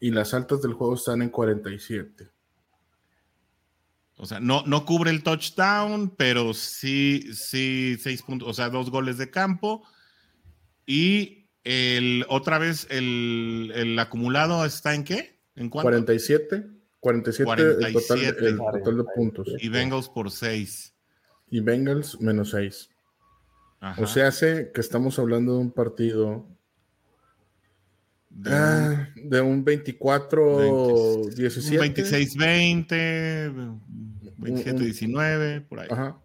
y las altas del juego están en 47. O sea, no, no cubre el touchdown, pero sí, sí, seis puntos, o sea, dos goles de campo. Y el, otra vez, el, acumulado está en qué? ¿En cuánto? 47. 47, El, total, de puntos. Y Bengals por 6. Y Bengals menos 6. O sea, hace que estamos hablando de un partido de, un 24 17 26 20 27 19 por ahí. Ajá.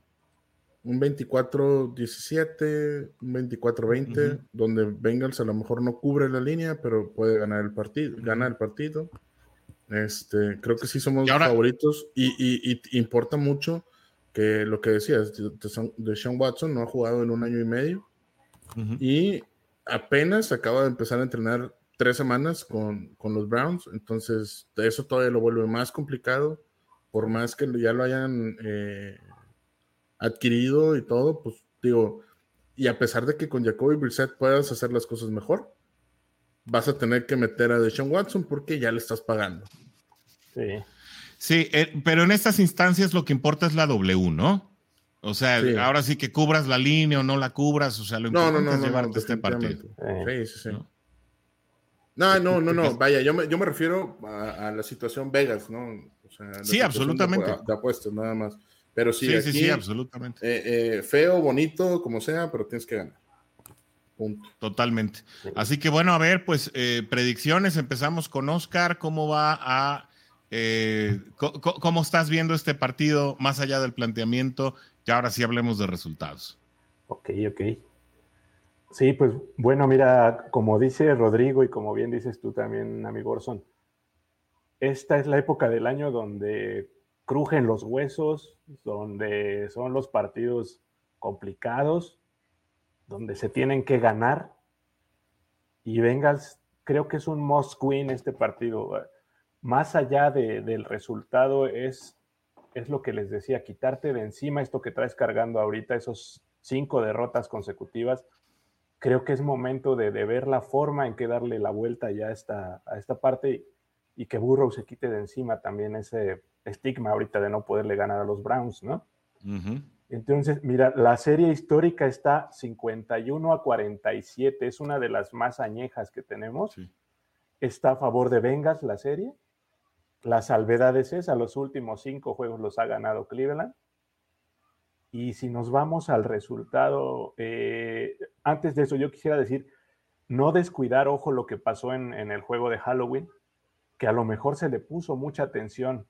un 24 17 un 24 20 donde Bengals a lo mejor no cubre la línea pero puede ganar el partido gana el partido. Este creo que sí somos favoritos y, y, importa mucho que lo que decías de Sean Watson no ha jugado en un año y medio y apenas acaba de empezar a entrenar tres semanas con, los Browns, entonces eso todavía lo vuelve más complicado, por más que ya lo hayan eh, adquirido y todo, pues digo, y a pesar de que con Jacoby Brissett puedas hacer las cosas mejor, vas a tener que meter a Deshaun Watson porque ya le estás pagando. Sí. Sí, eh, pero en estas instancias lo que importa es la W, ¿no? O sea, ahora sí que cubras la línea o no la cubras, o sea, lo importante es llevarte este partido. Sí, sí, sí. No, no, no, no, vaya, yo me, yo me refiero a, la situación Vegas, ¿no? Sí, absolutamente. De, apuestas, nada más. Pero sí, sí, sí, absolutamente. Eh, eh, feo, bonito, como sea, pero tienes que ganar. Punto. Totalmente. Así que bueno, a ver, pues eh, predicciones. Empezamos con Oscar. ¿Cómo va a... ¿Cómo estás viendo este partido más allá del planteamiento? Y ahora sí hablemos de resultados. Ok, ok. Sí, pues bueno, mira, como dice Rodrigo y como bien dices tú también, amigo Orson, esta es la época del año donde crujen los huesos, donde son los partidos complicados, donde se tienen que ganar. Y Bengals, creo que es un must win este partido. Más allá del resultado, es, es lo que les decía, quitarte de encima esto que traes cargando ahorita, esos cinco derrotas consecutivas creo que es momento de, ver la forma en que darle la vuelta ya esta, a esta parte y, que Burrow se quite de encima también ese estigma ahorita de no poderle ganar a los Browns, ¿no? Entonces, mira, la serie histórica está 51 a 47, es una de las más añejas que tenemos. Está a favor de Vengas la serie. La salvedad es esa, los últimos cinco juegos los ha ganado Cleveland. Y si nos vamos al resultado, eh, antes de eso yo quisiera decir, no descuidar, ojo, lo que pasó en, el juego de Halloween, que a lo mejor se le puso mucha atención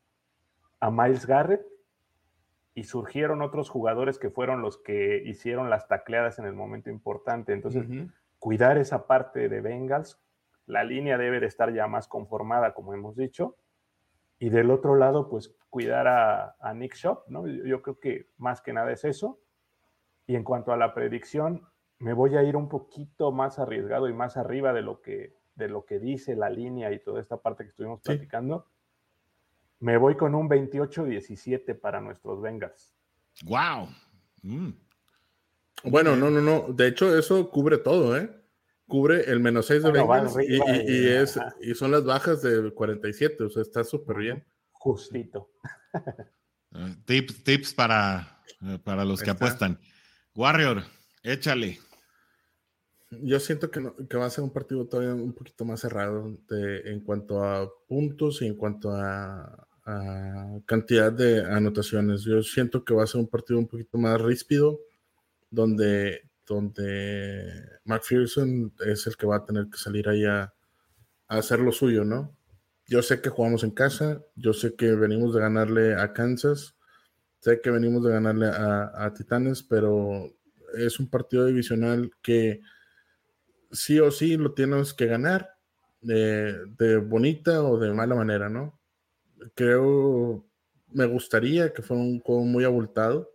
a Miles Garrett y surgieron otros jugadores que fueron los que hicieron las tacleadas en el momento importante. Entonces, cuidar esa parte de Bengals, la línea debe de estar ya más conformada, como hemos dicho, y del otro lado, pues cuidar a, Nick Shop, ¿no? Yo, creo que más que nada es eso. Y en cuanto a la predicción, me voy a ir un poquito más arriesgado y más arriba de lo que, de lo que dice la línea y toda esta parte que estuvimos platicando. Me voy con un 28-17 para nuestros Bengals. ¡Wow! Mm. Bueno, no, no, no. De hecho, eso cubre todo, ¿eh? cubre el menos 6 de Bengals y, es, y son las bajas del 47, o sea, está súper bien. Justito. Tips, tips para, para los que apuestan. Warrior, échale. Yo siento que, que, va a ser un partido todavía un poquito más cerrado en cuanto a puntos y en cuanto a, a, cantidad de anotaciones. Yo siento que va a ser un partido un poquito más ríspido, donde donde McPherson es el que va a tener que salir ahí a, hacer lo suyo, ¿no? Yo sé que jugamos en casa, yo sé que venimos de ganarle a Kansas, sé que venimos de ganarle a, Titanes, pero es un partido divisional que sí o sí lo tienes que ganar de, de, bonita o de mala manera, ¿no? Creo, me gustaría que fuera un juego muy abultado,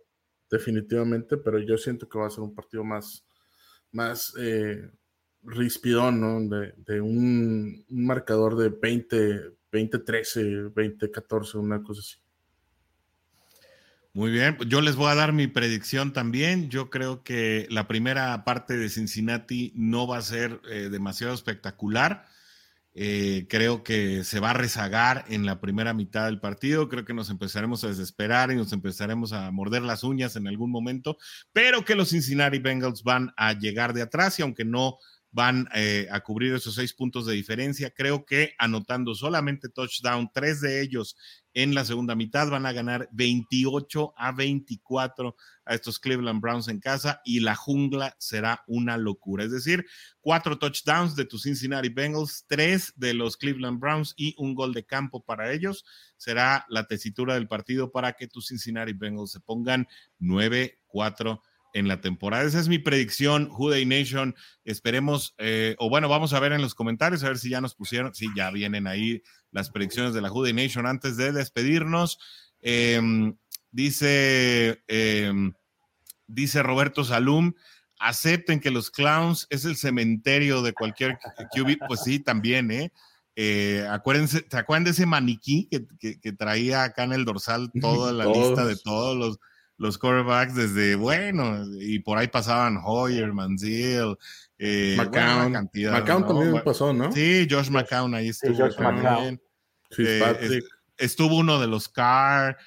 definitivamente, pero yo siento que va a ser un partido más, más eh, rispidón, ¿no? De, un, marcador de 20, 20-13, 20-14, una cosa así. Muy bien, yo les voy a dar mi predicción también. Yo creo que la primera parte de Cincinnati no va a ser eh, demasiado espectacular. Eh, creo que se va a rezagar en la primera mitad del partido. Creo que nos empezaremos a desesperar y nos empezaremos a morder las uñas en algún momento, pero que los Cincinnati Bengals van a llegar de atrás y aunque no van eh, a cubrir esos seis puntos de diferencia. Creo que anotando solamente touchdown, tres de ellos en la segunda mitad van a ganar 28 a 24 a estos Cleveland Browns en casa y la jungla será una locura. Es decir, cuatro touchdowns de tus Cincinnati Bengals, tres de los Cleveland Browns y un gol de campo para ellos. Será la tesitura del partido para que tus Cincinnati Bengals se pongan 9-4 en la temporada. Esa es mi predicción, Juday Nation. Esperemos, eh, o bueno, vamos a ver en los comentarios, a ver si ya nos pusieron, si ya vienen ahí las predicciones de la Juday Nation antes de despedirnos. Em, dice, em, dice Roberto Salum, acepten que los clowns es el cementerio de cualquier QB. Pues sí, también, ¿eh? eh acuérdense, ¿se acuerdan de ese maniquí que, traía acá en el dorsal toda la [laughs] lista de todos los los quarterbacks desde, bueno, y por ahí pasaban Hoyer, Manziel, eh, McCown. McCown también pasó, ¿no? Sí, Josh McCown ahí estuvo. Sí, Josh McCown. Eh, estuvo uno de los Carr.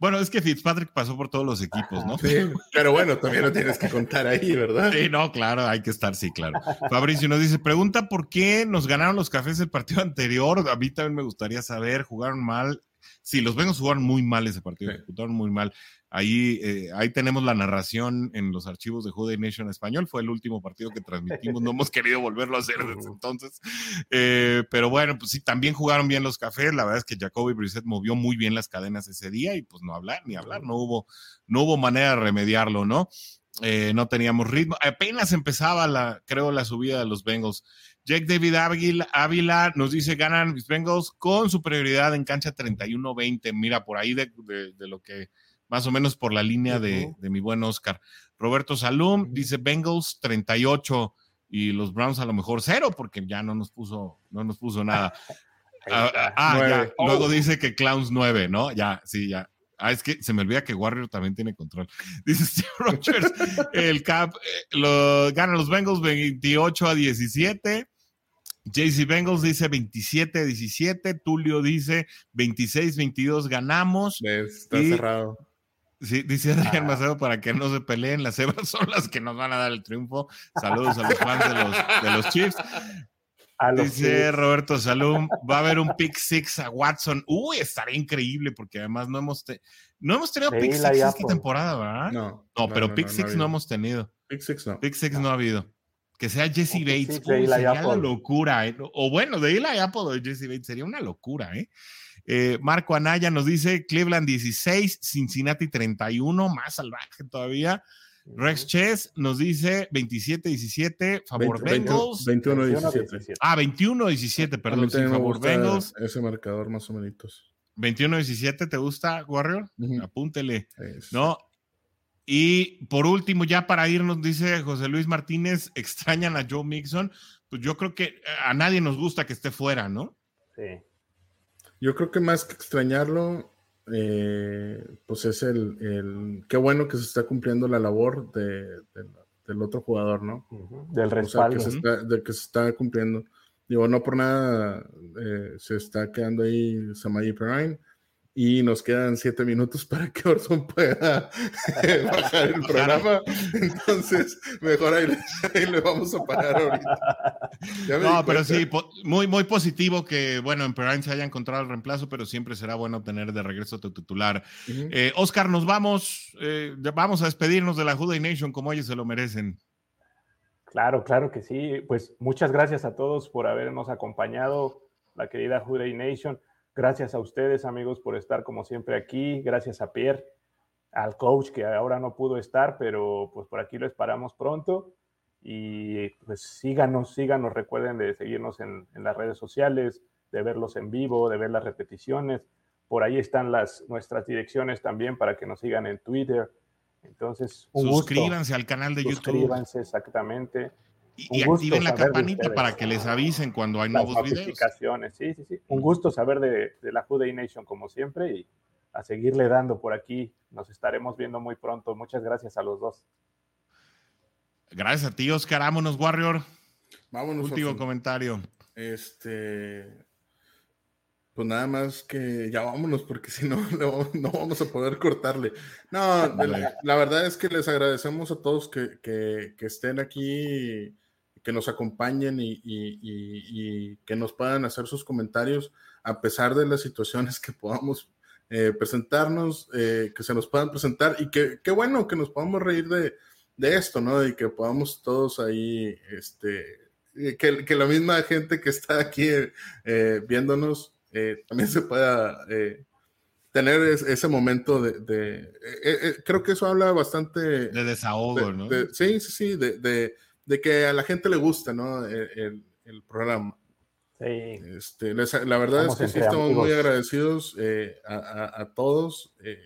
Bueno, es que Fitzpatrick pasó por todos los equipos, ¿no? Sí, pero bueno, también lo tienes que contar ahí, ¿verdad? Sí, no, claro, hay que estar, sí, claro. Fabricio nos dice, pregunta por qué nos ganaron los cafés el partido anterior. A mí también me gustaría saber, jugaron mal. Sí, los Bengals jugaron muy mal ese partido, jugaron muy mal. Ahí, eh, ahí tenemos la narración en los archivos de Jude Nation Español. Fue el último partido que transmitimos. No hemos querido volverlo a hacer desde entonces. Eh, pero bueno, pues sí, también jugaron bien los cafés. La verdad es que Jacoby Brissett movió muy bien las cadenas ese día y pues no hablar ni hablar. No hubo, no hubo manera de remediarlo, ¿no? Eh, no teníamos ritmo. Apenas empezaba la, creo, la subida de los Bengals. Jake David Ávila nos dice, ganan los Bengals con superioridad en cancha 31-20. Mira, por ahí de lo que más o menos por la línea de, mi buen Oscar. Roberto Salum dice Bengals 38 y los Browns a lo mejor cero porque ya no nos puso, no nos puso nada. [laughs] ah, ah, ah ya. Luego oh. dice que Clowns 9, ¿no? Ya, sí, ya. Ah, es que se me olvida que Warrior también tiene control. [laughs] Dice Steve Rogers, [laughs] el Cap eh, lo, gana los Bengals 28 a 17. JC Bengals dice 27 a 17. Tulio dice 26 22 ganamos. Está cerrado. Sí, dice Adrián Macedo para que no se peleen, las hebras [laughs] son las que nos van a dar el triunfo. Saludos a los fans de los, Chiefs. dice Roberto Salum, va a haber un pick six a Watson. Uy, estaría increíble porque además no hemos, no hemos tenido pick six esta temporada, ¿verdad? No, no, pero pick six no, hemos tenido. Pick six no. Pick six no ha habido. Que sea Jesse Bates. sería una locura. ¿eh? O bueno, de Eli Apple o Jesse Bates sería una locura, ¿eh? Eh, Marco Anaya nos dice Cleveland 16, Cincinnati 31, más salvaje todavía. Rex Chess nos dice 27-17, favor Bengals. 21-17. Ah, 21-17, perdón, sí, favor Bengals. Ese marcador más o menos. 21-17, ¿te gusta, Warrior? Apúntele. ¿No? Y por último, ya para irnos, dice José Luis Martínez, extrañan a Joe Mixon. Pues yo creo que a nadie nos gusta que esté fuera, ¿no? Sí. Yo creo que más que extrañarlo, eh, pues es el, qué bueno que se está cumpliendo la labor de, del otro jugador, ¿no? Del respaldo. que se está, de que se está cumpliendo. Digo, no por nada eh, se está quedando ahí Samayi Perrine y nos quedan siete minutos para que Orson pueda [laughs] bajar el programa. Entonces, mejor ahí, le vamos a parar ahorita. No, pero sí, muy, muy positivo que, bueno, en Perrine se haya encontrado el reemplazo, pero siempre será bueno tener de regreso a tu titular. Eh, Oscar, nos vamos, eh, vamos a despedirnos de la Juday Nation como ellos se lo merecen. Claro, claro que sí. Pues muchas gracias a todos por habernos acompañado, la querida Juday Nation. Gracias a ustedes, amigos, por estar como siempre aquí. Gracias a Pierre, al coach que ahora no pudo estar, pero pues por aquí lo esperamos pronto. Y pues síganos, síganos, recuerden de seguirnos en, las redes sociales, de verlos en vivo, de ver las repeticiones. Por ahí están las, nuestras direcciones también para que nos sigan en Twitter, Entonces, un Suscríbanse al canal de YouTube. Suscríbanse, exactamente. Y, activen la campanita para que les avisen cuando hay nuevos notificaciones. Sí, sí, sí. Un gusto saber de, la Juday Nation como siempre y a seguirle dando por aquí. Nos estaremos viendo muy pronto. Muchas gracias a los dos. Gracias a ti, Oscar. Vámonos, Warrior. Vámonos. Último comentario. Este. Pues nada más que ya vámonos, porque [laughs] si no, no, vamos a poder cortarle. No, la, verdad es que les agradecemos a todos que, que, que estén aquí que nos acompañen y, que nos puedan hacer sus comentarios a pesar de las situaciones que podamos eh, presentarnos, eh, que se nos puedan presentar y que, qué bueno que nos podamos reír de, esto, ¿no? Y que podamos todos ahí, este, que, que la misma gente que está aquí eh, viéndonos también se pueda tener ese momento de, creo que eso habla bastante de desahogo, ¿no? sí, sí, sí, de, de que a la gente le gusta, ¿no? El, programa. Sí. Este, la verdad es que sí estamos muy agradecidos eh, a, todos eh,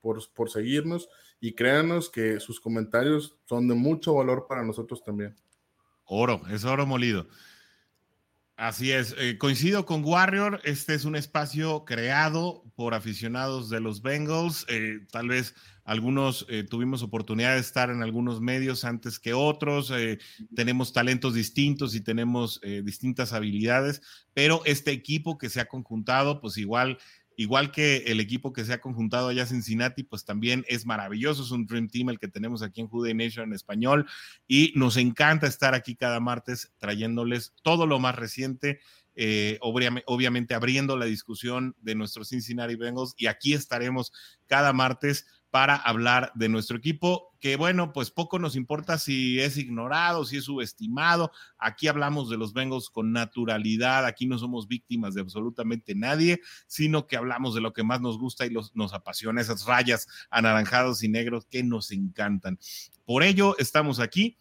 por, por seguirnos y créanos que sus comentarios son de mucho valor para nosotros también. Oro, es oro molido. Así es, eh, coincido con Warrior, este es un espacio creado por aficionados de los Bengals, eh, tal vez algunos eh, tuvimos oportunidad de estar en algunos medios antes que otros, tenemos talentos distintos y tenemos distintas habilidades, pero este equipo que se ha conjuntado, pues igual igual que el equipo que se ha conjuntado allá Cincinnati, pues también es maravilloso, es un Dream Team el que tenemos aquí en Jude Nation en español y nos encanta estar aquí cada martes trayéndoles todo lo más reciente. Eh, obviamente abriendo la discusión de nuestros Cincinnati Bengals y aquí estaremos cada martes para hablar de nuestro equipo, que bueno, pues poco nos importa si es ignorado, si es subestimado. Aquí hablamos de los Bengals con naturalidad, aquí no somos víctimas de absolutamente nadie, sino que hablamos de lo que más nos gusta y nos apasiona, esas rayas anaranjados y negros que nos encantan. Por ello estamos aquí,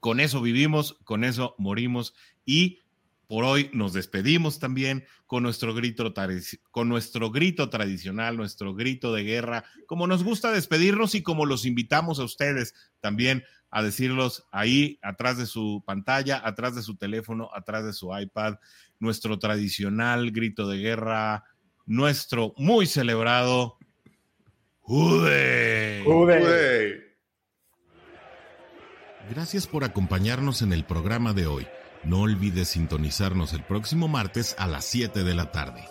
con eso vivimos, con eso morimos y por hoy nos despedimos también con nuestro grito, con nuestro grito tradicional, nuestro grito de guerra, como nos gusta despedirnos y como los invitamos a ustedes también a decirlos ahí atrás de su pantalla, atrás de su teléfono, atrás de su iPad, nuestro tradicional grito de guerra, nuestro muy celebrado Jude. Jude. Gracias por acompañarnos en el programa de hoy. No olvides sintonizarnos el próximo martes a las 7 de la tarde.